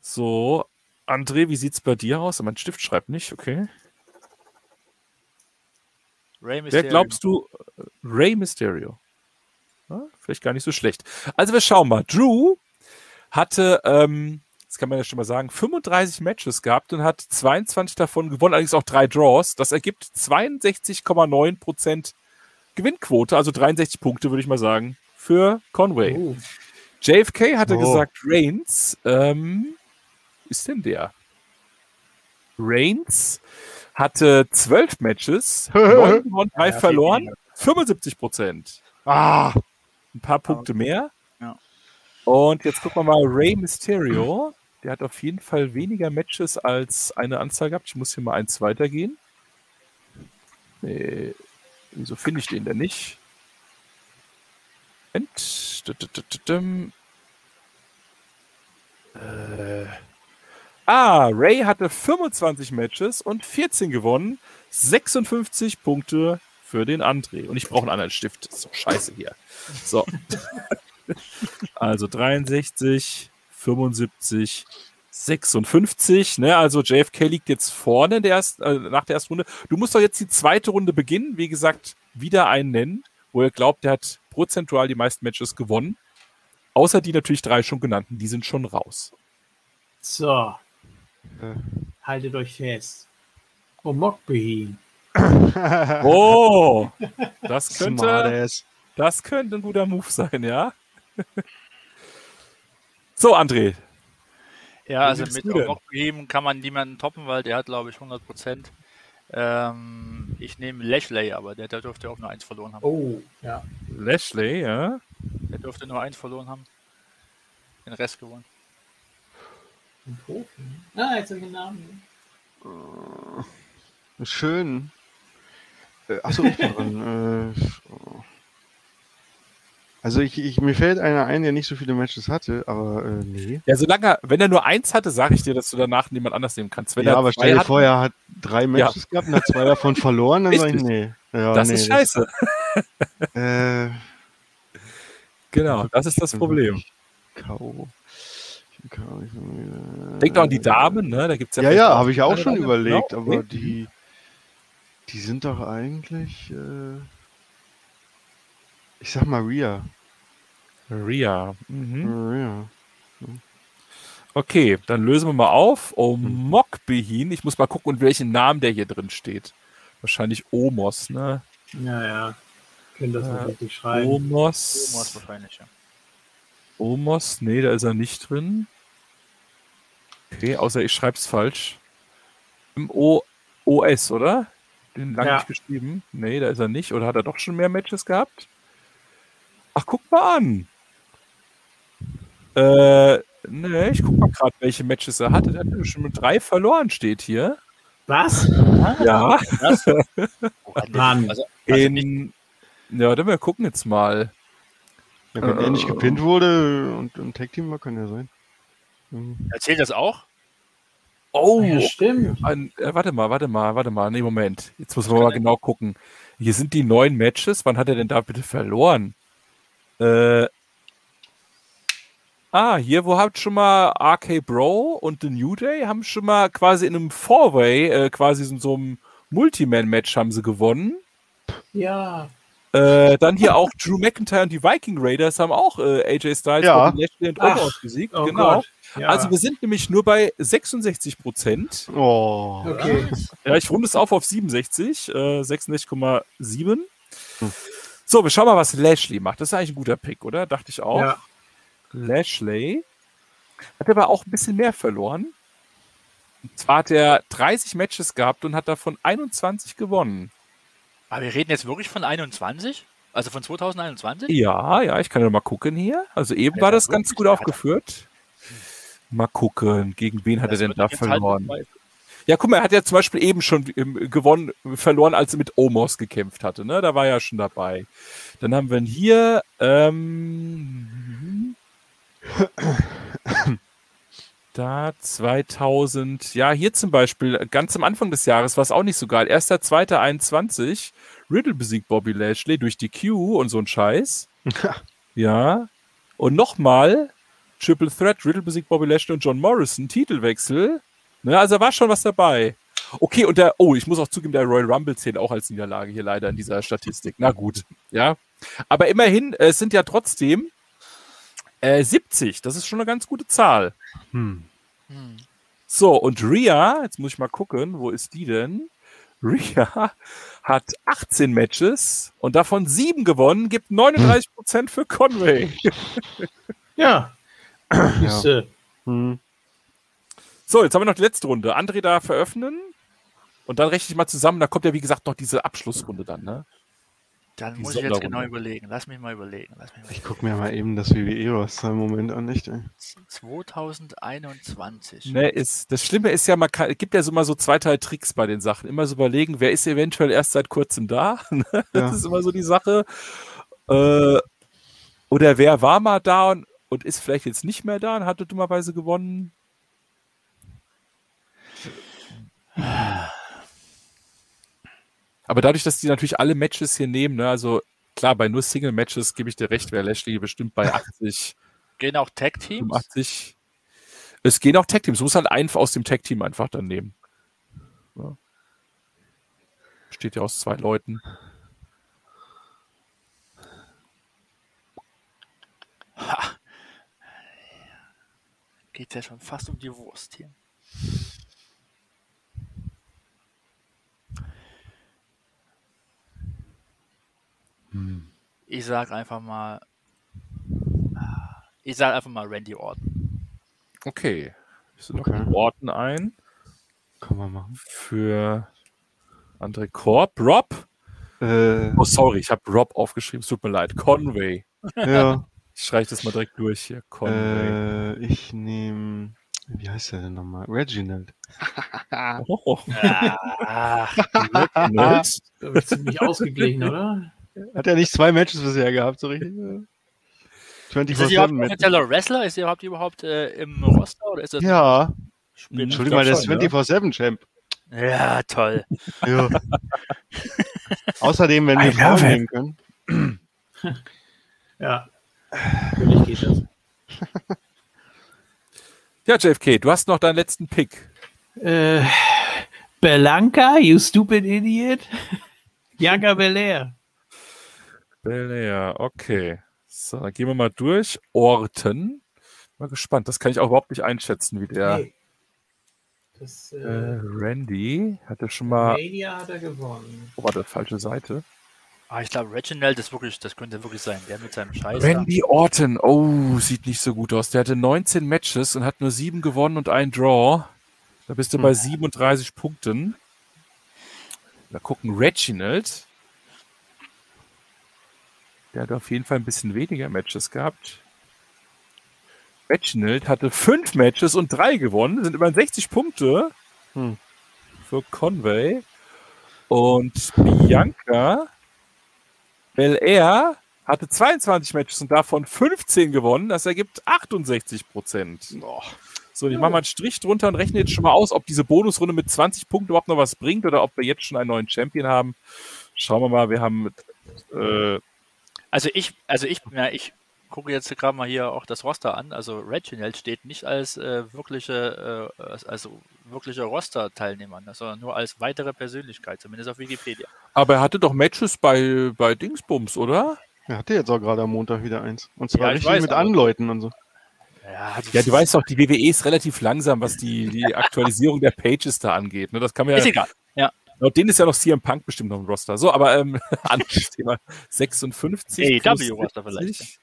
[SPEAKER 4] So, André, wie sieht's bei dir aus? Mein Stift schreibt nicht, okay. Ray Mysterio. Wer glaubst du? Ray Mysterio. Ja, vielleicht gar nicht so schlecht. Also wir schauen mal. Drew hatte, ähm, das kann man ja schon mal sagen, 35 Matches gehabt und hat 22 davon gewonnen, allerdings auch drei Draws. Das ergibt 62,9% Gewinnquote, also 63 Punkte, würde ich mal sagen, für Conway. Oh. JFK hatte oh. gesagt, Reigns, ähm, ist denn der? Reigns hatte zwölf Matches, neun gewonnen, drei ja, verloren, 75 Prozent. Ah, ein paar Punkte mehr. Ja. Und jetzt gucken wir mal Rey Mysterio. Der hat auf jeden Fall weniger Matches als eine Anzahl gehabt. Ich muss hier mal eins weitergehen. Nee, wieso finde ich den denn nicht? Moment. Äh. Ah, Ray hatte 25 Matches und 14 gewonnen. 56 Punkte für den André. Und ich brauche einen anderen Stift. Das ist doch scheiße hier. So. also 63, 75, 56. Ne? Also JFK liegt jetzt vorne der erst, äh, nach der ersten Runde. Du musst doch jetzt die zweite Runde beginnen. Wie gesagt, wieder einen nennen, wo er glaubt, der hat prozentual die meisten Matches gewonnen. Außer die natürlich drei schon genannten. Die sind schon raus.
[SPEAKER 2] So. Äh. Haltet euch fest. Oh, Mockbehin.
[SPEAKER 4] oh, das könnte, das könnte ein guter Move sein, ja. so, André.
[SPEAKER 5] Ja, also mit Mockbehin kann man niemanden toppen, weil der hat, glaube ich, 100 Prozent. Ähm, ich nehme Lashley, aber der, der dürfte auch nur eins verloren haben.
[SPEAKER 2] Oh, ja.
[SPEAKER 4] Lashley, ja.
[SPEAKER 5] Der dürfte nur eins verloren haben. Den Rest gewonnen.
[SPEAKER 2] Ein Profi. Ah, jetzt habe ich einen Namen.
[SPEAKER 3] Äh, schön. Äh, achso, ich bin dran. äh, also ich, ich, mir fällt einer ein, der nicht so viele Matches hatte, aber äh, nee.
[SPEAKER 4] Ja, solange, wenn er nur eins hatte, sage ich dir, dass du danach niemand anders nehmen kannst. Wenn
[SPEAKER 3] ja, aber stell dir vor, er hat drei Matches ja. gehabt und hat zwei davon verloren, dann sage ich, nee.
[SPEAKER 4] Ja, das nee, ist scheiße. Das, äh, genau, das ist das Problem. K.O. Denk doch an die Damen, ne? Da gibt's
[SPEAKER 3] ja, ja, ja habe ich auch schon Damen. überlegt, genau. aber die, die sind doch eigentlich, äh, ich sag mal Ria.
[SPEAKER 4] Ria. Mhm. Ria. Okay, dann lösen wir mal auf. Omokbehin. Ich muss mal gucken, welchen Namen der hier drin steht. Wahrscheinlich Omos, ne?
[SPEAKER 2] Ja, ja. Können das äh, richtig schreiben.
[SPEAKER 4] Omos. Omos wahrscheinlich, ja. Omos, nee, da ist er nicht drin. Okay, außer ich schreibe es falsch. M-O-O-S, oder? Den lange ja. nicht geschrieben. Nee, da ist er nicht. Oder hat er doch schon mehr Matches gehabt? Ach, guck mal an. Äh, ne, ich guck mal gerade, welche Matches er hatte. Der hat schon mit drei verloren, steht hier.
[SPEAKER 2] Was?
[SPEAKER 4] Ja. Was? Mann. Also, also In, ja, dann wir gucken jetzt mal.
[SPEAKER 3] Ja, wenn äh, er nicht gepinnt wurde und im Tag-Team war, kann ja sein.
[SPEAKER 5] Mhm. Erzählt das auch?
[SPEAKER 4] Oh, ja, stimmt. Ein, äh, warte mal, warte mal, warte mal. Nee, Moment. Jetzt muss man mal genau gucken. Hier sind die neun Matches. Wann hat er denn da bitte verloren? Äh, ah, hier, wo habt schon mal RK Bro und The New Day haben schon mal quasi in einem Four-Way, äh, quasi in so einem Multiman-Match haben sie gewonnen.
[SPEAKER 2] Ja.
[SPEAKER 4] Äh, dann hier auch Drew McIntyre und die Viking Raiders haben auch äh, AJ Styles
[SPEAKER 3] ja.
[SPEAKER 4] und Lashley und Omos besiegt. Oh genau. Gott. Ja. Also wir sind nämlich nur bei 66 Prozent.
[SPEAKER 3] Oh.
[SPEAKER 2] Okay.
[SPEAKER 4] Ja, ich runde es auf auf 67, äh, 66,7. Hm. So, wir schauen mal, was Lashley macht. Das ist eigentlich ein guter Pick, oder? Dachte ich auch. Ja. Lashley hat aber auch ein bisschen mehr verloren. Und zwar hat er 30 Matches gehabt und hat davon 21 gewonnen.
[SPEAKER 5] Aber wir reden jetzt wirklich von 21? Also von 2021?
[SPEAKER 4] Ja, ja, ich kann ja mal gucken hier. Also eben war das ganz gut aufgeführt. Mal gucken, gegen wen hat das er denn da verloren? Halt Ja, guck mal, er hat ja zum Beispiel eben schon gewonnen, verloren, als er mit Omos gekämpft hatte. Ne? Da war er ja schon dabei. Dann haben wir hier ähm, da 2000, ja, hier zum Beispiel, ganz am Anfang des Jahres war es auch nicht so geil. Erster, zweiter, 21, Riddle besiegt Bobby Lashley durch die Q und so ein Scheiß. ja. Und nochmal, Triple Threat, Riddle besiegt Bobby Lashley und John Morrison, Titelwechsel. Ne, also war schon was dabei. Okay, und der, oh, ich muss auch zugeben, der Royal Rumble zählt auch als Niederlage hier leider in dieser Statistik. Na gut, ja. Aber immerhin, es sind ja trotzdem äh, 70. Das ist schon eine ganz gute Zahl. Hm. Hm. So, und Ria, jetzt muss ich mal gucken, wo ist die denn? Ria hat 18 Matches und davon 7 gewonnen, gibt 39 Prozent für Conway.
[SPEAKER 2] ja. ja. Hm.
[SPEAKER 4] So, jetzt haben wir noch die letzte Runde. André da veröffnen und dann rechne ich mal zusammen. Da kommt ja, wie gesagt, noch diese Abschlussrunde dann, ne?
[SPEAKER 5] Dann die muss ich jetzt genau überlegen. Lass mich mal überlegen. Mich mal
[SPEAKER 3] ich gucke mir mal eben das WWE-Roster im Moment an, nicht? Ey.
[SPEAKER 5] 2021.
[SPEAKER 4] Ne, ist, das Schlimme ist ja, man kann, es gibt ja so mal so zwei, drei Tricks bei den Sachen. Immer so überlegen, wer ist eventuell erst seit kurzem da? Ne? das ja. ist immer so die Sache. Äh, oder wer war mal da und, und ist vielleicht jetzt nicht mehr da und hatte dummerweise gewonnen? Aber dadurch, dass die natürlich alle Matches hier nehmen, ne, also klar, bei nur Single-Matches gebe ich dir recht, wäre Lashley bestimmt bei 80.
[SPEAKER 5] Gehen auch Tag-Teams?
[SPEAKER 4] 80. Es gehen auch Tag-Teams. Muss halt einfach aus dem Tag-Team einfach dann nehmen. Ja. Besteht ja aus zwei Leuten.
[SPEAKER 5] Ha. Geht ja schon fast um die Wurst hier. Hm. Ich sag einfach mal. Ich sag einfach mal Randy Orton.
[SPEAKER 4] Okay. Ich noch okay. Orton ein.
[SPEAKER 3] Kann man machen.
[SPEAKER 4] Für André Korb. Rob? Äh, oh, sorry, ich habe Rob aufgeschrieben. Es tut mir leid. Conway.
[SPEAKER 3] Ja.
[SPEAKER 4] Ich streiche das mal direkt durch hier. Conway.
[SPEAKER 3] Äh, ich nehme. Wie heißt der denn nochmal? Reginald.
[SPEAKER 2] oh. Ah, Reginald. Da wird ziemlich ausgeglichen, oder?
[SPEAKER 3] Hat er nicht zwei Matches bisher gehabt, so richtig?
[SPEAKER 5] 24 ist das überhaupt ein offizieller Wrestler? Ist er überhaupt, überhaupt äh, im Roster? Oder ist das
[SPEAKER 3] ja. Entschuldigung mal, der ist 24-7-Champ.
[SPEAKER 5] Ja, toll.
[SPEAKER 3] Ja. Außerdem, wenn wir Frauen nehmen können.
[SPEAKER 2] ja, natürlich geht das.
[SPEAKER 4] Ja, JFK, du hast noch deinen letzten Pick.
[SPEAKER 2] Äh, Belanca, you stupid idiot. Bianca Belair.
[SPEAKER 4] Belair, okay. So, dann gehen wir mal durch. Orten. Mal gespannt. Das kann ich auch überhaupt nicht einschätzen, wie der. Nee. Das, äh, äh, Randy hat er schon mal.
[SPEAKER 2] Mania hat er gewonnen.
[SPEAKER 4] Oh, warte, falsche Seite.
[SPEAKER 5] Ah, ich glaube, Reginald ist wirklich, das könnte wirklich sein. Der mit seinem Scheiß.
[SPEAKER 4] Randy da. Orton, oh, sieht nicht so gut aus. Der hatte 19 Matches und hat nur 7 gewonnen und ein Draw. Da bist du hm. bei 37 Punkten. Da gucken Reginald. Der hat auf jeden Fall ein bisschen weniger Matches gehabt. Reginald hatte fünf Matches und drei gewonnen. Das sind immer 60 Punkte hm. für Conway. Und Bianca Belair hatte 22 Matches und davon 15 gewonnen. Das ergibt 68 Prozent. So, ich mache mal einen Strich drunter und rechne jetzt schon mal aus, ob diese Bonusrunde mit 20 Punkten überhaupt noch was bringt oder ob wir jetzt schon einen neuen Champion haben. Schauen wir mal, wir haben äh,
[SPEAKER 5] also ich, also ich, ja, ich gucke jetzt gerade mal hier auch das Roster an. Also Reginald steht nicht als äh, wirkliche, äh, also wirkliche Roster-Teilnehmer, ne, sondern nur als weitere Persönlichkeit, zumindest auf Wikipedia.
[SPEAKER 4] Aber er hatte doch Matches bei, bei Dingsbums, oder?
[SPEAKER 3] Er hatte jetzt auch gerade am Montag wieder eins. Und zwar ja, richtig weiß, mit Anleuten und so.
[SPEAKER 4] Ja, ja, du weißt doch, die WWE ist relativ langsam, was die, die Aktualisierung der Pages da angeht. Ne? Das kann man ja.
[SPEAKER 5] Ist egal. Ja.
[SPEAKER 4] Laut denen ist ja noch CM Punk bestimmt noch im Roster. So, aber ähm, anderes Thema. 56.
[SPEAKER 5] AW-Roster vielleicht.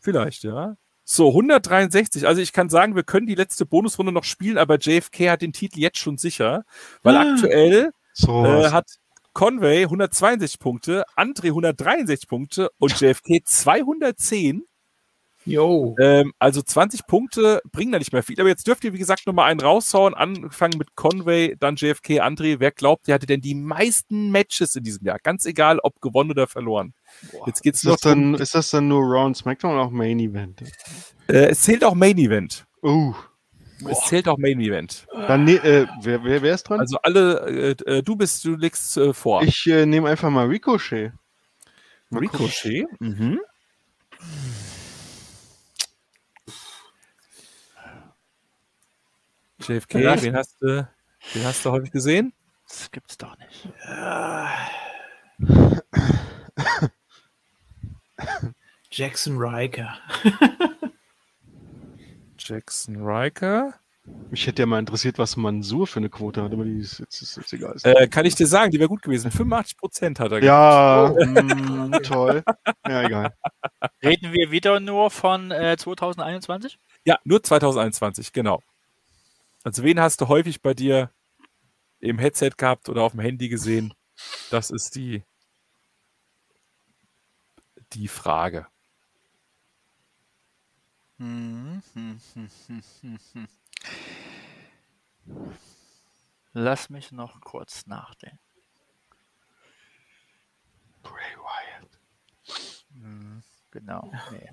[SPEAKER 4] Vielleicht, ja. So, 163. Also ich kann sagen, wir können die letzte Bonusrunde noch spielen, aber JFK hat den Titel jetzt schon sicher, weil ah, aktuell so äh, hat Conway 162 Punkte, Andre 163 Punkte und JFK 210.
[SPEAKER 2] Jo.
[SPEAKER 4] Ähm, also 20 Punkte bringen da nicht mehr viel. Aber jetzt dürft ihr, wie gesagt, nochmal einen raushauen. Anfangen mit Conway, dann JFK, André. Wer glaubt, der hatte denn die meisten Matches in diesem Jahr? Ganz egal, ob gewonnen oder verloren.
[SPEAKER 3] Boah.
[SPEAKER 4] Jetzt geht's
[SPEAKER 3] Ist, das dann, ist das dann nur Round SmackDown oder auch Main Event?
[SPEAKER 4] Äh, es zählt auch Main Event.
[SPEAKER 3] Uh,
[SPEAKER 4] Es zählt auch Main Event.
[SPEAKER 3] dann ne, äh, wer, wer, wer ist dran?
[SPEAKER 4] Also alle, äh, äh, du bist, du legst äh, vor.
[SPEAKER 3] ich äh, nehme einfach mal Ricochet. Mal gucken.
[SPEAKER 4] Ricochet. Mhm. JFK, wen hast du, wen hast du häufig gesehen?
[SPEAKER 5] Das gibt's doch nicht.
[SPEAKER 2] Jackson Riker.
[SPEAKER 4] Jackson Riker.
[SPEAKER 3] Mich hätte ja mal interessiert, was Mansur für eine Quote hat, aber die ist jetzt, ist jetzt egal.
[SPEAKER 4] Äh, kann ich dir sagen, die wäre gut gewesen. 85% hat er
[SPEAKER 3] ja, mm, toll. Ja, egal.
[SPEAKER 5] Reden wir wieder nur von äh, 2021?
[SPEAKER 4] Ja, nur 2021, genau. Also wen hast du häufig bei dir im Headset gehabt oder auf dem Handy gesehen? Das ist die, die Frage.
[SPEAKER 5] Lass mich noch kurz nachdenken.
[SPEAKER 3] Bray Wyatt.
[SPEAKER 5] Hm, genau. Nee.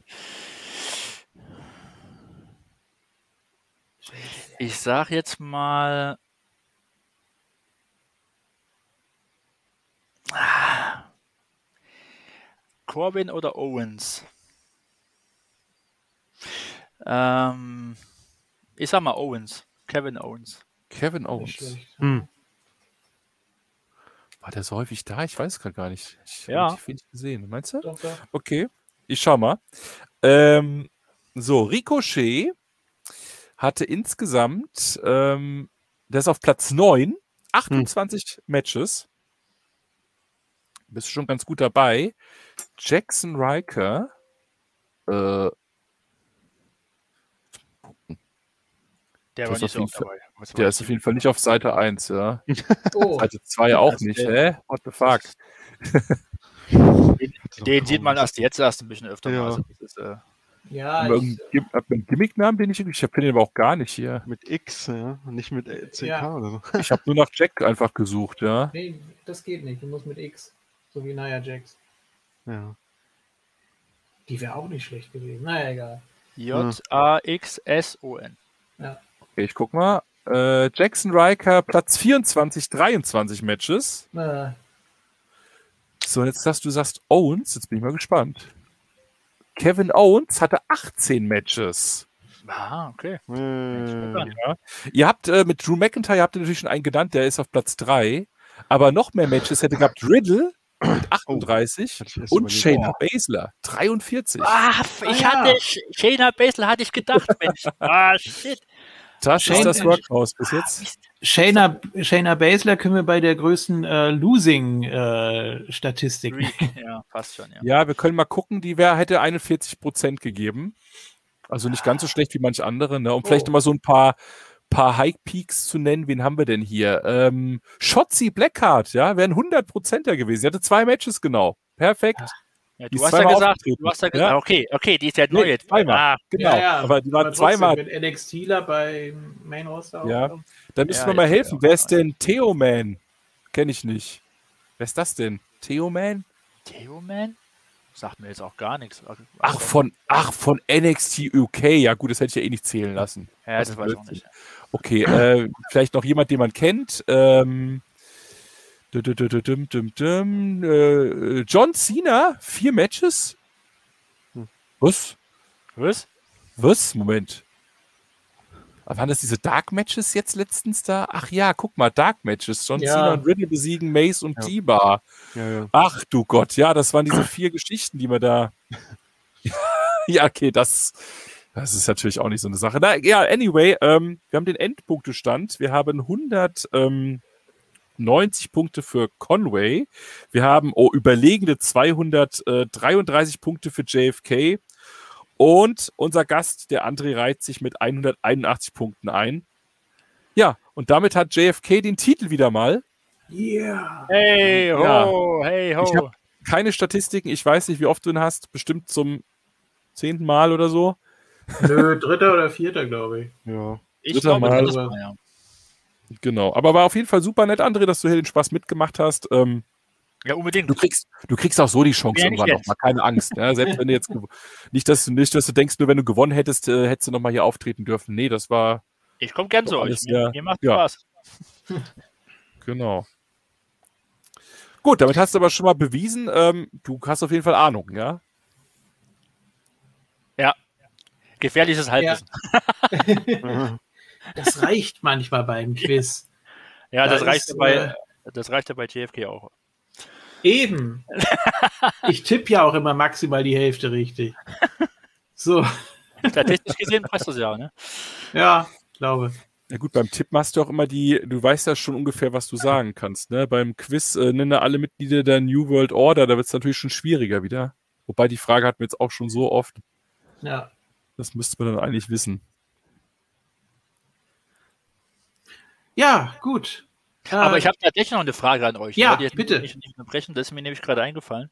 [SPEAKER 5] Ich sag jetzt mal. Ah. Corbin oder Owens? Ähm, ich sag mal Owens. Kevin Owens.
[SPEAKER 4] Kevin
[SPEAKER 2] Nicht
[SPEAKER 4] Owens.
[SPEAKER 2] schlecht.
[SPEAKER 3] Hm.
[SPEAKER 4] War der so häufig da? Ich weiß es gerade gar nicht. Ich
[SPEAKER 5] Ja.
[SPEAKER 4] habe wenig gesehen. Meinst du?
[SPEAKER 2] Doch, doch.
[SPEAKER 4] Okay, ich schau mal. Ähm, so, Ricochet hatte insgesamt, ähm, der ist auf Platz 9, 28 Matches. Bist schon ganz gut dabei. Jackson Riker, äh,
[SPEAKER 5] Der war
[SPEAKER 4] ist
[SPEAKER 5] nicht
[SPEAKER 4] auf
[SPEAKER 5] so
[SPEAKER 4] jeden
[SPEAKER 5] oft
[SPEAKER 4] Fall-
[SPEAKER 5] dabei.
[SPEAKER 4] der ist auf jeden Fall nicht auf Seite 1, ja.
[SPEAKER 2] Oh,
[SPEAKER 4] Seite 2 auch nicht, hä? What the fuck?
[SPEAKER 5] Den sieht man erst jetzt erst ein bisschen öfter
[SPEAKER 3] Ja.
[SPEAKER 5] Also das ist, äh,
[SPEAKER 2] ja, ich,
[SPEAKER 4] hat man einen Gimmicknamen, den ich, ich habe den aber auch gar nicht hier.
[SPEAKER 3] Mit X, ja, nicht mit CK
[SPEAKER 2] Ja.
[SPEAKER 3] oder so.
[SPEAKER 4] Ich habe nur nach Jack einfach gesucht, ja.
[SPEAKER 2] nee, das geht nicht. Du musst mit X. So wie Nia Jax.
[SPEAKER 3] Ja.
[SPEAKER 2] Die wäre auch nicht schlecht gewesen. Naja, egal.
[SPEAKER 5] J-A-X-S-O-N.
[SPEAKER 2] Ja.
[SPEAKER 4] Okay, ich guck mal. Äh, Jackson Riker, Platz 24, 23 Matches.
[SPEAKER 2] Äh,
[SPEAKER 4] So, und jetzt sagst du, sagst Owens, jetzt bin ich mal gespannt. Kevin Owens hatte 18 Matches.
[SPEAKER 5] Ah, okay.
[SPEAKER 3] Äh,
[SPEAKER 4] Ja. Ihr habt äh, mit Drew McIntyre habt ihr natürlich schon einen genannt, der ist auf Platz 3. Aber noch mehr Matches hätte gehabt Riddle mit 38
[SPEAKER 3] Hatte ich erst
[SPEAKER 4] und. Shayna Baszler 43.
[SPEAKER 5] Ah, ich
[SPEAKER 2] Ah,
[SPEAKER 5] hatte, Sh- Shayna Baszler hatte ich gedacht, Mensch. Ah, shit.
[SPEAKER 4] Das ist das Workhouse bis jetzt.
[SPEAKER 2] Shayna, Shayna Baszler können wir bei der größten äh, Losing-Statistik.
[SPEAKER 5] Freak. Ja, passt schon, ja.
[SPEAKER 4] Ja, wir können mal gucken, die wär, hätte 41% gegeben. Also nicht ganz so schlecht wie manch andere. Ne? Um vielleicht
[SPEAKER 2] Oh.
[SPEAKER 4] mal so ein paar, paar High Peaks zu nennen. Wen haben wir denn hier? Ähm, Shotzi Blackheart, ja, wären 100%er gewesen. Sie hatte zwei Matches genau. Perfekt.
[SPEAKER 5] Ja du hast ja gesagt, du hast ja
[SPEAKER 4] Ja.
[SPEAKER 5] gesagt, okay, okay, die ist ja
[SPEAKER 4] Nee,
[SPEAKER 5] neu jetzt.
[SPEAKER 4] zweimal.
[SPEAKER 5] Ah,
[SPEAKER 4] Genau. Aber die waren zweimal.
[SPEAKER 2] Mit NXTler bei Main Roster.
[SPEAKER 4] Ja. Da müssen
[SPEAKER 5] Ja,
[SPEAKER 4] wir mal helfen. Wer ist denn Theo Man? Kenne ich nicht. Wer ist das denn? Theo Man?
[SPEAKER 5] Theo Man? Sagt mir jetzt auch gar nichts.
[SPEAKER 4] Ach, von, ach, von NXT UK. Ja, gut, das hätte ich ja eh nicht zählen lassen.
[SPEAKER 5] ja, das
[SPEAKER 4] ein
[SPEAKER 5] weiß ich auch nicht.
[SPEAKER 4] Okay, äh, vielleicht noch jemand, den man kennt. Ähm, John Cena, vier Matches?
[SPEAKER 3] Hm.
[SPEAKER 4] Was?
[SPEAKER 5] Was?
[SPEAKER 4] Was? Moment. Waren das diese Dark Matches jetzt letztens da? Ach ja, guck mal, Dark Matches. John
[SPEAKER 2] Ja.
[SPEAKER 4] Cena und Riddle besiegen Mace und
[SPEAKER 3] Ja.
[SPEAKER 4] T-Bar.
[SPEAKER 3] Ja.
[SPEAKER 4] Ach du Gott, ja, das waren diese vier Geschichten, die wir da. ja, okay, das, das ist natürlich auch nicht so eine Sache. Na, ja, anyway, ähm, wir haben den Endpunktestand. Wir haben 190 Punkte für Conway. Wir haben oh, überlegende 233 Punkte für JFK. Und unser Gast, der André, reiht sich mit 181 Punkten ein. Ja, und damit hat JFK den Titel wieder mal.
[SPEAKER 2] Yeah.
[SPEAKER 5] Hey ho,
[SPEAKER 4] Ja.
[SPEAKER 5] hey
[SPEAKER 4] Ich
[SPEAKER 5] ho.
[SPEAKER 4] hab- keine Statistiken. Ich weiß nicht, wie oft du ihn hast. Bestimmt zum zehnten Mal oder so.
[SPEAKER 2] Nö, dritter oder vierter, glaube ich.
[SPEAKER 3] Ja.
[SPEAKER 5] Ich
[SPEAKER 4] Dritter
[SPEAKER 5] glaube,
[SPEAKER 4] Mal.
[SPEAKER 5] das war, ja.
[SPEAKER 4] Genau. Aber war auf jeden Fall super nett, André, dass du hier den Spaß mitgemacht hast. Ähm,
[SPEAKER 5] ja, unbedingt.
[SPEAKER 4] du, kriegst, du kriegst auch so die Chance
[SPEAKER 5] Ja,
[SPEAKER 4] irgendwann
[SPEAKER 5] jetzt.
[SPEAKER 4] noch mal. Keine Angst. Ja, selbst wenn du jetzt nicht, dass du nicht, dass du denkst, nur wenn du gewonnen hättest, äh, hättest du noch mal hier auftreten dürfen. Nee, das war
[SPEAKER 5] Ich komme gern zu euch. Mir,
[SPEAKER 4] ja.
[SPEAKER 5] mir macht
[SPEAKER 4] Ja.
[SPEAKER 5] Spaß.
[SPEAKER 4] genau. Gut, damit hast du aber schon mal bewiesen, ähm, du hast auf jeden Fall Ahnung, ja?
[SPEAKER 5] Gefährliches Halbwissen.
[SPEAKER 2] Das reicht manchmal beim Quiz.
[SPEAKER 5] Ja,
[SPEAKER 2] Da
[SPEAKER 5] das, reicht
[SPEAKER 2] ist,
[SPEAKER 5] ja bei, das reicht ja bei TFG auch.
[SPEAKER 2] Eben. Ich tippe ja auch immer maximal die Hälfte richtig. So,
[SPEAKER 5] Statistisch gesehen passt das ja, ne?
[SPEAKER 2] ja, glaube.
[SPEAKER 4] Ja gut, beim Tipp machst du auch immer die, du weißt ja schon ungefähr, was du sagen kannst. Ne? Beim Quiz äh, nenne alle Mitglieder der New World Order, da wird es natürlich schon schwieriger wieder. Wobei die Frage hatten wir jetzt auch schon so oft.
[SPEAKER 2] Ja.
[SPEAKER 4] Das müsste man dann eigentlich wissen.
[SPEAKER 2] Ja, gut.
[SPEAKER 5] Aber
[SPEAKER 2] Äh,
[SPEAKER 5] ich habe tatsächlich noch eine Frage an euch.
[SPEAKER 2] Ja, bitte.
[SPEAKER 5] Nicht, nicht unterbrechen, das ist mir nämlich gerade eingefallen.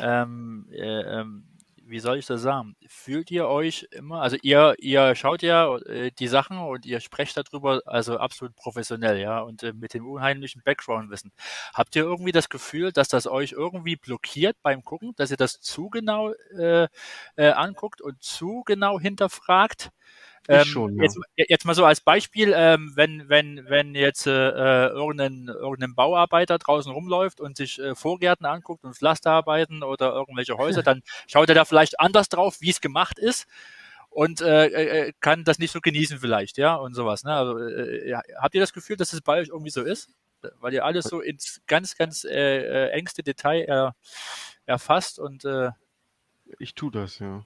[SPEAKER 5] Ähm, äh, ähm, wie soll ich das sagen? Fühlt ihr euch immer, also ihr, ihr schaut ja äh, die Sachen und ihr sprecht darüber, also absolut professionell, ja, und äh, mit dem unheimlichen Background-Wissen. Habt ihr irgendwie das Gefühl, dass das euch irgendwie blockiert beim Gucken, dass ihr das zu genau äh, äh, anguckt und zu genau hinterfragt?
[SPEAKER 3] Ich schon, ja.
[SPEAKER 5] jetzt, jetzt mal so als Beispiel, ähm, wenn, wenn, wenn jetzt äh, äh, irgendein, irgendein Bauarbeiter draußen rumläuft und sich äh, Vorgärten anguckt und Pflasterarbeiten oder irgendwelche Häuser, dann schaut er da vielleicht anders drauf, wie es gemacht ist und äh, äh, kann das nicht so genießen vielleicht, ja, und sowas. Ne? Also, äh, ja, habt ihr das Gefühl, dass es bei euch irgendwie so ist? Weil ihr alles so ins ganz, ganz äh, äh, engste Detail er, erfasst und äh,
[SPEAKER 3] Ich tue das, ja.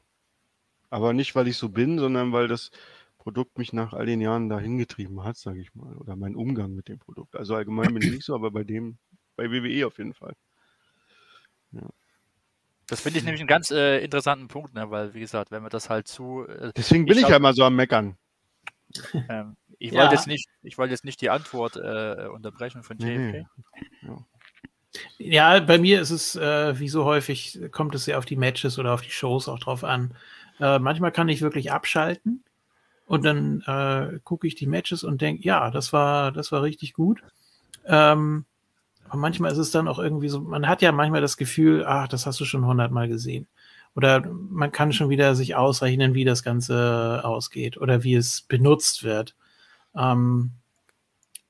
[SPEAKER 3] Aber nicht, weil ich so bin, sondern weil das Produkt mich nach all den Jahren dahin getrieben hat, sage ich mal. Oder mein Umgang mit dem Produkt. Also allgemein bin ich nicht so, aber bei dem, bei WWE auf jeden Fall.
[SPEAKER 5] das finde ich nämlich einen ganz äh, interessanten Punkt, ne? weil, wie gesagt, wenn man das halt zu äh,
[SPEAKER 3] Deswegen bin
[SPEAKER 5] Ich
[SPEAKER 3] ich, ja mal so am Meckern.
[SPEAKER 5] Ähm, ich
[SPEAKER 2] Ja.
[SPEAKER 5] wollte jetzt nicht, ich wollte jetzt nicht die Antwort äh, unterbrechen von JFK.
[SPEAKER 3] Nee.
[SPEAKER 2] Ja, bei mir ist es, äh, wie so häufig, kommt es ja auf die Matches oder auf die Shows auch drauf an. Äh, manchmal kann ich wirklich abschalten und dann äh, gucke ich die Matches und denke, ja, das war, das war richtig gut. Ähm, aber manchmal ist es dann auch irgendwie so, man hat ja manchmal das Gefühl, ach, das hast du schon hundertmal gesehen. Oder man kann schon wieder sich ausrechnen, wie das Ganze ausgeht oder wie es benutzt wird. Ähm,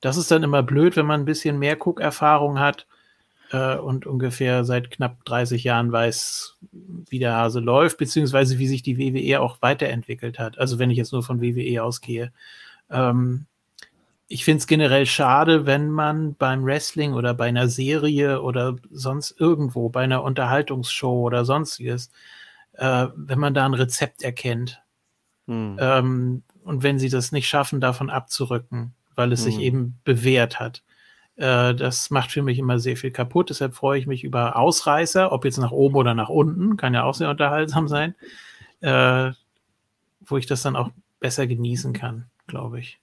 [SPEAKER 2] das ist dann immer blöd, wenn man ein bisschen mehr Guckerfahrung hat äh, und ungefähr seit knapp 30 Jahren weiß, wie der Hase läuft, beziehungsweise wie sich die WWE auch weiterentwickelt hat. Also wenn ich jetzt nur von WWE ausgehe. Ähm, ich finde es generell schade, wenn man beim Wrestling oder bei einer Serie oder sonst irgendwo, bei einer Unterhaltungsshow oder sonstiges, äh, wenn man da ein Rezept erkennt.
[SPEAKER 3] Hm.
[SPEAKER 2] Ähm, und wenn sie das nicht schaffen, davon abzurücken, weil es sich
[SPEAKER 3] Mhm.
[SPEAKER 2] eben bewährt hat. Äh, das macht für mich immer sehr viel kaputt. Deshalb freue ich mich über Ausreißer, ob jetzt nach oben oder nach unten, kann ja auch sehr unterhaltsam sein, äh, wo ich das dann auch besser genießen kann, glaube ich.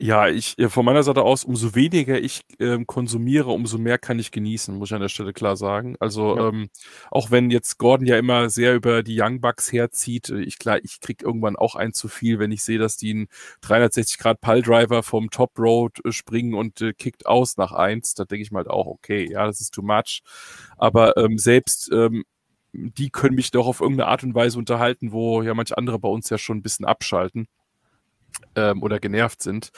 [SPEAKER 4] Ja, ich äh, von meiner Seite aus, umso weniger ich ähm, konsumiere, umso mehr kann ich genießen, muss ich an der Stelle klar sagen. Also
[SPEAKER 3] Ja.
[SPEAKER 4] ähm, auch wenn jetzt Gordon ja immer sehr über die Young Bucks herzieht, äh, ich klar, ich krieg irgendwann auch ein zu viel, wenn ich sehe, dass die einen 360 Grad Piledriver vom Top Road äh, springen und äh, kickt aus nach eins. Da denke ich mal halt auch, okay, ja, das ist too much. Aber ähm, selbst ähm, die können mich doch auf irgendeine Art und Weise unterhalten, wo ja manche andere bei uns ja schon ein bisschen abschalten ähm, oder genervt sind.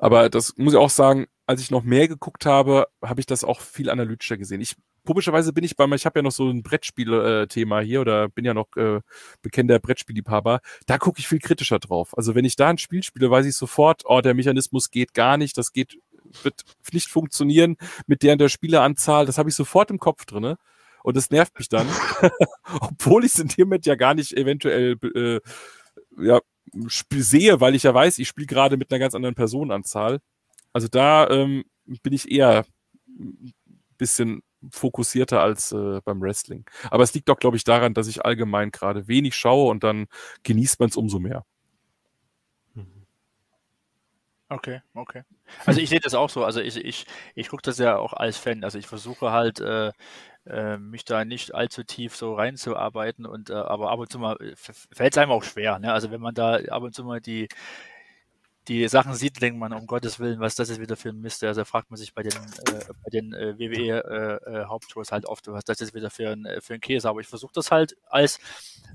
[SPEAKER 4] Aber das muss ich auch sagen, als ich noch mehr geguckt habe, habe ich das auch viel analytischer gesehen. Ich komischerweise bin ich bei mir, ich habe ja noch so ein Brettspiel-Thema hier oder bin ja noch äh, bekennender Brettspielliebhaber. Da gucke ich viel kritischer drauf. Also wenn ich da ein Spiel spiele, weiß ich sofort, oh, der Mechanismus geht gar nicht, das geht, wird nicht funktionieren mit der und der Spieleranzahl. Das habe ich sofort im Kopf drinne. Und das nervt mich dann, obwohl ich es in dem Moment ja gar nicht eventuell äh, ja, sehe, weil ich ja weiß, ich spiele gerade mit einer ganz anderen Personenanzahl. Also da ähm, bin ich eher ein bisschen fokussierter als äh, beim Wrestling. Aber es liegt doch, glaube ich, daran, dass ich allgemein gerade wenig schaue und dann genießt man es umso mehr.
[SPEAKER 5] Okay, okay. Also ich sehe das auch so. Also ich, ich, ich gucke das ja auch als Fan. Also ich versuche halt, äh, äh, mich da nicht allzu tief so reinzuarbeiten und äh, aber ab und zu mal äh, fällt es einem auch schwer. Ne? Also wenn man da ab und zu mal die die Sachen sieht, denkt man, um Gottes Willen, was das ist wieder für ein Mist. Also fragt man sich bei den, äh, bei den äh, WWE-Hauptshows äh, äh halt oft, was das ist wieder für ein, äh, für ein Käse. Aber ich versuche das halt als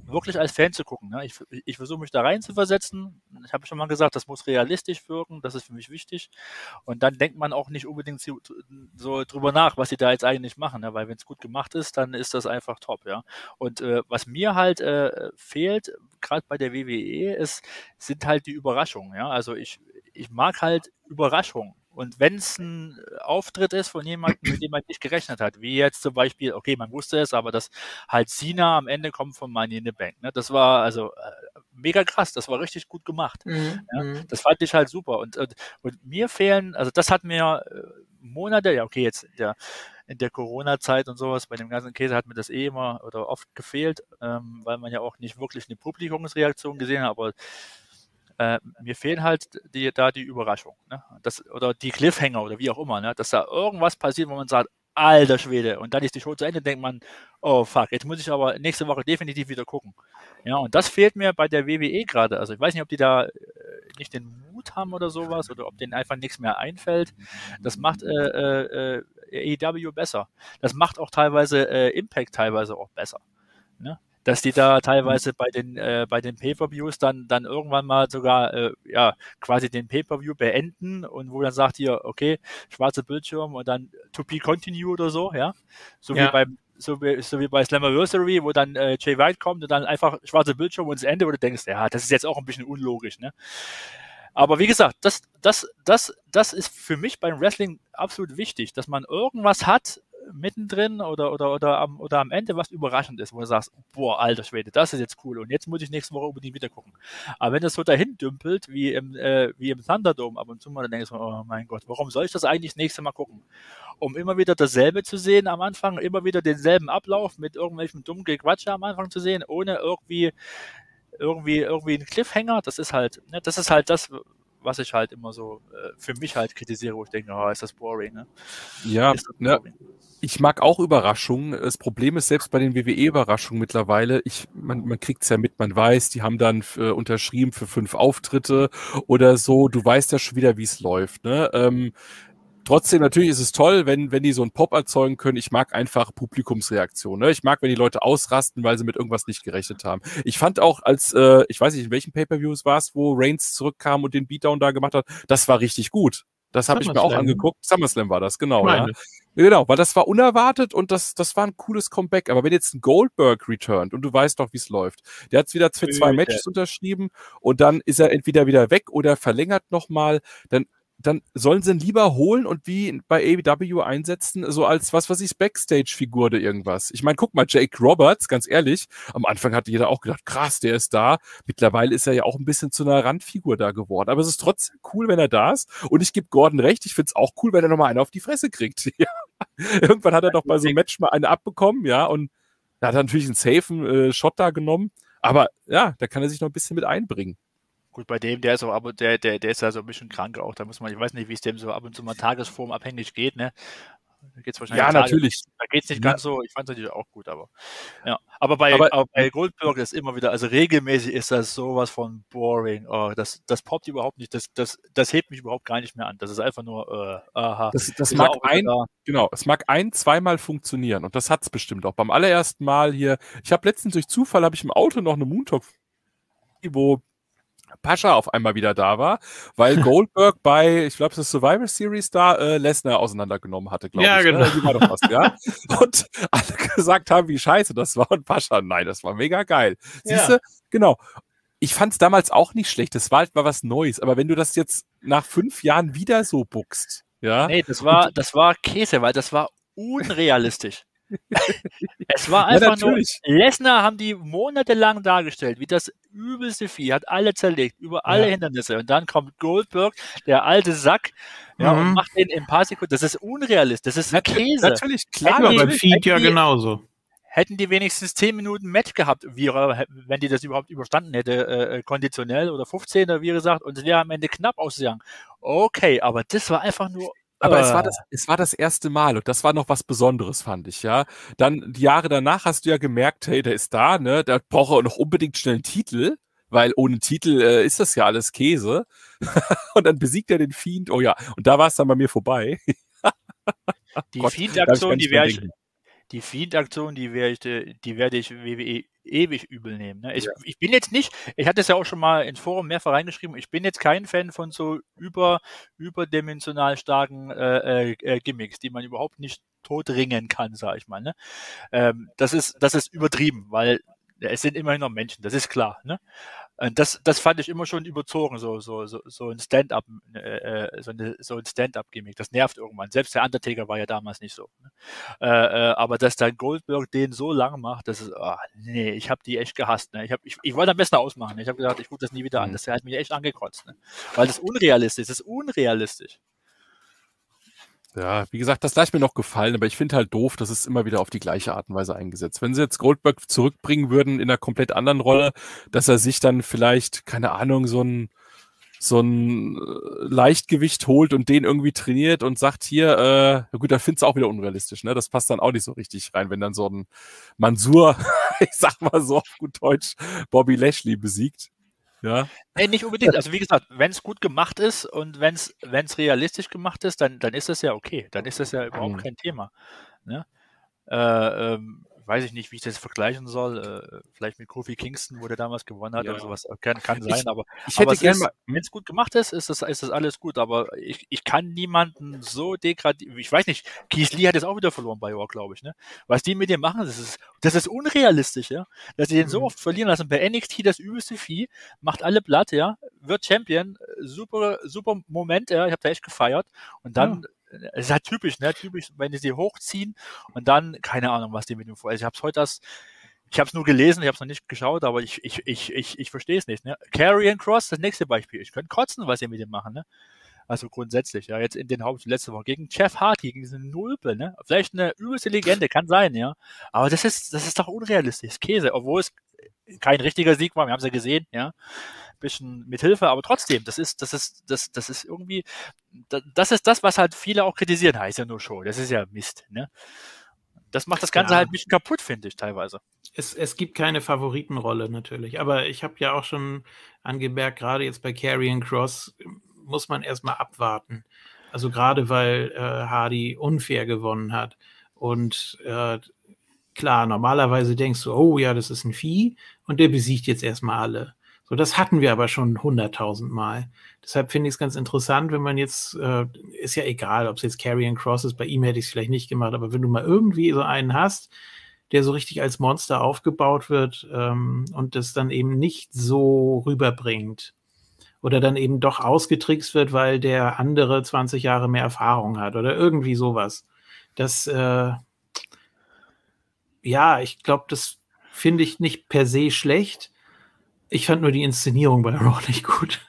[SPEAKER 5] wirklich als Fan zu gucken. Ne? Ich, ich versuche mich da rein zu versetzen. Ich habe schon mal gesagt, das muss realistisch wirken, das ist für mich wichtig. Und dann denkt man auch nicht unbedingt so, so drüber nach, was sie da jetzt eigentlich machen, ne? weil wenn es gut gemacht ist, dann ist das einfach top. Ja? Und äh, was mir halt äh, fehlt, gerade bei der WWE, ist, sind halt die Überraschungen. Ja? Also ich, ich mag halt Überraschungen. Und wenn es ein Auftritt ist von jemandem, mit dem man nicht gerechnet hat, wie jetzt zum Beispiel, okay, man wusste es, aber dass halt Sina am Ende kommt von Money in the Bank. Ne? Das war also äh, mega krass, das war richtig gut gemacht. Mhm. Ja? Mhm. Das fand ich halt super. Und, und, und, mir fehlen, also das hat mir äh, Monate, ja okay, jetzt in der, in der Corona-Zeit und sowas, bei dem ganzen Käse hat mir das eh immer oder oft gefehlt, ähm, weil man ja auch nicht wirklich eine Publikumsreaktion gesehen hat, aber äh, mir fehlen halt die, da die Überraschung. Ne? Das, oder die Cliffhanger oder wie auch immer, ne? dass da irgendwas passiert, wo man sagt, alter Schwede. Und dann ist die Show zu Ende, denkt man, oh fuck, jetzt muss ich aber nächste Woche definitiv wieder gucken. Ja, und das fehlt mir bei der WWE gerade. Also ich weiß nicht, ob die da äh, nicht den Mut haben oder sowas oder ob denen einfach nichts mehr einfällt. Das macht äh, äh, AEW besser. Das macht auch teilweise äh, Impact teilweise auch besser. Ne? Dass die da teilweise bei den äh, bei den Pay-per-Views dann dann irgendwann mal sogar äh, ja quasi den Pay-per-View beenden und wo dann sagt hier okay schwarzer Bildschirm und dann to be continue oder so ja so ja. wie beim so wie, so wie bei Slammiversary, wo dann äh, Jay White kommt und dann einfach schwarzer Bildschirm und das Ende, wo du denkst, ja, das ist jetzt auch ein bisschen unlogisch, ne? Aber wie gesagt, das, das, das, das ist für mich beim Wrestling absolut wichtig, dass man irgendwas hat, mittendrin oder, oder, oder, am, oder am Ende was überraschend ist, wo du sagst, boah, alter Schwede, das ist jetzt cool und jetzt muss ich nächste Woche unbedingt wieder gucken. Aber wenn das so dahin dümpelt, wie im, äh, wie im Thunderdome ab und zu mal, dann denkst du, oh mein Gott, warum soll ich das eigentlich nächste Mal gucken? Um immer wieder dasselbe zu sehen am Anfang, immer wieder denselben Ablauf mit irgendwelchem dummen Gequatsche am Anfang zu sehen, ohne irgendwie irgendwie irgendwie einen Cliffhanger, das ist halt, ne, das ist halt das, was ich halt immer so äh, für mich halt kritisiere, wo ich denke, oh, ist das boring. Ne?
[SPEAKER 4] Ja, ne, ich mag auch Überraschungen. Das Problem ist selbst bei den WWE-Überraschungen mittlerweile, ich, man, man kriegt es ja mit, man weiß, die haben dann äh, unterschrieben für fünf Auftritte oder so. Du weißt ja schon wieder, wie es läuft. Ne? Ähm, Trotzdem, natürlich ist es toll, wenn, wenn die so einen Pop erzeugen können. Ich mag einfach Publikumsreaktionen. Ne? Ich mag, wenn die Leute ausrasten, weil sie mit irgendwas nicht gerechnet haben. Ich fand auch, als, äh, ich weiß nicht, in welchem Pay-Per-View es war, wo Reigns zurückkam und den Beatdown da gemacht hat, das war richtig gut. Das habe ich mir auch angeguckt. SummerSlam war das, genau. Ja. Genau, weil das war unerwartet und das, das war ein cooles Comeback. Aber wenn jetzt ein Goldberg returnt und du weißt doch, wie es läuft, der hat wieder für zwei Matches unterschrieben und dann ist er entweder wieder weg oder verlängert nochmal, dann dann sollen sie ihn lieber holen und wie bei AEW einsetzen, so als was, was ich Backstage-Figur oder irgendwas. Ich meine, guck mal, Jake Roberts, ganz ehrlich, am Anfang hatte jeder auch gedacht, krass, der ist da. Mittlerweile ist er ja auch ein bisschen zu einer Randfigur da geworden. Aber es ist trotzdem cool, wenn er da ist. Und ich gebe Gordon recht, ich finde es auch cool, wenn er nochmal einen auf die Fresse kriegt. Irgendwann hat er doch bei so einem Match mal eine abbekommen, ja, und da hat er natürlich einen safen äh, Shot da genommen. Aber ja, da kann er sich noch ein bisschen mit einbringen.
[SPEAKER 5] Gut, bei dem, der ist auch aber der, der, der ist ja so ein bisschen krank auch. Da muss man, ich weiß nicht, wie es dem so ab und zu mal tagesformabhängig geht, ne?
[SPEAKER 4] Da geht's wahrscheinlich ja, natürlich.
[SPEAKER 5] Da geht es nicht ja. ganz so. Ich fand es natürlich auch gut, aber ja. Aber bei, aber, aber bei Goldberg ist immer wieder, also regelmäßig ist das sowas von boring. Oh, das, das poppt überhaupt nicht. Das, das, das hebt mich überhaupt gar nicht mehr an. Das ist einfach nur, äh, aha.
[SPEAKER 4] Das, das mag ein, da. genau, es mag ein, zweimal funktionieren und das hat es bestimmt auch. Beim allerersten Mal hier, ich habe letztens durch Zufall habe ich im Auto noch eine Moontalk wo Pascha auf einmal wieder da war, weil Goldberg bei, ich glaube, es ist Survivor Series da, äh, Lesnar auseinandergenommen hatte, glaube
[SPEAKER 5] ja,
[SPEAKER 4] ich.
[SPEAKER 5] Ne? Genau.
[SPEAKER 4] Ne? War doch was, ja. Und alle gesagt haben, wie scheiße das war. Und Pascha, nein, das war mega geil. Siehst du? Ja. Genau. Ich fand es damals auch nicht schlecht. Das war halt mal was Neues. Aber wenn du das jetzt nach fünf Jahren wieder so buckst, ja.
[SPEAKER 5] Nee, das war, das war Käse, weil das war unrealistisch es war einfach ja, nur, Lesnar haben die monatelang dargestellt, wie das übelste Vieh, hat alle zerlegt, über alle ja. Hindernisse. Und dann kommt Goldberg, der alte Sack, ja, mhm. und macht den in ein paar Sekunden. Das ist unrealistisch, das ist
[SPEAKER 2] Nat Käse. Natürlich, klar. Aber beim Feed ja genauso.
[SPEAKER 5] Hätten die wenigstens 10 Minuten Match gehabt, wie, wenn die das überhaupt überstanden hätte, äh, äh konditionell oder 15 oder wie gesagt, und es wäre am Ende knapp ausgegangen. Okay, aber das war einfach nur
[SPEAKER 4] Aber es war, das, es war das erste Mal und das war noch was Besonderes, fand ich, ja. Dann die Jahre danach hast du ja gemerkt, hey, der ist da, ne? Da braucht er noch unbedingt schnell einen Titel, weil ohne Titel äh, ist das ja alles Käse. und dann besiegt er den Fiend, oh ja, und da war es dann bei mir vorbei.
[SPEAKER 5] die Fiend-Aktion, die wäre ich, die Fiend-Aktion, die, wär ich, die werde ich WWE ewig übel nehmen. Ne? Ich, ja. ich bin jetzt nicht, ich hatte es ja auch schon mal ins Forum mehrfach reingeschrieben, ich bin jetzt kein Fan von so über, überdimensional starken äh, äh, äh Gimmicks, die man überhaupt nicht totringen kann, sag ich mal. Ne? Ähm, das, ist, das ist übertrieben, weil es sind immerhin noch Menschen, das ist klar. Ne? Das, das fand ich immer schon überzogen, so, so, so, so ein Stand-up, äh, äh, so, eine, so ein Stand-up-Gimmick. Das nervt irgendwann. Selbst der Undertaker war ja damals nicht so. Ne? Äh, äh, aber dass dann Goldberg den so lang macht, das ist, oh, nee, ich habe die echt gehasst. Ne? Ich, hab, ich, ich wollte am besten ausmachen. Ne? Ich habe gesagt, ich gucke das nie wieder an. Mhm. Das hat mich echt angekotzt. Ne? Weil das unrealistisch ist. Das ist unrealistisch.
[SPEAKER 4] Ja, wie gesagt, das leicht mir noch gefallen, aber ich finde halt doof, dass es immer wieder auf die gleiche Art und Weise eingesetzt. Wenn sie jetzt Goldberg zurückbringen würden in einer komplett anderen Rolle, dass er sich dann vielleicht, keine Ahnung, so ein, so ein äh, Leichtgewicht holt und den irgendwie trainiert und sagt hier, äh, na gut, dann findest du auch wieder unrealistisch, ne? Das passt dann auch nicht so richtig rein, wenn dann so ein Mansur, ich sag mal so auf gut Deutsch, Bobby Lashley besiegt. Ja.
[SPEAKER 5] Nee, nicht unbedingt. Also wie gesagt, wenn es gut gemacht ist und wenn es realistisch gemacht ist, dann, dann ist das ja okay. Dann ist das ja überhaupt mhm. kein Thema. Ne? Äh, ähm, weiß ich nicht, wie ich das vergleichen soll. Äh, vielleicht mit Kofi Kingston, wo der damals gewonnen hat ja. oder sowas. Kann, kann sein,
[SPEAKER 4] ich,
[SPEAKER 5] aber,
[SPEAKER 4] ich
[SPEAKER 5] mal, wenn es gut gemacht ist, ist das, ist das alles gut. Aber ich, ich kann niemanden so degradieren. Ich weiß nicht, Keith Lee hat jetzt auch wieder verloren bei War, glaube ich. Ne? Was die mit dem machen, das ist, das ist unrealistisch, ja. Dass sie den so mhm. oft verlieren lassen. Bei NXT das übelste Vieh, macht alle platt, ja, wird Champion, super, super Moment, ja. Ich habe da echt gefeiert. Und dann. Ja es ist halt typisch, ne? Typisch, wenn die sie hochziehen und dann, keine Ahnung, was die mit dem vor. Also ich habe es heute das, ich habe es nur gelesen, ich habe es noch nicht geschaut, aber ich, ich, ich, ich, ich verstehe es nicht. Ne? Carry and Cross, das nächste Beispiel. Ich könnte kotzen, was sie mit dem machen. Ne? Also grundsätzlich, ja, jetzt in den Haupt letzte Woche gegen Jeff Hardy, gegen diesen Nulpe, ne? Vielleicht eine übelste Legende, kann sein, ja. Aber das ist, das ist doch unrealistisch. Käse, obwohl es kein richtiger Sieg war, wir haben es ja gesehen, ja bisschen mit Hilfe, aber trotzdem, das ist, das ist, das, das ist irgendwie, das ist das, was halt viele auch kritisieren, heißt ja nur Show. Das ist ja Mist, ne? Das macht das Ganze ja. halt ein bisschen kaputt, finde ich, teilweise.
[SPEAKER 2] Es, es gibt keine Favoritenrolle natürlich, aber ich habe ja auch schon angemerkt, gerade jetzt bei Carrion Cross muss man erstmal abwarten. Also gerade weil äh, Hardy unfair gewonnen hat. Und äh, klar, normalerweise denkst du, oh ja, das ist ein Vieh und der besiegt jetzt erstmal alle. So, das hatten wir aber schon hunderttausend Mal. Deshalb finde ich es ganz interessant, wenn man jetzt, äh, ist ja egal, ob es jetzt Carrion Cross ist, bei ihm hätte ich es vielleicht nicht gemacht, aber wenn du mal irgendwie so einen hast, der so richtig als Monster aufgebaut wird ähm, und das dann eben nicht so rüberbringt oder dann eben doch ausgetrickst wird, weil der andere 20 Jahre mehr Erfahrung hat oder irgendwie sowas. Das, äh, ja, ich glaube, das finde ich nicht per se schlecht, ich fand nur die Inszenierung bei Raw nicht gut.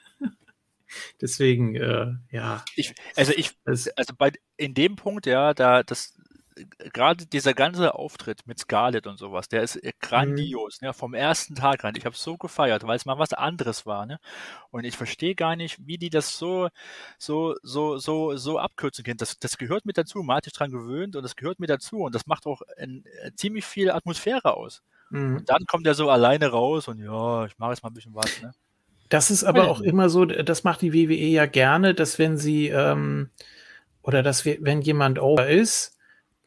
[SPEAKER 2] Deswegen, äh, ja.
[SPEAKER 5] Ich, also ich, also bei in dem Punkt, ja, da das gerade dieser ganze Auftritt mit Scarlett und sowas, der ist äh, grandios, mhm. ne, vom ersten Tag an. Ich habe so gefeiert, weil es mal was anderes war, ne? Und ich verstehe gar nicht, wie die das so, so, so, so, so abkürzen können. Das, das gehört mit dazu. Man hat sich dran gewöhnt und das gehört mit dazu und das macht auch ein, äh, ziemlich viel Atmosphäre aus. Mhm. Und dann kommt er so alleine raus und ja, ich mache jetzt mal ein bisschen was. Ne?
[SPEAKER 2] Das ist aber auch immer so, das macht die WWE ja gerne, dass wenn sie ähm, oder dass wir, wenn jemand over ist,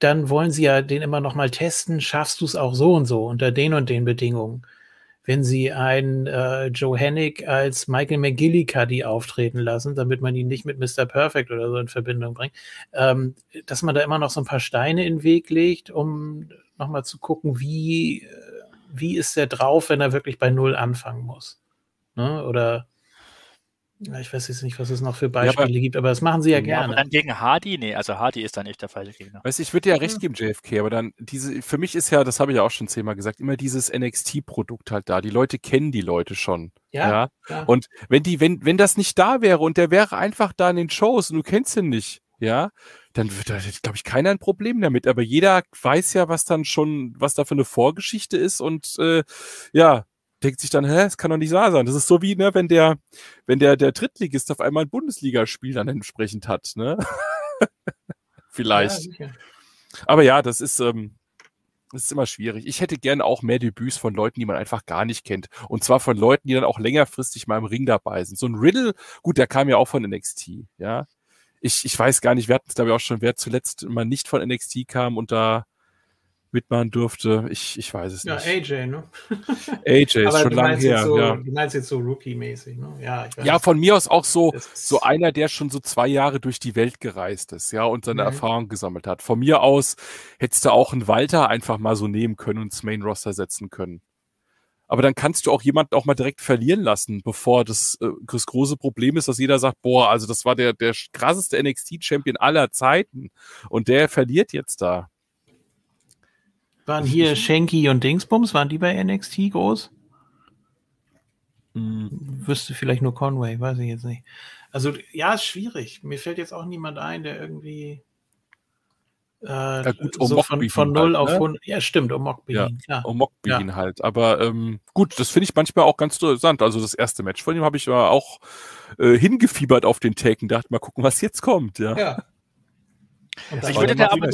[SPEAKER 2] dann wollen sie ja den immer noch mal testen, schaffst du es auch so und so unter den und den Bedingungen. Wenn sie einen äh, Joe Hennig als Michael McGillicuddy auftreten lassen, damit man ihn nicht mit Mr. Perfect oder so in Verbindung bringt, ähm, dass man da immer noch so ein paar Steine in den Weg legt, um noch mal zu gucken, wie äh, wie ist er drauf, wenn er wirklich bei Null anfangen muss? Ne? Oder ich weiß jetzt nicht, was es noch für Beispiele ja, aber, gibt, aber das machen sie ja, ja gerne. Aber
[SPEAKER 5] dann gegen Hardy? Nee, also Hardy ist dann nicht der falsche Gegner.
[SPEAKER 4] Weißt du, ich würde dir ja recht geben, JFK, aber dann diese, für mich ist ja, das habe ich ja auch schon zehnmal gesagt, immer dieses NXT-Produkt halt da. Die Leute kennen die Leute schon. Ja. ja? ja. Und wenn die, wenn, wenn das nicht da wäre und der wäre einfach da in den Shows und du kennst ihn nicht, ja, dann wird da, glaube ich, keiner ein Problem damit. Aber jeder weiß ja, was dann schon, was da für eine Vorgeschichte ist und äh, ja, denkt sich dann, hä, es kann doch nicht wahr sein. Das ist so wie, ne, wenn der, wenn der, der Drittligist auf einmal ein Bundesligaspiel dann entsprechend hat, ne? Vielleicht. Ja, Aber ja, das ist, ähm, das ist immer schwierig. Ich hätte gerne auch mehr Debüts von Leuten, die man einfach gar nicht kennt. Und zwar von Leuten, die dann auch längerfristig mal im Ring dabei sind. So ein Riddle, gut, der kam ja auch von NXT, ja. Ich, ich weiß gar nicht, wir hatten es glaube ich auch schon, wer zuletzt mal nicht von NXT kam und da mitmachen durfte. Ich, ich weiß es nicht.
[SPEAKER 2] Ja, AJ, ne?
[SPEAKER 4] AJ ist schon lange her.
[SPEAKER 2] So,
[SPEAKER 4] ja.
[SPEAKER 2] Du meinst jetzt so Rookie-mäßig, ne?
[SPEAKER 4] Ja, ja, von mir aus auch so, so einer, der schon so zwei Jahre durch die Welt gereist ist, ja, und seine mhm. Erfahrung gesammelt hat. Von mir aus hättest du auch einen Walter einfach mal so nehmen können und ins Main Roster setzen können. Aber dann kannst du auch jemanden auch mal direkt verlieren lassen, bevor das, äh, das große Problem ist, dass jeder sagt, boah, also das war der, der krasseste NXT-Champion aller Zeiten und der verliert jetzt da.
[SPEAKER 2] Waren hier Shanky und Dingsbums, waren die bei NXT groß? Hm. Wüsste vielleicht nur Conway, weiß ich jetzt nicht. Also, ja, ist schwierig. Mir fällt jetzt auch niemand ein, der irgendwie
[SPEAKER 4] äh, ja, gut,
[SPEAKER 2] so von, von 0 halt, auf 100. Ne? Ja, stimmt,
[SPEAKER 4] Omokbehin, ja, klar. Omokbehin ja. halt. Aber ähm, gut, das finde ich manchmal auch ganz interessant. Also das erste Match von ihm habe ich auch äh, hingefiebert auf den Take und dachte, mal gucken, was jetzt kommt. Ja. ja.
[SPEAKER 5] Ich würde da aber,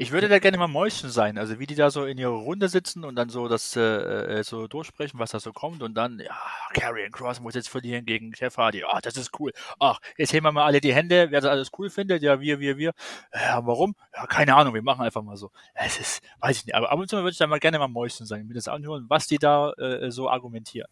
[SPEAKER 5] ich würde da gerne mal Mäuschen sein, also wie die da so in ihrer Runde sitzen und dann so das äh, äh so durchsprechen, was da so kommt und dann, ja, Karrion Cross muss jetzt verlieren gegen Jeff Hardy. Ah, das ist cool. Ach, jetzt heben wir mal alle die Hände, wer das alles cool findet. Ja, wir, wir, wir. Ja, warum? Ja, keine Ahnung, wir machen einfach mal so. Es ist, weiß ich nicht, aber ab und zu würde ich da mal gerne mal Mäuschen sein, mir das anhören, was die da äh, so argumentieren.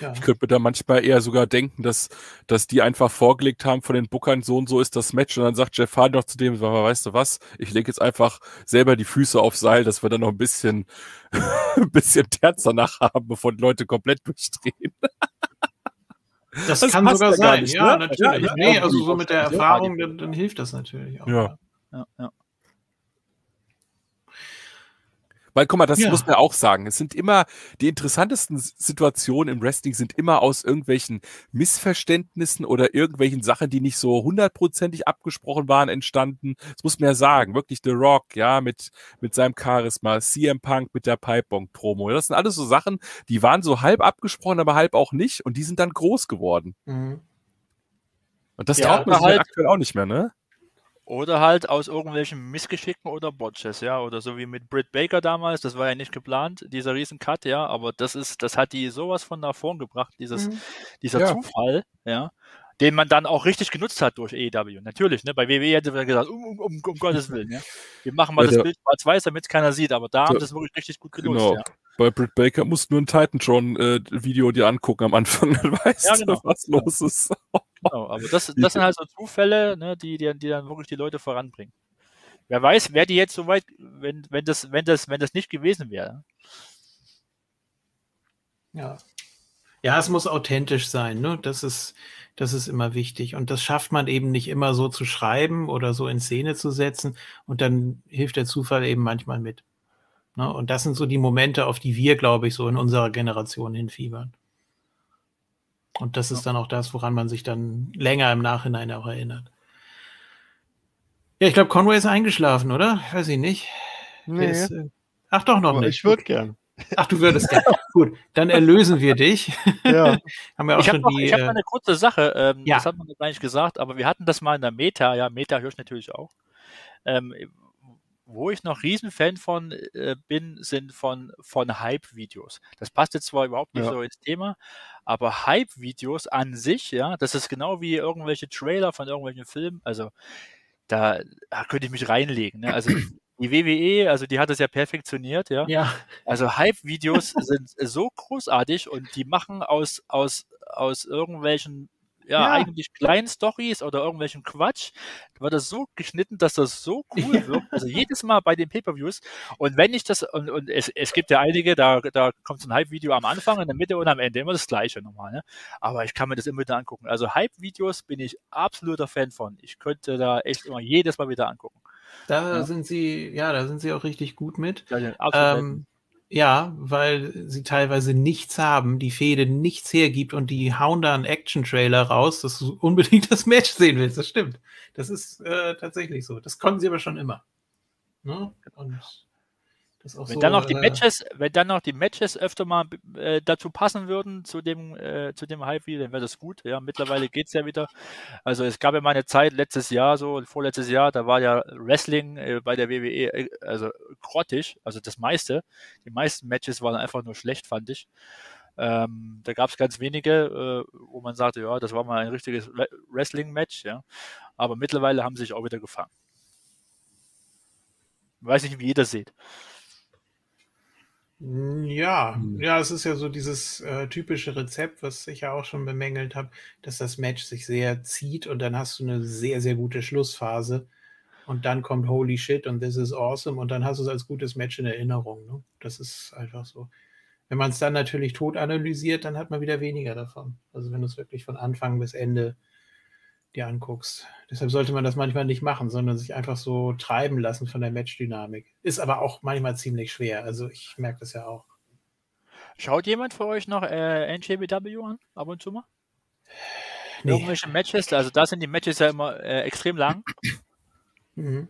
[SPEAKER 4] Ja. Ich könnte mir da manchmal eher sogar denken, dass, dass die einfach vorgelegt haben von den Bookern, so und so ist das Match. Und dann sagt Jeff Hardy noch zu dem, weißt du was, ich lege jetzt einfach selber die Füße auf Seil, dass wir dann noch ein bisschen, ein bisschen Terz danach haben, bevor die Leute komplett durchdrehen.
[SPEAKER 2] Das, das kann sogar sein, nicht, ja, ne? natürlich. Ja, nee, also so mit der Erfahrung, dann, dann hilft das natürlich auch.
[SPEAKER 4] Ja. ja, ja. Weil, guck mal, das ja. muss man auch sagen. Es sind immer, die interessantesten Situationen im Wrestling sind immer aus irgendwelchen Missverständnissen oder irgendwelchen Sachen, die nicht so hundertprozentig abgesprochen waren, entstanden. Das muss man ja sagen. Wirklich The Rock, ja, mit, mit seinem Charisma, CM Punk mit der Pipebomb-Promo. Das sind alles so Sachen, die waren so halb abgesprochen, aber halb auch nicht und die sind dann groß geworden. Mhm. Und das ja, traut man halt aktuell auch nicht mehr, ne?
[SPEAKER 5] Oder halt aus irgendwelchen Missgeschicken oder Botches, ja, oder so wie mit Britt Baker damals, das war ja nicht geplant, dieser riesen Cut, ja, aber das ist, das hat die sowas von nach vorn gebracht, dieses, mhm. dieser ja. Zufall, ja, den man dann auch richtig genutzt hat durch AEW. Natürlich, ne, bei WWE hätte man gesagt, um, um, um, um Gottes Willen, ja, wir machen mal ja, das Bild schwarz-weiß, damit es keiner sieht, aber da haben sie es wirklich richtig gut genutzt, genau. ja.
[SPEAKER 4] Bei Britt Baker musst du nur ein Titantron-Video äh, dir angucken am Anfang, dann weißt ja, genau. du, was los ist.
[SPEAKER 5] Genau, aber das, das sind halt so Zufälle, ne, die, die, die dann wirklich die Leute voranbringen. Wer weiß, wer die jetzt so weit, wenn, wenn, das, wenn, das, wenn das nicht gewesen wäre.
[SPEAKER 2] Ja. Ja, es muss authentisch sein, ne? Das ist, das ist immer wichtig. Und das schafft man eben nicht immer so zu schreiben oder so in Szene zu setzen. Und dann hilft der Zufall eben manchmal mit. Ne? Und das sind so die Momente, auf die wir, glaube ich, so in unserer Generation hinfiebern. Und das ist dann auch das, woran man sich dann länger im Nachhinein auch erinnert. Ja, ich glaube, Conway ist eingeschlafen, oder? Weiß ich nicht.
[SPEAKER 3] Nee. Ist, äh,
[SPEAKER 2] ach doch noch
[SPEAKER 3] Aber
[SPEAKER 2] nicht.
[SPEAKER 3] Ich würde gern.
[SPEAKER 2] Ach, du würdest gern. Gut, dann erlösen wir dich.
[SPEAKER 5] Ja. Haben wir auch ich habe hab noch eine kurze Sache. Ähm, ja. Das hat man gar nicht gesagt, aber wir hatten das mal in der Meta. Ja, Meta höre ich natürlich auch. Ähm, wo ich noch Riesenfan von äh, bin, sind von, von Hype-Videos. Das passt jetzt zwar überhaupt nicht ja. so ins Thema, aber Hype-Videos an sich, ja, das ist genau wie irgendwelche Trailer von irgendwelchen Filmen. Also da, da könnte ich mich reinlegen. Ne? Also die WWE, also die hat es ja perfektioniert, ja.
[SPEAKER 2] ja.
[SPEAKER 5] Also Hype-Videos sind so großartig und die machen aus, aus, aus irgendwelchen ja, ja, eigentlich kleinen Stories oder irgendwelchen Quatsch, wird das so geschnitten, dass das so cool wirkt. Also jedes Mal bei den Pay-Per-Views. Und wenn ich das, und, und es, es gibt ja einige, da, da kommt so ein Hype-Video am Anfang, in der Mitte und am Ende immer das gleiche nochmal. Ne? Aber ich kann mir das immer wieder angucken. Also Hype-Videos bin ich absoluter Fan von. Ich könnte da echt immer jedes Mal wieder angucken.
[SPEAKER 2] Da ja. sind sie, ja, da sind sie auch richtig gut mit. Ja, ähm, ja, weil sie teilweise nichts haben, die Fehde nichts hergibt und die hauen da einen Action-Trailer raus, dass du unbedingt das Match sehen willst. Das stimmt. Das ist äh, tatsächlich so. Das konnten sie aber schon immer. Ne? Und
[SPEAKER 5] wenn so, dann noch die äh, Matches, wenn dann noch die Matches öfter mal äh, dazu passen würden zu dem äh, zu dem Hype, dann wäre das gut. Ja, mittlerweile geht es ja wieder. Also es gab ja mal eine Zeit letztes Jahr so vorletztes Jahr, da war ja Wrestling äh, bei der WWE äh, also grottig, also das meiste. Die meisten Matches waren einfach nur schlecht, fand ich. Ähm, da gab es ganz wenige, äh, wo man sagte, ja, das war mal ein richtiges Wrestling-Match, ja. Aber mittlerweile haben sie sich auch wieder gefangen. Ich weiß nicht, wie ihr das seht.
[SPEAKER 2] Ja, hm. ja, es ist ja so dieses äh, typische Rezept, was ich ja auch schon bemängelt habe, dass das Match sich sehr zieht und dann hast du eine sehr, sehr gute Schlussphase und dann kommt Holy Shit und This is Awesome und dann hast du es als gutes Match in Erinnerung. Ne? Das ist einfach so. Wenn man es dann natürlich tot analysiert, dann hat man wieder weniger davon. Also wenn du es wirklich von Anfang bis Ende dir anguckst. Deshalb sollte man das manchmal nicht machen, sondern sich einfach so treiben lassen von der Matchdynamik. Ist aber auch manchmal ziemlich schwer. Also ich merke das ja auch.
[SPEAKER 5] Schaut jemand für euch noch äh, NJBW an, ab und zu mal? Nee. Irgendwelche Matches, also da sind die Matches ja immer äh, extrem lang. Mhm.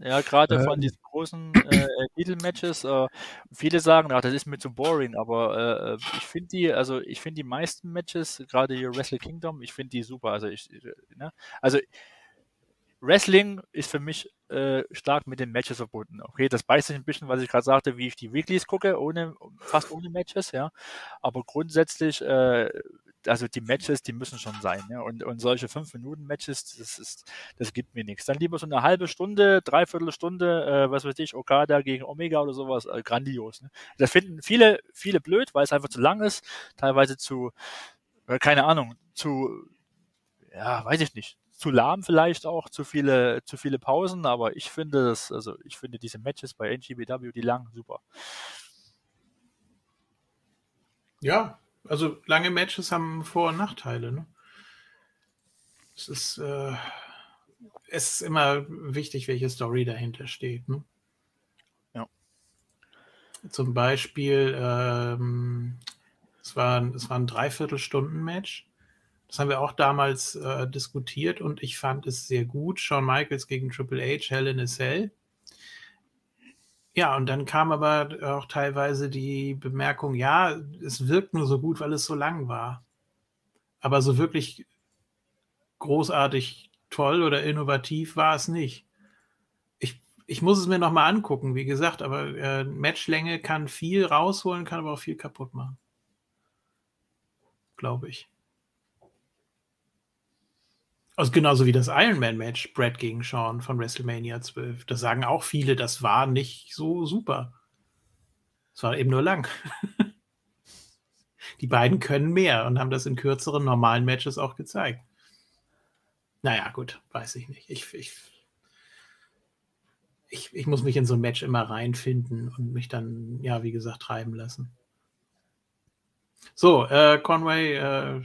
[SPEAKER 5] Ja, gerade ähm. von diesen großen äh, Titelmatches. Äh, viele sagen, ach, das ist mir zu boring, aber äh, äh ich finde die, also ich finde die meisten Matches, gerade hier Wrestle Kingdom, ich finde die super. Also ich, äh, ne? also Wrestling ist für mich äh, stark mit den Matches verbunden. Okay, das beißt sich ein bisschen, was ich gerade sagte, wie ich die Weeklies gucke, ohne, fast ohne Matches, ja. Aber grundsätzlich äh, also die Matches, die müssen schon sein. Ja? Und, und solche 5-Minuten-Matches, das, ist, das gibt mir nichts. Dann lieber so eine halbe Stunde, dreiviertel Stunde, äh, was weiß ich, Okada gegen Omega oder sowas, äh, grandios. Ne? Das finden viele, viele blöd, weil es einfach zu lang ist, teilweise zu, äh, keine Ahnung, zu, ja, weiß ich nicht, zu lahm vielleicht auch, zu viele, zu viele Pausen, aber ich finde das, also ich finde diese Matches bei NGBW, die lang, super.
[SPEAKER 2] Ja, also lange Matches haben Vor- und Nachteile. Ne? Es ist, äh, es ist immer wichtig, welche Story dahinter steht. Ne?
[SPEAKER 5] Ja.
[SPEAKER 2] Zum Beispiel, ähm, es, war, es war ein Dreiviertelstunden-Match. Das haben wir auch damals äh, diskutiert und ich fand es sehr gut. Shawn Michaels gegen Triple H, Hell in a Cell. Ja, und dann kam aber auch teilweise die Bemerkung, ja, es wirkt nur so gut, weil es so lang war. Aber so wirklich großartig toll oder innovativ war es nicht. Ich, ich muss es mir nochmal angucken, wie gesagt, aber äh, Matchlänge kann viel rausholen, kann aber auch viel kaputt machen. Glaube ich. Also genauso wie das Ironman-Match Brad gegen Sean von WrestleMania 12. Da sagen auch viele, das war nicht so super. Es war eben nur lang. Die beiden können mehr und haben das in kürzeren, normalen Matches auch gezeigt. Naja, gut, weiß ich nicht. Ich, ich, ich, ich muss mich in so ein Match immer reinfinden und mich dann, ja, wie gesagt, treiben lassen. So, äh, Conway äh,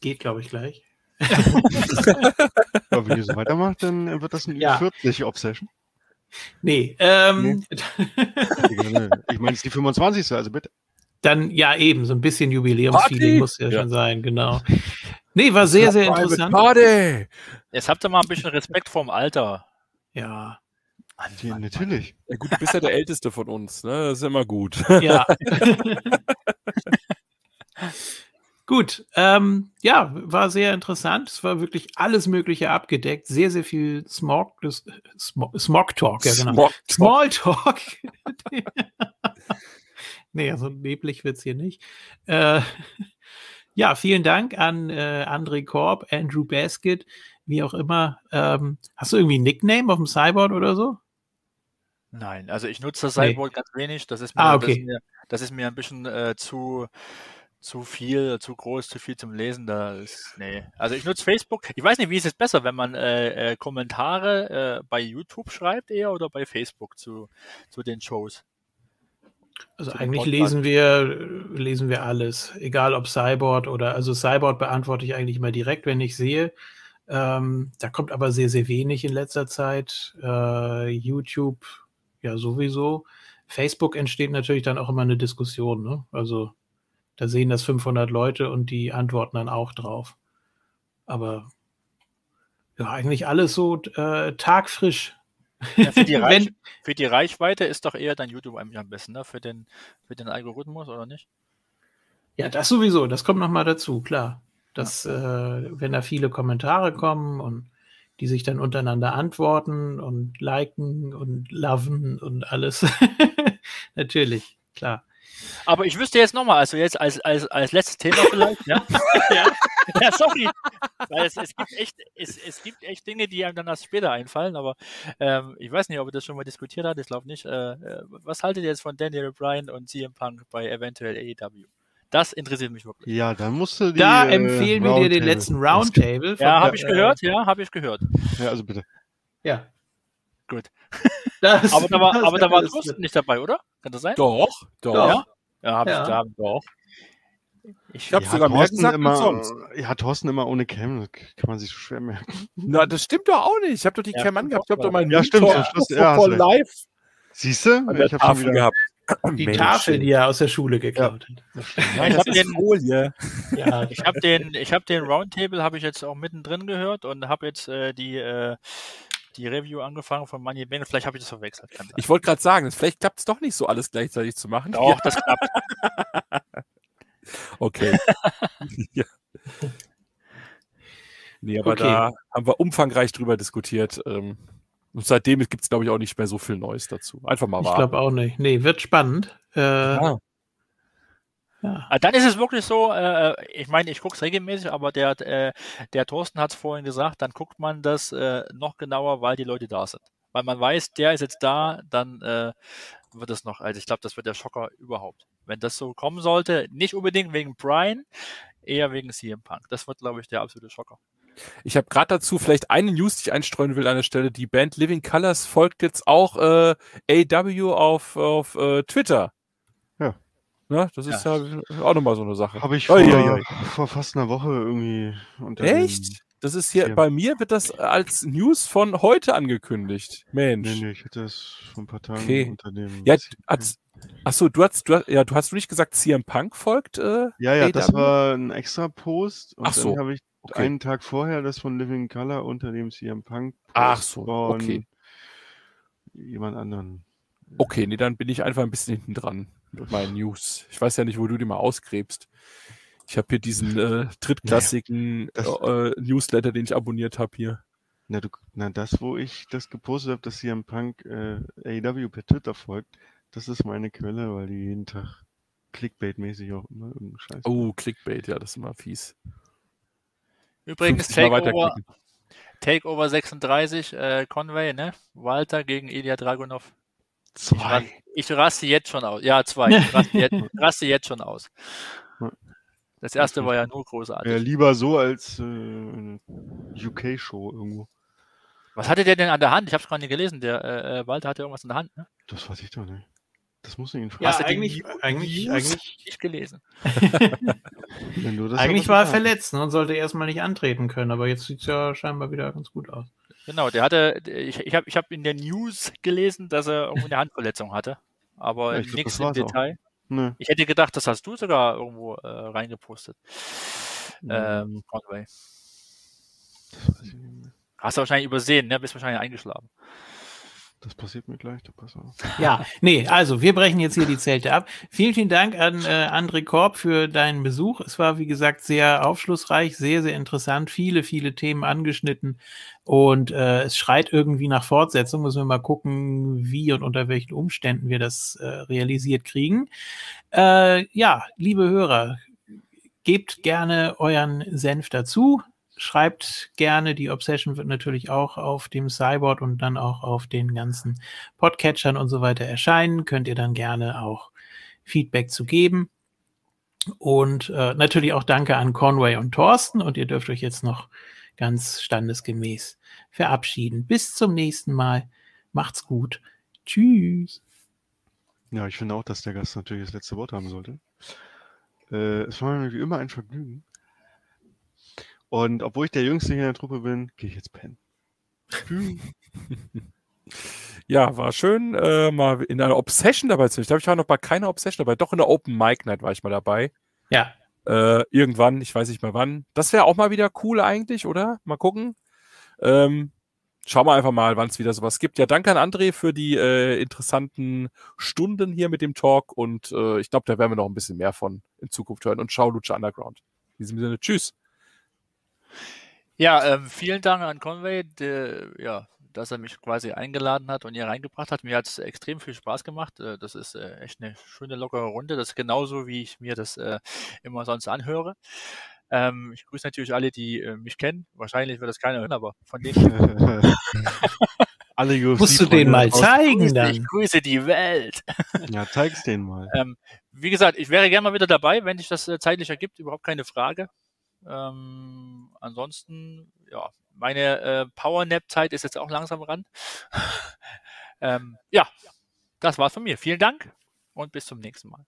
[SPEAKER 2] geht, glaube ich, gleich.
[SPEAKER 3] Aber wenn ihr so weitermacht, dann wird das ein ja. 40 Obsession.
[SPEAKER 2] Nee, ähm. Nee.
[SPEAKER 3] ich meine, es ist die 25. Also bitte.
[SPEAKER 2] Dann, ja, eben, so ein bisschen Jubiläumsfeeling muss ja, ja, schon sein, genau. Nee, war sehr, sehr interessant.
[SPEAKER 5] Party. Jetzt habt ihr mal ein bisschen Respekt vorm Alter.
[SPEAKER 2] Ja.
[SPEAKER 3] Mann, natürlich.
[SPEAKER 4] Ja, gut, du bist ja der Älteste von uns, ne? Das ist immer gut.
[SPEAKER 2] Ja. Gut, ähm, ja, war sehr interessant. Es war wirklich alles Mögliche abgedeckt. Sehr, sehr viel Smog, das, Smog, Smog Talk, ja genau. Small Talk. nee, also neblig wird es hier nicht. Äh, ja, vielen Dank an äh, André Korb, Andrew Basket, wie auch immer. Ähm, hast du irgendwie ein Nickname auf dem Cyborg oder so?
[SPEAKER 5] Nein, also ich nutze das Cyborg nee. ganz wenig. Das ist mir, ah, okay. das, ist mir das ist mir ein bisschen äh, zu zu viel, zu groß, zu viel zum Lesen. Da ist, nee. Also ich nutze Facebook. Ich weiß nicht, wie ist es besser, wenn man äh, äh, Kommentare äh, bei YouTube schreibt eher oder bei Facebook zu, zu den Shows?
[SPEAKER 2] Also zu eigentlich lesen wir, lesen wir alles, egal ob Cyborg oder, also Cyborg beantworte ich eigentlich immer direkt, wenn ich sehe. Ähm, da kommt aber sehr, sehr wenig in letzter Zeit. Äh, YouTube ja sowieso. Facebook entsteht natürlich dann auch immer eine Diskussion. Ne? Also da sehen das 500 Leute und die antworten dann auch drauf. Aber ja, eigentlich alles so äh, tagfrisch.
[SPEAKER 5] Ja, für, die Reich, für, die Reichweite ist doch eher dein YouTube eigentlich am besten, ne? Für den, für den Algorithmus, oder nicht?
[SPEAKER 2] Ja, das sowieso, das kommt nochmal dazu, klar. Dass, ja. äh, wenn da viele Kommentare kommen und die sich dann untereinander antworten und liken und loven und alles. Natürlich, klar.
[SPEAKER 5] Aber ich wüsste jetzt nochmal, also jetzt als, als, als letztes Thema vielleicht, ja? ja? ja, sorry. Weil es, es, gibt echt, es, es gibt echt Dinge, die einem dann erst später einfallen, aber ähm, ich weiß nicht, ob ihr das schon mal diskutiert habt, ich glaube nicht. Äh, äh, was haltet ihr jetzt von Daniel Bryan und CM Punk bei eventuell AEW? Das interessiert mich wirklich.
[SPEAKER 3] Ja, dann musst du
[SPEAKER 2] die, Da äh, empfehlen wir dir den letzten Roundtable.
[SPEAKER 5] Ja, habe ich gehört, ja, habe ich gehört.
[SPEAKER 3] Ja, also bitte.
[SPEAKER 2] Ja.
[SPEAKER 5] Gut. Das, aber da war, aber da war Thorsten nicht dabei, oder? Kann das sein?
[SPEAKER 4] Doch, doch.
[SPEAKER 5] Ja, ja habe ja. ich da, doch.
[SPEAKER 3] Ich habe ja, sogar mehr gesagt immer, sonst. Ja, Thorsten immer ohne Cam, das kann man sich so schwer merken.
[SPEAKER 4] Na, das stimmt doch auch nicht. Ich habe doch die ja, Cam angehabt. Ich habe doch meinen
[SPEAKER 3] ja, stimmt, ja, Schluss, ja,
[SPEAKER 4] live.
[SPEAKER 3] Siehst du?
[SPEAKER 4] Ich habe schon wieder gehabt.
[SPEAKER 2] Die Mensch. Tafel, die er aus der Schule geklaut
[SPEAKER 5] hat. Ja, ich habe den, Folie. Ja, ich habe den, ich habe den Roundtable habe ich jetzt auch mittendrin gehört und habe jetzt äh, die äh, die Review angefangen von Money Bang. Vielleicht habe ich das verwechselt.
[SPEAKER 4] Ich wollte gerade sagen, vielleicht klappt es doch nicht so alles gleichzeitig zu machen.
[SPEAKER 5] Doch, ja. das klappt.
[SPEAKER 4] okay. ja. Nee, aber okay. da haben wir umfangreich drüber diskutiert. Ähm, und seitdem gibt es, glaube ich, auch nicht mehr so viel Neues dazu. Einfach mal warten.
[SPEAKER 2] Ich glaube auch nicht. Nee, wird spannend. Äh, ja.
[SPEAKER 5] Ja. Ah, dann ist es wirklich so, äh, ich meine, ich gucke es regelmäßig, aber der, äh, der Thorsten hat es vorhin gesagt, dann guckt man das äh, noch genauer, weil die Leute da sind. Weil man weiß, der ist jetzt da, dann äh, wird es noch, also ich glaube, das wird der Schocker überhaupt. Wenn das so kommen sollte, nicht unbedingt wegen Brian, eher wegen CM Punk. Das wird, glaube ich, der absolute Schocker.
[SPEAKER 4] Ich habe gerade dazu vielleicht eine News, die ich einstreuen will an der Stelle. Die Band Living Colors folgt jetzt auch äh, AW auf, auf äh, Twitter. Na, das ist ja, ja auch nochmal so eine Sache.
[SPEAKER 3] Habe ich vor, oh, vor, fast einer Woche irgendwie
[SPEAKER 4] Echt? Das ist hier, bei mir wird das als News von heute angekündigt. Mensch.
[SPEAKER 3] Nee, nee, ich hätte das vor ein paar Tagen
[SPEAKER 4] okay. unter dem. Ja, achso, du hast, du, ja, du hast nicht gesagt, CM Punk folgt? Äh,
[SPEAKER 3] ja, ja, AW? das war ein extra Post.
[SPEAKER 4] Und Ach so.
[SPEAKER 3] dann habe ich okay. einen Tag vorher das von Living Color unter dem CM Punk.
[SPEAKER 4] Ach so, okay.
[SPEAKER 3] Jemand anderen.
[SPEAKER 4] Okay, nee, dann bin ich einfach ein bisschen hinten dran mit meinen News. Ich weiß ja nicht, wo du die mal ausgräbst. Ich habe hier diesen äh, drittklassigen naja, äh, Newsletter, den ich abonniert habe hier.
[SPEAKER 3] Na, du, na, das, wo ich das gepostet habe, dass CM Punk äh, AEW per Twitter folgt, das ist meine Quelle, weil die jeden Tag Clickbait-mäßig auch immer irgendeinen Scheiß.
[SPEAKER 4] Oh, Clickbait, ja, das ist immer fies.
[SPEAKER 5] Übrigens, Takeover, Takeover 36, äh, Conway, ne? Walter gegen Ilya Dragunov.
[SPEAKER 3] Zwei.
[SPEAKER 5] Ich, ich raste jetzt schon aus. Ja, zwei. Ich raste jetzt, raste jetzt schon aus. Das erste war ja nur großartig. Ja,
[SPEAKER 3] lieber so als äh, eine UK-Show irgendwo.
[SPEAKER 5] Was hatte der denn an der Hand? Ich habe es gerade nicht gelesen. Der äh, äh, Walter hatte irgendwas in der Hand, ne?
[SPEAKER 3] Das weiß ich doch nicht. Das muss ich ihn
[SPEAKER 2] fragen. Ja, eigentlich, eigentlich, eigentlich
[SPEAKER 5] nicht gelesen.
[SPEAKER 2] eigentlich war er verletzt ne, und sollte erstmal nicht antreten können, aber jetzt sieht es ja scheinbar wieder ganz gut aus.
[SPEAKER 5] Genau, der hatte, ich, ich habe ich hab in der News gelesen, dass er irgendwo eine Handverletzung hatte, aber ja, nichts im Detail. Nee. Ich hätte gedacht, das hast du sogar irgendwo äh, reingepostet. Mhm. Ähm. Hast du wahrscheinlich übersehen, ne? Bist wahrscheinlich eingeschlafen.
[SPEAKER 3] Das passiert mir gleich, pass auf.
[SPEAKER 2] Ja, nee, also wir brechen jetzt hier die Zelte ab. Vielen, vielen Dank an äh, André Korb für deinen Besuch. Es war, wie gesagt, sehr aufschlussreich, sehr, sehr interessant, viele, viele Themen angeschnitten und äh, es schreit irgendwie nach Fortsetzung. Müssen wir mal gucken, wie und unter welchen Umständen wir das äh, realisiert kriegen. Äh, ja, liebe Hörer, gebt gerne euren Senf dazu schreibt gerne. Die Obsession wird natürlich auch auf dem Cyborg und dann auch auf den ganzen Podcatchern und so weiter erscheinen. Könnt ihr dann gerne auch Feedback zu geben. Und äh, natürlich auch danke an Conway und Thorsten. Und ihr dürft euch jetzt noch ganz standesgemäß verabschieden. Bis zum nächsten Mal. Macht's gut. Tschüss.
[SPEAKER 3] Ja, ich finde auch, dass der Gast natürlich das letzte Wort haben sollte. Äh, es war mir wie immer ein Vergnügen. Und obwohl ich der Jüngste hier in der Truppe bin, gehe ich jetzt pennen.
[SPEAKER 4] ja, war schön, äh, mal in einer Obsession dabei zu sein. Ich glaube, ich war noch bei keiner Obsession dabei. Doch in der Open Mic Night war ich mal dabei.
[SPEAKER 2] Ja.
[SPEAKER 4] Äh, irgendwann, ich weiß nicht mal wann. Das wäre auch mal wieder cool eigentlich, oder? Mal gucken. Ähm, schauen wir einfach mal, wann es wieder sowas gibt. Ja, danke an André für die äh, interessanten Stunden hier mit dem Talk und äh, ich glaube, da werden wir noch ein bisschen mehr von in Zukunft hören. Und schau Lucha Underground. In diesem Sinne, tschüss.
[SPEAKER 5] Ja, ähm, vielen Dank an Conway, der, ja, dass er mich quasi eingeladen hat und hier reingebracht hat. Mir hat es extrem viel Spaß gemacht. Äh, das ist äh, echt eine schöne, lockere Runde. Das ist genauso, wie ich mir das äh, immer sonst anhöre. Ähm, ich grüße natürlich alle, die äh, mich kennen. Wahrscheinlich wird das keiner hören, aber von denen.
[SPEAKER 2] alle UFC Musst du den mal zeigen
[SPEAKER 5] grüße,
[SPEAKER 2] dann?
[SPEAKER 5] Ich grüße die Welt.
[SPEAKER 3] ja, zeig's denen mal.
[SPEAKER 5] Ähm, wie gesagt, ich wäre gerne mal wieder dabei, wenn sich das äh, zeitlich ergibt. Überhaupt keine Frage. Ähm, ansonsten, ja, meine äh, Power-Nap-Zeit ist jetzt auch langsam ran. ähm, ja, das war's von mir. Vielen Dank und bis zum nächsten Mal.